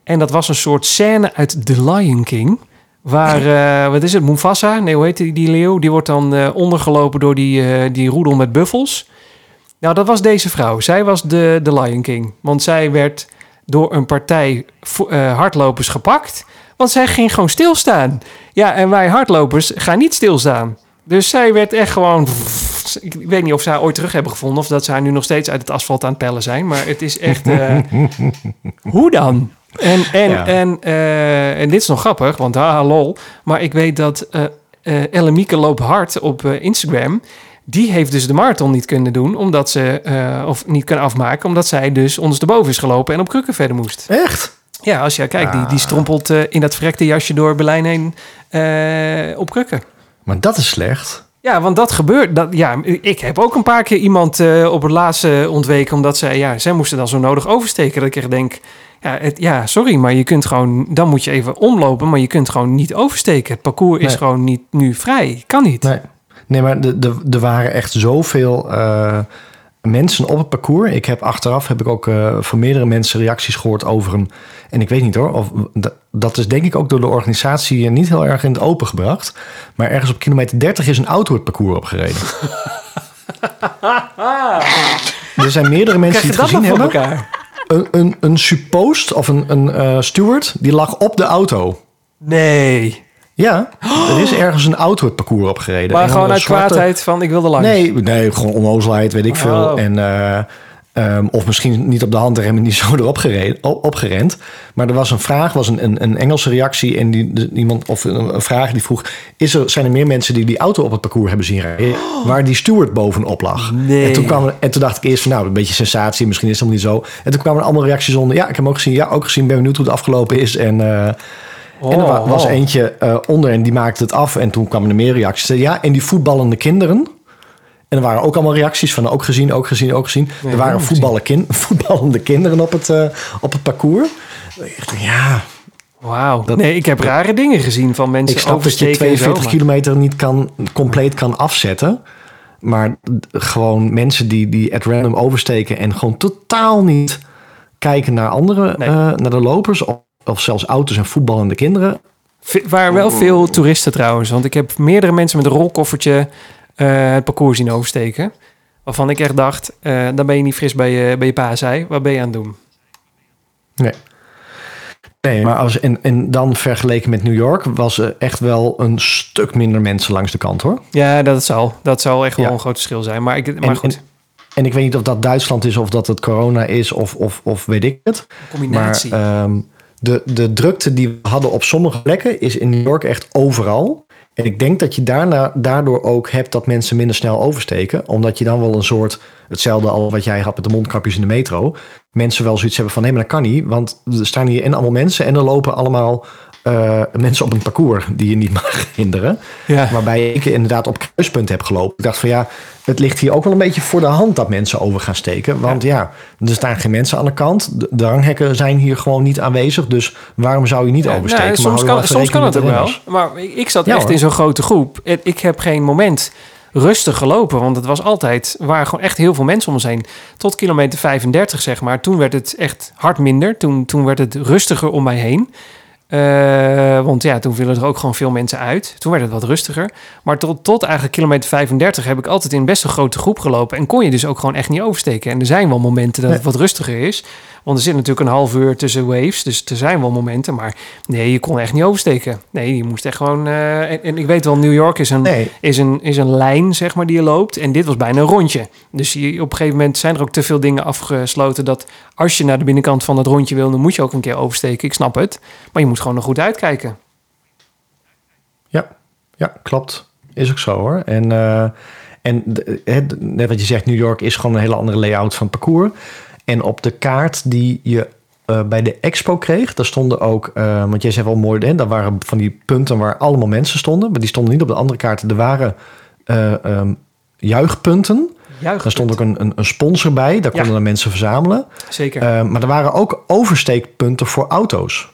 En dat was een soort scène uit The Lion King. Waar, [laughs] eh, wat is het, Mufasa? Nee, hoe heet die, die leeuw? Die wordt dan eh, ondergelopen door die, eh, die roedel met buffels. Nou, dat was deze vrouw. Zij was de, de Lion King. Want zij werd door een partij hardlopers gepakt. Want zij ging gewoon stilstaan. Ja, en wij hardlopers gaan niet stilstaan. Dus zij werd echt gewoon... Ik weet niet of ze haar ooit terug hebben gevonden... of dat ze haar nu nog steeds uit het asfalt aan het pellen zijn. Maar het is echt... eh, [laughs] hoe dan? En, en, Ja. en, eh, en dit is nog grappig, want haha lol. Maar ik weet dat eh eh Ellemieke loopt hard op eh, Instagram. Die heeft dus de marathon niet kunnen doen, omdat ze, eh, of niet kunnen afmaken, omdat zij dus ondersteboven is gelopen en op krukken verder moest. Echt? Ja, als je kijkt, die, die Ah. strompelt eh, in dat verrekte jasje door Berlijn heen eh, op krukken. Maar dat is slecht. Ja, want dat gebeurt. Dat, ja, ik heb ook een paar keer iemand eh, op het laatste ontweken. Omdat zij, ja, zij moesten dan zo nodig oversteken. Dat ik echt denk, ja, het, ja, sorry, maar je kunt gewoon, dan moet je even omlopen. Maar je kunt gewoon niet oversteken. Het parcours is gewoon niet nu vrij. Kan niet. Nee, nee maar de- de- er waren echt zoveel eh, mensen op het parcours. Ik heb achteraf heb ik ook eh, van meerdere mensen reacties gehoord over hem. En ik weet niet hoor, of, dat- is denk ik ook door de organisatie eh, niet heel erg in het open gebracht. Maar ergens op kilometer 30 is een auto het parcours opgereden. [laughs] er zijn meerdere mensen die het gezien hebben. elkaar? Een, een, een suppost of een, een eh, steward, die lag op de auto. Nee. Ja, er is ergens een auto het parcours opgereden. Maar En gewoon uit zwarte- kwaadheid van ik wilde langs. Nee, nee, gewoon onnozelheid, weet ik veel. Oh. En, eh, ehm, of misschien niet op de hand en niet [laughs] zo erop gereden, op, opgerend. Maar er was een vraag, was een, een, een Engelse reactie. En die, de- iemand, of een, een vraag die vroeg: is er, zijn er meer mensen die die auto op het parcours hebben zien rijden? Waar die steward bovenop lag. Nee. En, toen kwam, en toen dacht ik eerst van nou, een beetje sensatie, misschien is het helemaal niet zo. En toen kwamen er allemaal reacties onder. Ja, ik heb hem ook gezien. Ja, ook gezien. Ben benieuwd hoe het afgelopen is. En. eh, Oh, en er wa- was oh. eentje eh, onder en die maakte het af. En toen kwamen er meer reacties. Ja, en die voetballende kinderen. En er waren ook allemaal reacties van ook gezien, ook gezien, ook gezien. Nee, er waren voetballen kin- [laughs] voetballende kinderen op het, eh, op het parcours. Ja, Wauw. Dat- Nee, ik heb rare dingen gezien van mensen ik snap dat je oversteken en zo, 42 maar- kilometer niet kan, compleet kan afzetten. Maar gewoon mensen die, die at random oversteken en gewoon totaal niet kijken naar andere, Nee. eh, naar de lopers. Of, of zelfs auto's en voetballende kinderen. Er waren wel veel toeristen trouwens. Want ik heb meerdere mensen met een rolkoffertje eh, het parcours zien oversteken. Waarvan ik echt dacht, eh, dan ben je niet fris bij je, bij je pa zei. Wat ben je aan het doen? Nee. Nee, maar als, en, en dan vergeleken met New York was er echt wel een stuk minder mensen langs de kant hoor. Ja, dat zal. Dat zal echt wel Ja. een groot verschil zijn. Maar, ik, maar En- goed, en- En ik weet niet of dat Duitsland is of dat het corona is of, of, of weet ik het. combinatie. Maar ehm, de, de drukte die we hadden op sommige plekken is in New York echt overal. En ik denk dat je daarna, daardoor ook hebt dat mensen minder snel oversteken. Omdat je dan wel een soort, hetzelfde al wat jij had met de mondkapjes in de metro. Mensen wel zoiets hebben van nee, maar dat kan niet. Want er staan hier in allemaal mensen en er lopen allemaal eh, mensen op een parcours die je niet [laughs] mag hinderen. ja. Waarbij ik inderdaad op kruispunten heb gelopen. Ik dacht van ja, het ligt hier ook wel een beetje voor de hand dat mensen over gaan steken. Want ja, er staan geen mensen aan de kant. De dranghekken zijn hier gewoon niet aanwezig. Dus waarom zou je niet Ja, oversteken? nou, soms kan, soms kan het ook wel. Maar ik zat echt hoor. in zo'n grote groep. Ik heb geen moment rustig gelopen. Want het was altijd, waren gewoon echt heel veel mensen om ons heen. Tot kilometer 35, zeg maar. Toen werd het echt hard minder. Toen, toen werd het rustiger om mij heen. Eh, want ja, toen vielen er ook gewoon veel mensen uit. Toen werd het wat rustiger. Maar tot, tot eigenlijk kilometer 35 heb ik altijd in best een grote groep gelopen. En kon je dus ook gewoon echt niet oversteken. En er zijn wel momenten dat het wat rustiger is. Want er zit natuurlijk een half uur tussen waves. Dus er zijn wel momenten. Maar nee, je kon echt niet oversteken. Nee, je moest echt gewoon... eh, en, en ik weet wel, New York is een, Nee, is, een, is een lijn, zeg maar, die je loopt. En dit was bijna een rondje. Dus je, op een gegeven moment zijn er ook te veel dingen afgesloten... dat als je naar de binnenkant van dat rondje wil... dan moet je ook een keer oversteken. Ik snap het. Maar je moet gewoon nog goed uitkijken. ja, ja, klopt. Is ook zo hoor. En, eh, en het- net wat je zegt, New York is gewoon een hele andere layout van het parcours. En op de kaart die je eh, bij de expo kreeg, daar stonden ook, eh, want jij zei wel mooi, hè, daar waren van die punten waar allemaal mensen stonden, maar die stonden niet op de andere kaarten. Er waren eh, ehm, juichpunten. Juich. Daar stond ook een, een, een sponsor bij, daar Ja. konden de mensen verzamelen. Zeker. Maar er waren ook oversteekpunten voor auto's.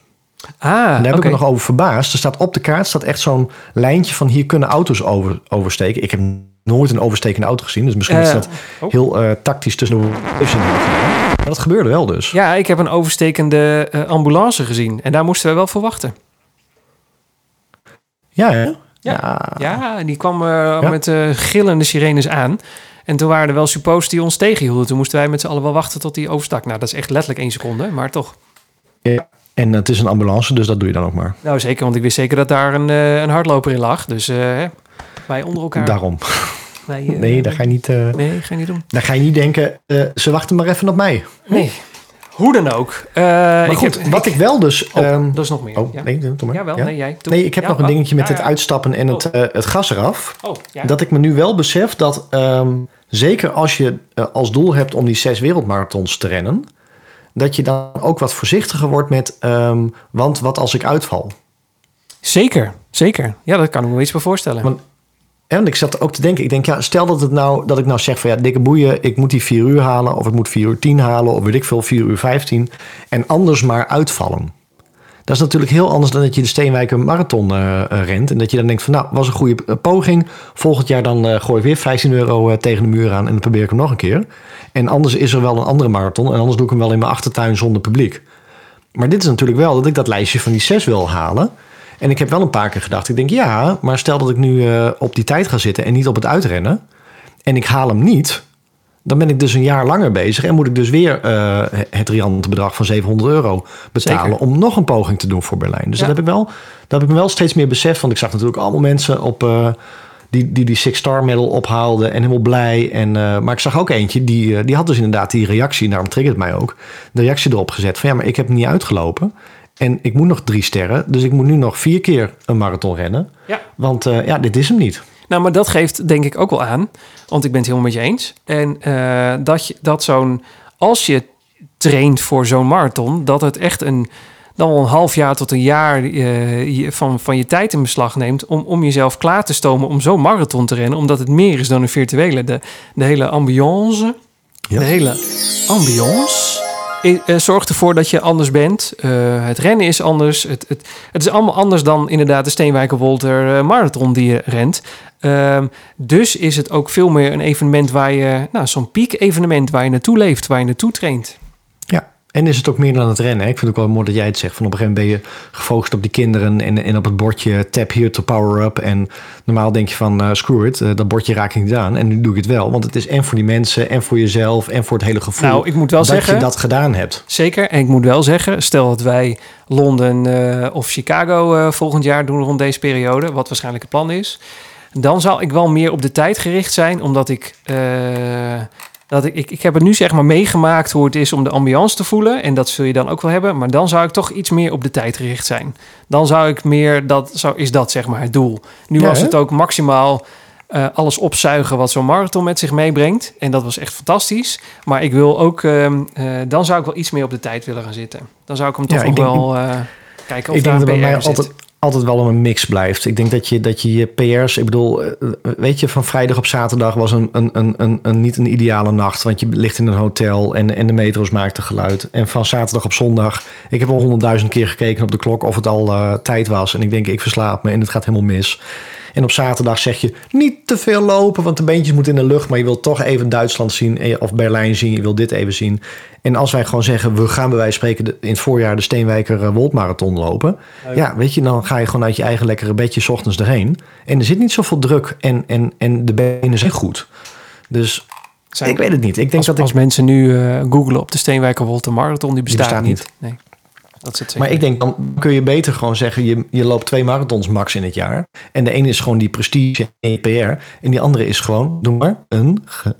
Ah, En daar heb ik me nog over verbaasd. Er staat op de kaart staat echt zo'n lijntje van hier kunnen auto's over, oversteken. Ik heb nooit een overstekende auto gezien. Dus misschien is dat oh. heel eh, tactisch tussen de. Maar dat gebeurde wel dus. Ja, ik heb een overstekende eh, ambulance gezien. En daar moesten we wel voor wachten. Ja, hè? Ja. Ja. Die kwam eh, met gillende sirenes aan. En toen waren er wel suppo's die ons tegenhielden. Toen moesten wij met z'n allen wel wachten tot die overstak. Nou, dat is echt letterlijk één seconde, maar toch. En het is een ambulance, dus dat doe je dan ook maar. Nou, zeker, want ik wist zeker dat daar een, eh, een hardloper in lag. Dus eh, hè, wij onder elkaar. Daarom. [laughs] Wij, eh, Nee, daar ga je niet, eh, Nee, ga je niet doen. daar ga je niet denken, eh, ze wachten maar even op mij. Nee. Hoe dan ook. Eh, Maar ik goed, heb, wat ik wel dus... Oh, ehm, er is nog meer. oh, ja. nee, doe maar. Jawel, Ja? nee, jij. Nee, ik heb Ja, nog een oh, dingetje met het uitstappen en het, Oh. eh, het gas eraf. Oh, ja. Dat ik me nu wel besef dat ehm, zeker als je eh, als doel hebt om die zes wereldmarathons te rennen, dat je dan ook wat voorzichtiger wordt met, ehm, want wat als ik uitval? Zeker, zeker. Ja, dat kan ik me iets bij voorstellen. Want- En want ik zat ook te denken, ik denk, ja, stel dat, het nou, dat ik nou zeg van ja, dikke boeien, ik moet die 4 uur halen, of ik moet 4 uur 10 halen, of weet ik veel, 4 uur 15, en anders maar uitvallen. Dat is natuurlijk heel anders dan dat je de Steenwijker Marathon eh, eh, rent. En dat je dan denkt van nou, was een goede eh, poging. Volgend jaar dan gooi ik weer 15 euro tegen de muur aan en dan probeer ik hem nog een keer. En anders is er wel een andere marathon. En anders doe ik hem wel in mijn achtertuin zonder publiek. Maar dit is natuurlijk wel dat ik dat lijstje van die zes wil halen. En ik heb wel een paar keer gedacht. Ik denk ja, maar stel dat ik nu op die tijd ga zitten en niet op het uitrennen. En ik haal hem niet. Dan ben ik dus een jaar langer bezig. En moet ik dus weer eh, het riante bedrag van 700 euro betalen. Zeker. Om nog een poging te doen voor Berlijn. Dus Ja. dat heb ik wel. Dat heb ik me wel steeds meer beseft. Want ik zag natuurlijk allemaal mensen op. eh, die, die die Six Star Medal ophaalden en helemaal blij. En, eh, maar ik zag ook eentje, die, die had dus inderdaad die reactie, daarom triggert het mij ook, de reactie erop gezet van ja, maar ik heb hem niet uitgelopen. En ik moet nog drie sterren, dus ik moet nu nog vier keer een marathon rennen. Ja. Want ja, dit is hem niet. Nou, maar dat geeft denk ik ook wel aan, want ik ben het helemaal met je eens. En eh, dat, je, dat zo'n, als je traint voor zo'n marathon, dat het echt een, dan wel een half jaar tot een jaar eh, van, van je tijd in beslag neemt om, om jezelf klaar te stomen om zo'n marathon te rennen, omdat het meer is dan een virtuele. De, de hele ambiance, Ja. de hele ambiance zorgt ervoor dat je anders bent. Eh, het rennen is anders. Het, het, het is allemaal anders dan inderdaad de Steenwijker Wolter eh, marathon die je rent. Ehm, dus is het ook veel meer een evenement waar je, nou, zo'n piek-evenement waar je naartoe leeft, waar je naartoe traint. En is het ook meer dan het rennen? hè? Ik vind het ook wel mooi dat jij het zegt. Van op een gegeven moment ben je gefocust op die kinderen en, en op het bordje tap here to power up. En normaal denk je van uh, screw it, eh, dat bordje raak ik niet aan. En nu doe ik het wel. Want het is en voor die mensen en voor jezelf en voor het hele gevoel Nou, ik moet wel dat zeggen... je dat gedaan hebt. Zeker. En ik moet wel zeggen, stel dat wij Londen eh, of Chicago eh, volgend jaar doen rond deze periode, wat waarschijnlijk het plan is, dan zal ik wel meer op de tijd gericht zijn, omdat ik, eh, dat ik, ik, ik heb het nu zeg maar meegemaakt hoe het is om de ambiance te voelen. En dat zul je dan ook wel hebben. Maar dan zou ik toch iets meer op de tijd gericht zijn. Dan zou ik meer, dat zou, is dat zeg maar het doel. Nu Ja, was het ook maximaal eh, alles opzuigen wat zo'n marathon met zich meebrengt. En dat was echt fantastisch. Maar ik wil ook, ehm, eh, dan zou ik wel iets meer op de tijd willen gaan zitten. Dan zou ik hem toch Ja, nog denk- wel eh, kijken of ik daar denk dat een bij mij zit. Altijd, wel een mix blijft. Ik denk dat je dat je, je PR's, ik bedoel, eh, weet je, van vrijdag op zaterdag was een, een, een, een, een niet een ideale nacht. Want je ligt in een hotel en, en de metro's maakten geluid. En van zaterdag op zondag, ik heb al honderdduizend keer gekeken op de klok of het al eh, tijd was. En ik denk, ik verslaap me en het gaat helemaal mis. En op zaterdag zeg je niet te veel lopen, want de beentjes moeten in de lucht. Maar je wilt toch even Duitsland zien eh, of Berlijn zien. Je wilt dit even zien. En als wij gewoon zeggen, we gaan bij wijze van spreken in het voorjaar de Steenwijker eh, Woldmarathon lopen. Ja, weet je, dan ga je gewoon uit je eigen lekkere bedje 's ochtends erheen. En er zit niet zoveel druk en, en, en de benen zijn goed. Dus Zijn- ik weet het niet. Ik denk als, dat ik, als mensen nu eh googlen op de Steenwijker Wolte Marathon, die bestaat, bestaat niet. Nee, dat zeker. maar ik denk, dan kun je beter gewoon zeggen... Je, je loopt twee marathons max in het jaar. En de ene is gewoon die prestige en je PR. En die andere is gewoon, doe maar, een ge-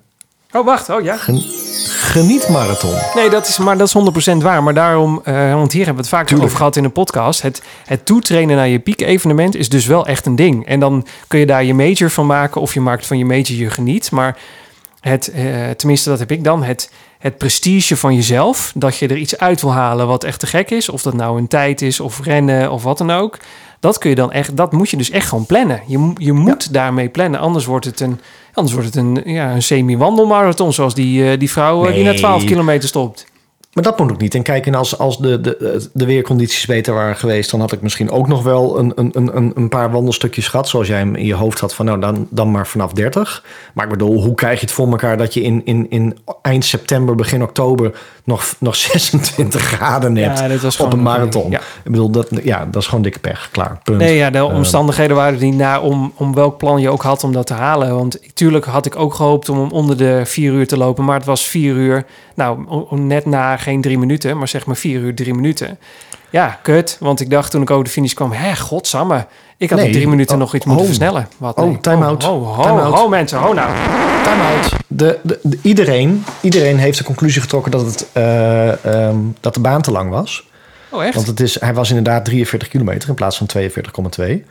Oh, wacht. Oh ja. gen- genietmarathon. Nee, dat is, maar dat is 100% waar. Maar daarom, eh, want hier hebben we het vaak Tuurlijk. over gehad in de podcast. Het, het toetrainen naar je piek-evenement is dus wel echt een ding. En dan kun je daar je major van maken of je maakt van je major je geniet. Maar het, eh, tenminste, dat heb ik dan. Het, het prestige van jezelf, dat je er iets uit wil halen wat echt te gek is. Of dat nou een tijd is of rennen of wat dan ook. Dat kun je dan echt, dat moet je dus echt gewoon plannen. Je, je moet daarmee plannen, anders wordt het een, anders wordt het een, ja, een semi-wandelmarathon, zoals die, eh, die vrouw eh, die na Nee. 12 kilometer stopt. Maar dat moet ook niet. En kijk, en als, als de, de, de weercondities beter waren geweest... dan had ik misschien ook nog wel een, een, een, paar wandelstukjes gehad... zoals jij in je hoofd had van nou, dan, dan maar vanaf 30. Maar ik bedoel, hoe krijg je het voor elkaar... dat je in, in, in eind september, begin oktober... nog, nog [laughs] 26 graden hebt Ja, op gewoon een marathon? Ja. Ik bedoel, dat, ja, dat is gewoon dikke pech. Klaar, punt. Nee, ja, de Ehm. omstandigheden waren er niet naar om, om welk plan je ook had om dat te halen. Want tuurlijk had ik ook gehoopt om onder de vier uur te lopen. Maar het was vier uur, nou, net na geen drie minuten, maar zeg maar vier uur, drie minuten. Ja, kut. Want ik dacht toen ik over de finish kwam, hè, godsamme. Ik had Nee, in drie minuten oh, nog iets moeten oh. versnellen. Wat, Oh, nee. time-out. Oh, oh, Time-out. oh, oh, mensen, oh nou. Time-out. De, de, de- iedereen, iedereen heeft de conclusie getrokken dat, het, eh, ehm, dat de baan te lang was. Oh, echt? Want het is, hij was inderdaad 43 kilometer in plaats van 42,2.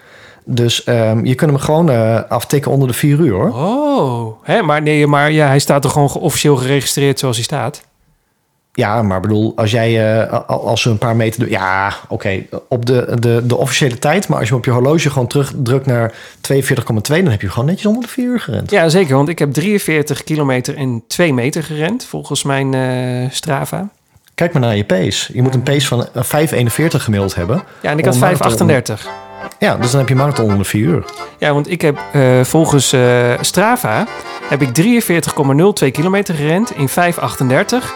Dus ehm, je kunt hem gewoon eh, aftikken onder de 4 uur hoor. Oh, hè, maar nee, maar ja, hij staat toch gewoon ge- officieel geregistreerd zoals hij staat? Ja, maar bedoel, als jij a- als ze een paar meter doen. Ja, oké, op de, de, de officiële tijd. Maar als je op je horloge gewoon terugdrukt naar 42,2, dan heb je gewoon netjes onder de 4 uur gerend. Ja, zeker. Want ik heb 43 kilometer en 2 meter gerend, volgens mijn eh, Strava. Kijk maar naar je pace. Je moet een pace van eh, 5,41 gemiddeld hebben. Ja, en ik had een marathon- 5,38. Ja, dus dan heb je marathon onder 4 uur. Ja, want ik heb eh, volgens eh, Strava heb ik 43,02 kilometer gerend in 5,38.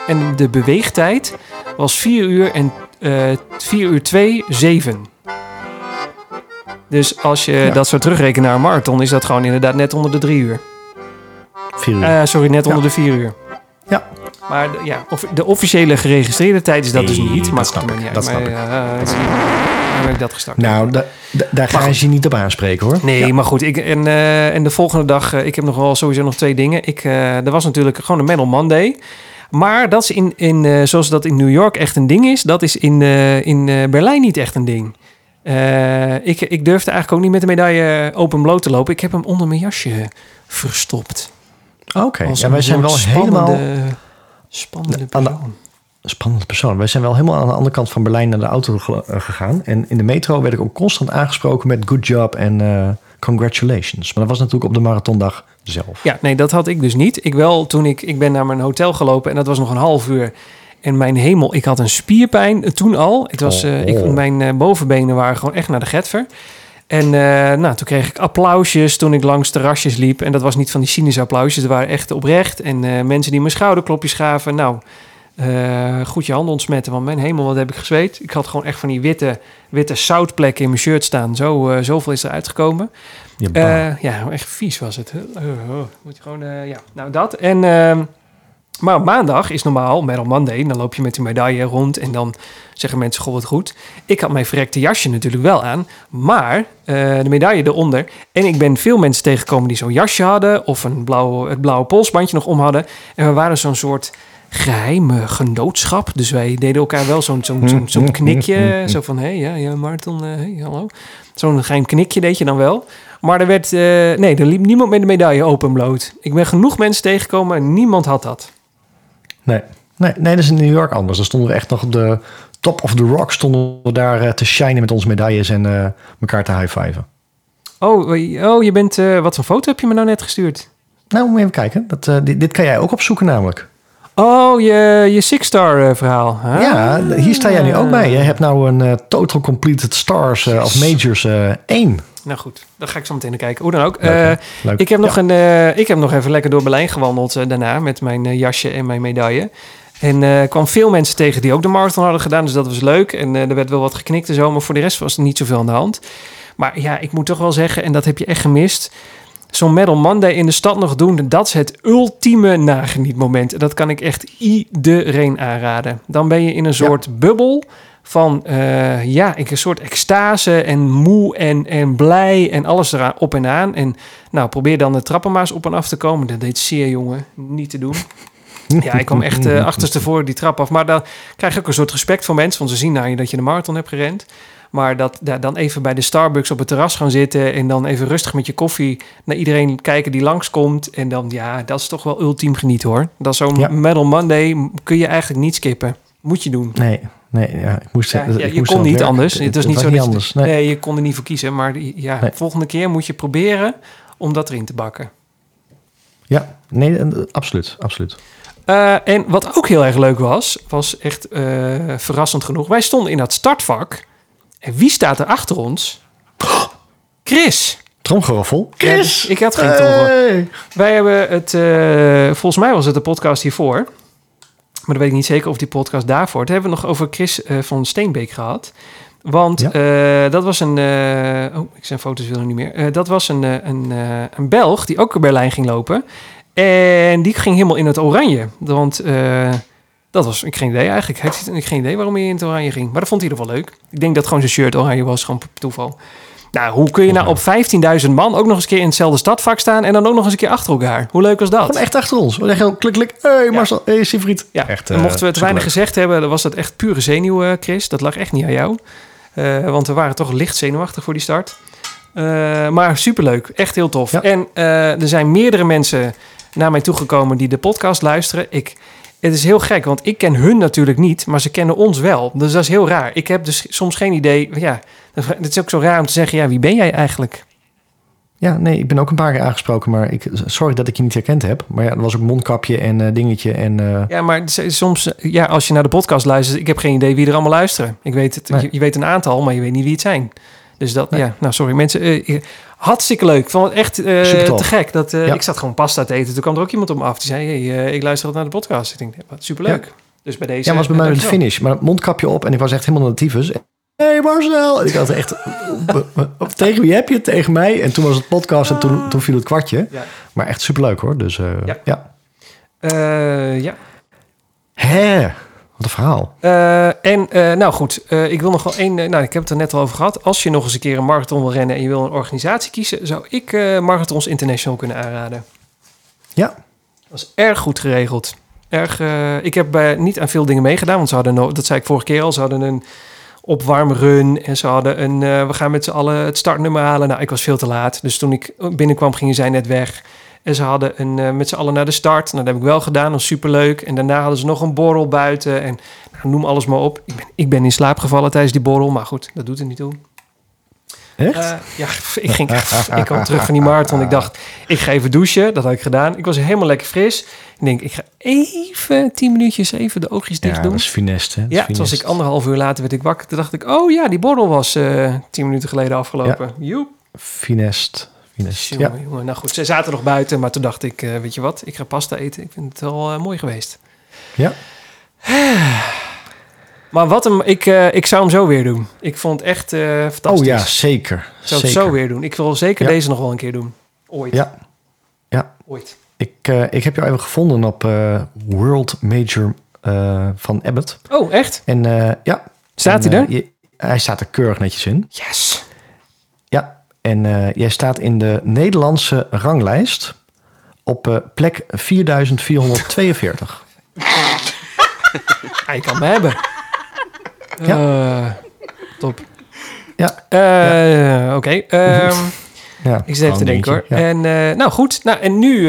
En de beweegtijd was 4 uur en eh 4 uur 2, 7. Dus als je Ja. dat zo terugrekent naar een marathon, is dat gewoon inderdaad net onder de 3 uur. 4 uur. Sorry, net Ja. onder de 4 uur. Ja. Maar de, ja, of, de officiële geregistreerde tijd is dat dus Nee, niet. dat Maar snap goed, ik, niet dat snap Maar, heb ik dat gestart. nou, da- da- daar gaan goed. ze je niet op aanspreken hoor. Nee, Ja. maar goed. Ik, en, eh, en de volgende dag, eh, ik heb nog wel sowieso nog twee dingen. Ik, eh, er was natuurlijk gewoon een Medal Monday. Maar dat is in, in eh, zoals dat in New York echt een ding is, dat is in, eh, in eh, Berlijn niet echt een ding. Eh, ik, ik durfde eigenlijk ook niet met de medaille open bloot te lopen. Ik heb hem onder mijn jasje verstopt. Oké, Als ja, wij zijn wel helemaal spannende, persoon. Spannende persoon. Wij zijn wel helemaal aan de andere kant van Berlijn naar de auto eh, gegaan. En in de metro werd ik ook constant aangesproken met good job en eh, congratulations. Maar dat was natuurlijk op de marathondag zelf. Ja, nee, dat had ik dus niet. Ik wel toen ik, ik ben naar mijn hotel gelopen en dat was nog een half uur. En mijn hemel, ik had een spierpijn eh, toen al. Het was, ik, Oh. mijn eh, bovenbenen waren gewoon echt naar de getver. En nou, toen kreeg ik applausjes toen ik langs terrasjes liep. En dat was niet van die cynische applausjes, dat waren echt oprecht. En mensen die mijn schouderklopjes gaven. Nou, Eh, goed je handen ontsmetten, want mijn hemel, wat heb ik gezweet. Ik had gewoon echt van die witte, witte zoutplekken in mijn shirt staan. Zo, eh, zoveel is er uitgekomen. Je baan. Eh, ja, echt vies was het. Uh, uh, moet je gewoon, ja, nou dat. En, ehm, maar op maandag is normaal, Metal Monday, dan loop je met die medaille rond en dan zeggen mensen, goh, wat goed. Ik had mijn verrekte jasje natuurlijk wel aan, maar de medaille eronder. En ik ben veel mensen tegengekomen die zo'n jasje hadden of een blauw, het blauwe polsbandje nog om hadden. En we waren zo'n soort geheime genootschap. Dus wij deden elkaar wel zo'n zo'n zo'n [laughs] knikje. Zo van, hé, hey, ja, ja, Martin, eh, hey, hallo. Zo'n geheim knikje deed je dan wel. Maar er werd, eh, nee, er liep niemand met de medaille openbloot. Ik ben genoeg mensen tegengekomen en niemand had dat. Nee. Nee, nee, dat is in New York anders. Dan stonden we echt nog op de top of the rock. Stonden we daar eh, te shinen met onze medailles en elkaar te high-fiven. Oh, oh je bent, wat voor foto heb je me nou net gestuurd? Nou, moet je even kijken. Dat, dit, dit kan jij ook opzoeken namelijk. Oh, je, je Six Star eh, verhaal. Ja, hier sta jij nu ook bij. Jij hebt nou een eh, Total Completed Stars eh, of Majors eh 1. Nou goed, daar ga ik zo meteen naar kijken. Hoe dan ook. Leuk, hè? Leuk. ik, heb nog een, ik heb nog even lekker door Berlijn gewandeld daarna met mijn jasje en mijn medaille. En eh kwam veel mensen tegen die ook de marathon hadden gedaan. Dus dat was leuk. En er werd wel wat geknikt en zo. Maar voor de rest was er niet zoveel aan de hand. Maar ja, ik moet toch wel zeggen, en dat heb je echt gemist. Zo'n Medal Monday in de stad nog doen, dat is het ultieme nagenietmoment. En Dat kan ik echt iedereen aanraden. Dan ben je in een soort bubbel van, eh, ja, een soort extase en moe en, en blij en alles eraan op en aan. En nou, probeer dan de trappen maar eens op en af te komen. Dat deed zeer, jongen, niet te doen. [laughs] Ja, ik kwam echt uh, achterstevoren die trap af. Maar dan krijg je ook een soort respect van mensen. Want ze zien naar je dat je de marathon hebt gerend. Maar dat ja, dan even bij de Starbucks op het terras gaan zitten... en dan even rustig met je koffie naar iedereen kijken die langskomt. En dan, ja, dat is toch wel ultiem genieten hoor. Dat is zo'n Ja. Medal Monday kun je eigenlijk niet skippen. Moet je doen. Nee, nee, ja, ik moest Ja, zeggen. ja, ik je moest kon niet werken. anders. Het was niet zo niet anders. Nee. Nee, je kon er niet voor kiezen. Maar ja, Nee. volgende keer moet je proberen om dat erin te bakken. Ja, nee, eh, absoluut, absoluut. Eh, en wat ook heel erg leuk was, was echt eh, verrassend genoeg. Wij stonden in dat startvak. En wie staat er achter ons? Chris. Tromgeroffel. Ja, dus ik had geen tromgeroffel. Hey. Wij hebben het, eh, volgens mij was het de podcast hiervoor. Maar dan weet ik niet zeker of die podcast daarvoor. Het hebben we nog over Chris eh, van Steenbeek gehad. Want Ja. eh, dat was een. eh, oh, ik zijn foto's willen niet meer. Eh, dat was een, eh, een, eh, een Belg die ook in Berlijn ging lopen. En die ging helemaal in het oranje. Want eh, dat was. Ik geen idee eigenlijk. Hij ik geen idee waarom hij in het oranje ging. Maar dat vond hij er wel leuk. Ik denk dat gewoon zijn shirt oranje was, gewoon per toeval. Nou, hoe kun je nou op 15.000 man ook nog eens een keer in hetzelfde stadvak staan en dan ook nog eens een keer achter elkaar? Hoe leuk was dat? Gewoon echt achter ons. We zeggen gewoon klik, klik. Hey Marcel, hey Siegfried. Ja, echt. en eh, mochten we te weinig gezegd hebben, dan was dat echt pure zenuw, eh, Chris. Dat lag echt niet aan jou. Eh, want we waren toch licht zenuwachtig voor die start. Eh, maar superleuk, echt heel tof. Ja. En eh, er zijn meerdere mensen naar mij toegekomen die de podcast luisteren. Ik, het is heel gek, want ik ken hun natuurlijk niet, maar ze kennen ons wel. Dus dat is heel raar. Ik heb dus soms geen idee. Ja, het is ook zo raar om te zeggen, ja, wie ben jij eigenlijk? Ja, nee, ik ben ook een paar keer aangesproken, maar ik, sorry dat ik je niet herkend heb. Maar ja, er was ook mondkapje en eh, dingetje en... eh, Ja, maar soms, eh, ja, als je naar de podcast luistert, ik heb geen idee wie er allemaal luisteren. Ik weet het, Nee. je, je weet een aantal, maar je weet niet wie het zijn. Dus dat, Nee. ja, nou sorry mensen. eh, hartstikke leuk. Ik vond het echt Supertof. te gek. Dat, Ja. Ik zat gewoon pasta te eten. Toen kwam er ook iemand op me af. Die zei, hey, ik luister naar de podcast. Ik denk, wat superleuk. Dus bij deze... ja, was bij mij de finish. Maar het mondkapje op en ik was echt helemaal naar de tyfus. hey Marcel! En ik had echt... tegen wie heb je het? Tegen mij? En toen was het podcast en toen, toen viel het kwartje. Ja. Maar echt superleuk hoor. Dus Ja. ja. Ja. Hè, wat een verhaal. Eh, en eh, nou goed, eh, ik wil nog wel één. nou, ik heb het er net al over gehad. Als je nog eens een keer een marathon wil rennen en je wil een organisatie kiezen, zou ik Marathons International kunnen aanraden. Ja, Dat is erg goed geregeld. Erg, ik heb bij, niet aan veel dingen meegedaan, want ze hadden, no- dat zei ik vorige keer al, ze hadden een opwarmrun en ze hadden een, we gaan met z'n allen het startnummer halen. Nou, ik was veel te laat, dus toen ik binnenkwam gingen zij net weg. En ze hadden een, eh, met z'n allen naar de start. Nou, dat heb ik wel gedaan, dat was superleuk. En daarna hadden ze nog een borrel buiten en nou, noem alles maar op. Ik ben, ik ben in slaap gevallen tijdens die borrel, maar goed, dat doet er niet toe. echt? Eh, ja, [laughs] ik, ging, ik kwam terug van die marathon. Ik dacht, ik ga even douchen. Dat had ik gedaan. Ik was helemaal lekker fris. Ik denk, ik ga even tien minuutjes even de oogjes dicht ja, doen. dat is finest hè. Dat is Ja, toen was ik anderhalf uur later werd ik wakker. Toen dacht ik, oh ja, die borrel was eh, tien minuten geleden afgelopen. Joep. Finest. Ja. Jongen, jongen. Nou goed, ze zaten nog buiten. Maar toen dacht ik, eh, weet je wat, ik ga pasta eten. Ik vind het wel eh, mooi geweest. Ja. [sighs] Maar wat hem, ik, eh, ik zou hem zo weer doen. Ik vond het echt fantastisch. Oh ja, zeker. Ik zou het zeker. zo weer doen. Ik wil zeker Ja. deze nog wel een keer doen. Ooit. Ja. Ja. Ooit. Ik, ik heb jou even gevonden op World Major van Abbott. Oh, echt? En ja. Staat En, hij er? je- hij staat er keurig netjes in. Yes. Ja. En eh, jij staat in de Nederlandse ranglijst op eh, plek 4442. Hij kan me hebben. Ja. Eh, top. Ja. Eh, Oké. ehm, Ja, ik zit even te gewoon denken hoor. Ja. En nou goed. Nou, en nu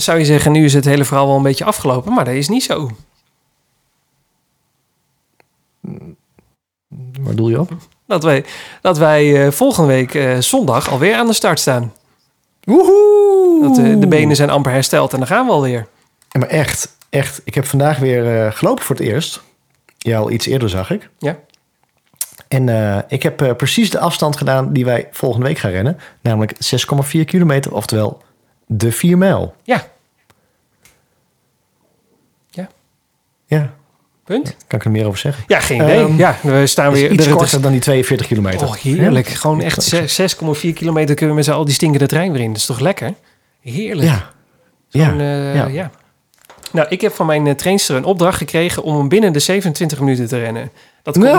zou je zeggen, nu is het hele verhaal wel een beetje afgelopen. Maar dat is niet zo. Waar doe je op? Dat wij, dat wij eh, volgende week eh, zondag alweer aan de start staan. Woehoe! Dat eh, de benen zijn amper hersteld en dan gaan we alweer. Ja, maar echt, echt. Ik heb vandaag weer gelopen voor het eerst. Ja, al iets eerder zag ik. Ja. En ik heb precies de afstand gedaan die wij volgende week gaan rennen. Namelijk 6,4 kilometer, oftewel de 4 mijl. Ja. Ja. Ja, Punt. kan ik er meer over zeggen. Ja, geen idee. Ehm, ja, we staan weer... iets het is- korter dan die 42 kilometer. Oh, heerlijk. Ja. Gewoon echt zes- 6,4 kilometer kunnen we met z'n al die stinkende trein weer in. Dat is toch lekker? Heerlijk. Ja. Ja. eh, ja. ja. Nou, ik heb van mijn uh, trainster een opdracht gekregen om hem binnen de 27 minuten te rennen. Dat komt, [laughs]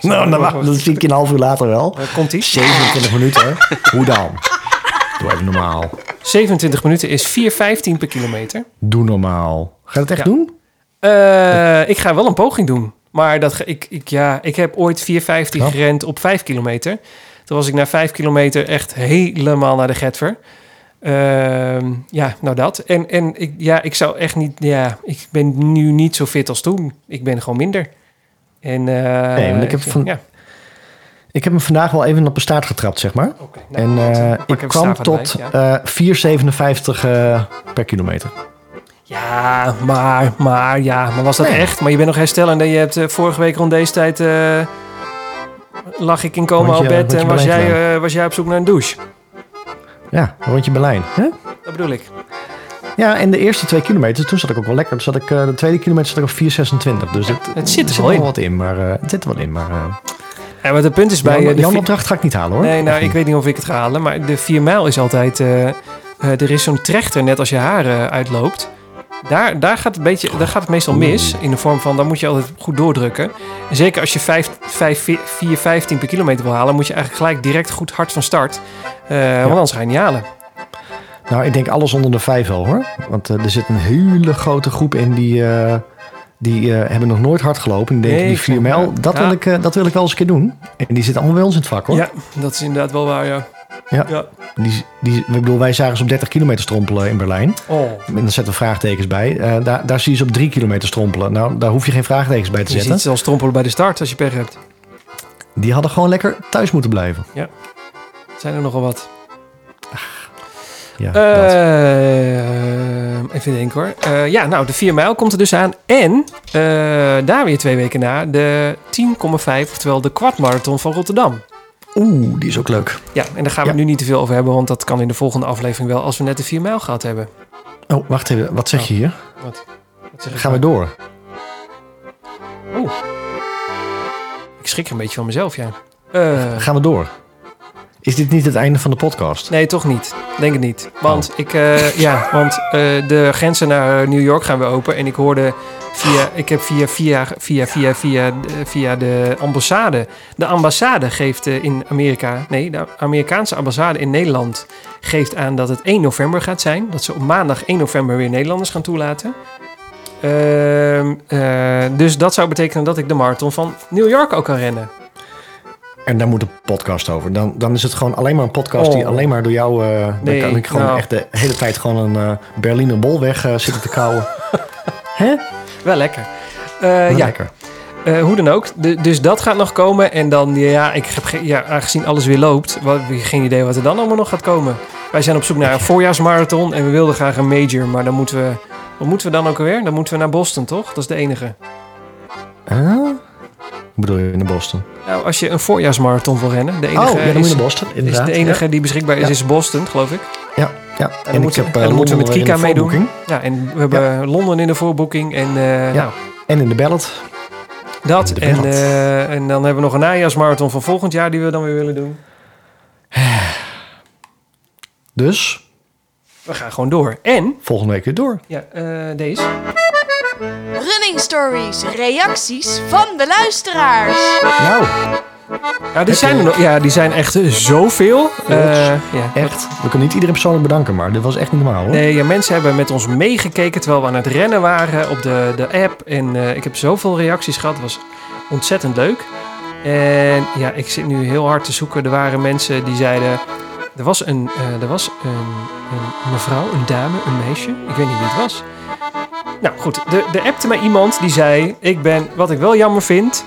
Nou, dan, wacht, dan zie ik je een half uur later wel. uh, komt ie. 27 minuten. Hoe dan? Doe even normaal. 27 minuten is 4,15 per kilometer. Doe normaal. Ga je het echt Ja. doen? Eh, ik ga wel een poging doen. Maar dat, ik, ik, ja, ik heb ooit 4,15 Ja. gerend op 5 kilometer. Toen was ik na 5 kilometer echt helemaal naar de getver. Ehm, ja, nou dat. En, en ik, ja, ik zou echt niet... Ja, ik ben nu niet zo fit als toen. Ik ben gewoon minder. En, eh, Nee, ik heb van- Ja. Ik heb hem vandaag wel even op de staart getrapt, zeg maar. Oké, en nou, eh, ik kwam tot ja. eh 4,57 eh, per kilometer. Ja, maar, maar, ja, maar was dat Nee. echt? Maar je bent nog herstellend en je hebt eh, vorige week rond deze tijd... eh, lag ik in coma op bed en was Berlijn jij, eh, was jij op zoek naar een douche. Ja, rondje Berlijn. Hè? Dat bedoel ik. Ja, en de eerste twee kilometer, toen zat ik ook wel lekker. Toen zat ik, de tweede kilometer zat ik op 4,26. Dus het, het zit er wel wat in. Maar, het zit er wel in. Maar Ja, maar het punt is bij Jan, de Jan opdracht ga ik niet halen hoor. Nee, nou, ik weet niet of ik het ga halen, maar de 4 mijl is altijd... er is zo'n trechter, net als je haar uitloopt. Daar, daar, gaat het beetje, daar gaat het meestal mis. In de vorm van, dan moet je altijd goed doordrukken. En zeker als je 5, 5, 4, 15 per kilometer wil halen... moet je eigenlijk gelijk direct goed hard van start. Eh, Want anders ga je niet halen. Nou, ik denk alles onder de vijf wel hoor. Want eh, er zit een hele grote groep in die, eh, die hebben nog nooit hard gelopen. Die denken Nee, die ik 4 snap- mijl, dat, ja. wil ik, dat wil ik wel eens een keer doen. En die zitten allemaal bij ons in het vak hoor. Ja, dat is inderdaad wel waar, ja. Ja. ja. Die, die, ik bedoel, wij zagen ze op 30 kilometer strompelen in Berlijn. Oh, En dan zetten we vraagtekens bij. Eh, daar, daar zie je ze op 3 kilometer strompelen. Nou, daar hoef je geen vraagtekens bij te je zetten. ziet ze al strompelen bij de start als je pech hebt. Die hadden gewoon lekker thuis moeten blijven. Zijn er nogal wat. Ja, dat. Eh, even denken hoor. Eh, ja, nou, de 4 mijl komt er dus aan. En eh, daar weer twee weken na de 10,5, oftewel de kwartmarathon van Rotterdam. Oeh, die is ook leuk. Ja, en daar gaan we Ja. het nu niet te veel over hebben, want dat kan in de volgende aflevering wel als we net de 4 mijl gehad hebben. Oh, wacht even. Wat zeg je hier? Wat, wat zeg ik Gaan we nou? door? Ik schrik een beetje van mezelf, ja. Eh, Gaan we door? Is dit niet het einde van de podcast? nee, toch niet. Denk het niet. Want, ik, eh, ja, want eh, de grenzen naar New York gaan weer open. En ik hoorde via, ik heb via, via, via, via, via, eh, via de ambassade. De ambassade geeft eh, in Amerika, nee, de Amerikaanse ambassade in Nederland geeft aan dat het 1 november gaat zijn. Dat ze op maandag 1 november weer Nederlanders gaan toelaten. Ehm, eh, dus dat zou betekenen dat ik de marathon van New York ook kan rennen. En daar moet een podcast over. Dan, dan is het gewoon alleen maar een podcast die Oh. alleen maar door jou... eh Nee, dan kan ik gewoon nou. echt de hele tijd gewoon een eh Berliner bol weg eh, zitten te kauwen. [laughs] Hè? Wel lekker. Nou, ja, Lekker. Hoe dan ook. De- dus dat gaat nog komen. En dan, ja, ik heb ja, aangezien alles weer loopt, wat, geen idee wat er dan allemaal nog gaat komen. Wij zijn op zoek naar een voorjaarsmarathon en we wilden graag een major. Maar dan moeten we, wat moeten we dan ook alweer? Dan moeten we naar Boston, toch? Dat is de enige. Huh? Bedoel je in Boston? Nou, als je een voorjaarsmarathon wil rennen, de enige, oh, ja, dan moet is, je naar Boston, is de enige die beschikbaar is, is Boston, geloof ik. Ja, Ja, en ik moeten- heb en eh, dan moeten we met Kika meedoen. Ja, en we hebben Londen in de voorboeking. En eh, Ja. nou, En in de ballot. dat. De En, eh, en dan hebben we nog een najaarsmarathon van volgend jaar die we dan weer willen doen. Dus We gaan gewoon door. En, volgende week weer door. ja, deze. Running Stories, reacties van de luisteraars. Nou, Ja, die zijn er nog. Ja, die zijn echt eh, zoveel. Eh, ja. echt. We kunnen niet iedereen persoonlijk bedanken, maar dit was echt niet normaal hoor. Nee, ja, mensen hebben met ons meegekeken terwijl we aan het rennen waren op de, de app. En eh, ik heb zoveel reacties gehad. Het was ontzettend leuk. En ja, ik zit nu heel hard te zoeken. Er waren mensen die zeiden... Er was een, eh, er was een, een mevrouw, een dame, een meisje. Ik weet niet wie het was. Nou goed, de, de appte mij iemand die zei... Ik ben, wat ik wel jammer vind...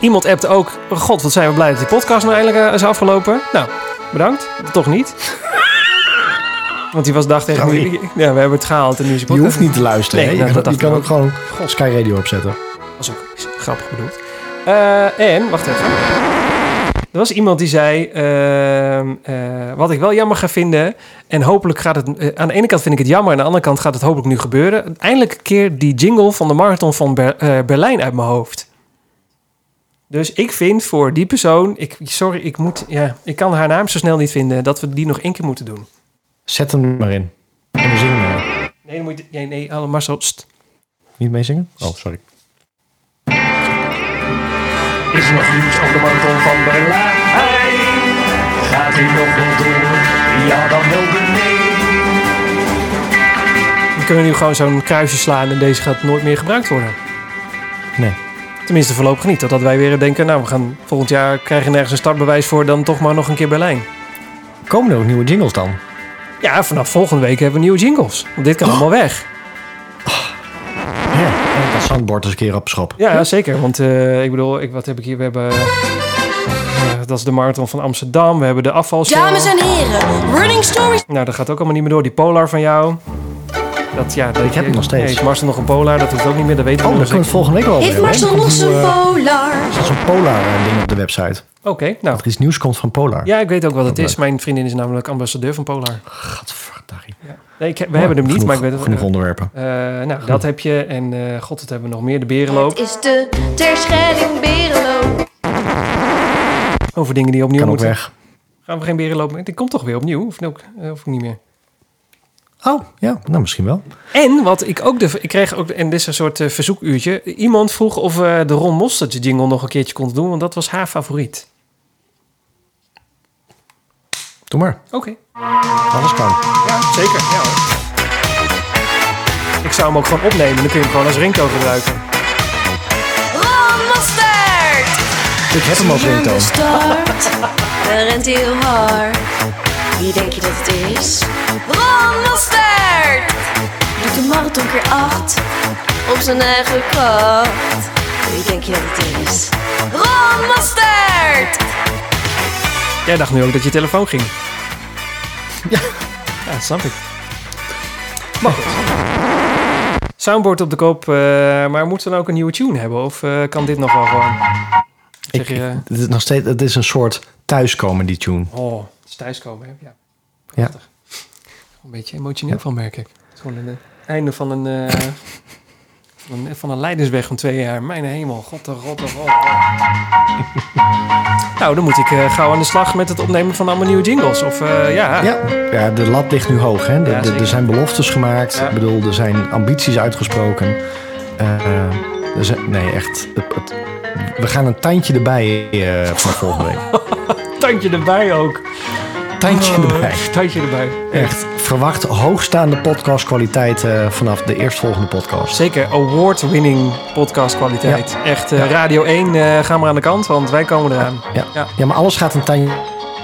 Iemand appte ook... God, wat zijn we blij dat die podcast nou eindelijk eh, is afgelopen. Nou, bedankt. Toch niet. [laughs] Want die was dacht tegen Sorry. Ja, we hebben het gehaald en nu is de Je hoeft niet te luisteren. Nee, nou, je dat kan, je ook gewoon Sky Radio opzetten. was ook grappig bedoeld. Eh, en, wacht even. Er was iemand die zei, ehm, eh, wat ik wel jammer ga vinden, en hopelijk gaat het, eh, aan de ene kant vind ik het jammer, aan de andere kant gaat het hopelijk nu gebeuren. Eindelijk een keer die jingle van de marathon van Ber- eh, Berlijn uit mijn hoofd. Dus ik vind voor die persoon, ik, sorry, ik moet, ja, ik kan haar naam zo snel niet vinden, dat we die nog één keer moeten doen. Zet hem maar in. En we zingen. Nee, dan moet je, nee, nee, Marcel, st. Niet meezingen? Oh, sorry. Is er nog nieuws over de marathon van Berlijn? Gaat hij nog wel door? Ja, dan wel de nee. We kunnen nu gewoon zo'n kruisje slaan en deze gaat nooit meer gebruikt worden. Nee. Tenminste voorlopig niet. Totdat wij weer denken, nou we gaan volgend jaar krijgen nergens een startbewijs voor, dan toch maar nog een keer Berlijn. Komen er ook nieuwe jingles dan? Ja, vanaf volgende week hebben we nieuwe jingles. Want dit kan allemaal weg. Soundboard eens een keer op schop. Ja, zeker. Want eh, ik bedoel, ik, wat heb ik hier? We hebben... eh, dat is de marathon van Amsterdam. We hebben de afvalshow. Dames en heren, Running Stories. Nou, dat gaat ook allemaal niet meer door. Die Polar van jou. Dat, ja, dat, Ik heb hem nog steeds. Nee, heeft Marcel nog een Polar? Dat hoeft ook niet meer. Dat weten we Oh, nog dan kunnen we volgende week wel Heeft over Marcel hebben, nog zijn een, polar? eh, Er staat zo'n Polar-ding op de website. Oké, nou. Dat er iets nieuws komt van Polar. Ja, ik weet ook wat het Ook is. Mijn vriendin is namelijk ambassadeur van Polar. Gadverdarie. Nee, ik, heb- we hebben hem niet, Genoeg- maar ik weet het Genoeg onderwerpen. Eh, nou, dat heb je. En eh, god, wat hebben we nog meer? De berenloop. Het is de Terschelling Berenloop. Over dingen die opnieuw Kan ook moeten. weg. Gaan we geen berenloop meer? Die komt toch weer opnieuw? Of, ook, eh, of niet meer? Oh, ja. Nou, misschien wel. En wat ik ook... De, ik kreeg ook... En dit is een soort eh, verzoekuurtje. Iemand vroeg of we de Ron Mostert jingle nog een keertje konden doen. Want dat was haar favoriet. Doe maar. Oké. Alles kan. Ja, zeker. Ja, hoor. Ik zou hem ook gewoon opnemen. Dan kun je hem gewoon als ringtoon gebruiken. Ron Mostert! Ik heb hem als ringtoon. start, rent heel hard. Wie denk je dat het is? Ron Mostert! Doet de marathon keer acht, op zijn eigen kracht. Wie denk je dat het is? Ron Mostert! Jij dacht nu ook dat je telefoon ging. Ja. Ja, dat snap ik. Maar goed. Soundboard op de kop. eh, maar moeten we dan ook een nieuwe tune hebben? Of eh, kan dit nog wel gewoon? Ik, Zeg je, het is nog steeds, het is een soort thuiskomen, die tune. oh, is thuiskomen. Hè? Ja, prachtig. Een beetje emotioneel van, merk ik. Het is gewoon een, eh, einde van een, eh, van een, van een leidersweg van twee jaar. Mijn hemel, god de god de god. [laughs] nou, dan moet ik eh, gauw aan de slag met het opnemen van allemaal nieuwe jingles. Of ja, Ja, ja, de lat ligt nu hoog. Hè? De- Ja, de- zeker. er zijn beloftes gemaakt. Ja. Ik bedoel, er zijn ambities uitgesproken. Er zijn, nee, echt. Het, het- we gaan een tandje erbij van volgende week. [laughs] tandje erbij ook. Tandje Oh, erbij. Tandje erbij. Echt. Verwacht hoogstaande podcastkwaliteit eh, vanaf de eerstvolgende podcast. Zeker, award-winning podcastkwaliteit. Echt, eh, Ja. Radio 1, eh ga maar aan de kant, want wij komen eraan. Ja. Ja. Ja. maar alles gaat een tandje...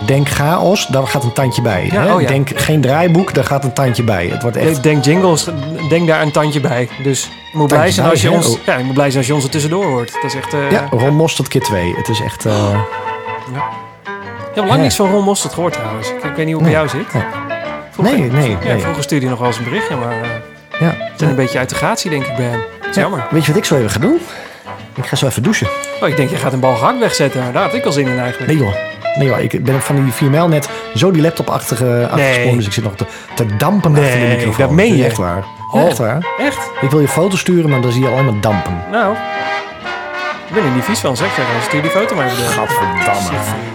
Denk chaos, daar gaat een tandje bij. Ja, hè? oh ja. Denk geen draaiboek, daar gaat een tandje bij. Het wordt echt... Ik Denk jingles, denk daar een tandje bij. Dus je moet, blij zijn als je ons? Oh. ja, je moet blij zijn als je ons er tussendoor hoort. Dat is echt... Ja, Ron Mostert keer twee. Het is echt... eh, ik heb lang niks van Ron Mostert gehoord trouwens. Ik, weet niet hoe het bij jou zit. Vroeger, nee, nee, vroeger stuurde hij nog wel eens een berichtje, maar uh, ja. ik een beetje uit de gratie denk ik bij hem. jammer. Weet je wat ik zo even ga doen? Ik ga zo even douchen. Oh, ik denk, je gaat een bal gehakt wegzetten. Daar had ik al zin in eigenlijk. Nee joh. Nee joh, ik ben van die 4 mijl net zo die laptopachtige achtergesprongen. Eh, nee. Dus ik zit nog te, te dampen nee, achter de microfoon. dat meen je. Oh, echt waar. Echt Ik wil je foto sturen, maar dan zie je alleen maar dampen. Nou, ik ben er niet vies van, zeg. Dan stuur die foto maar even door. Gadverdamme.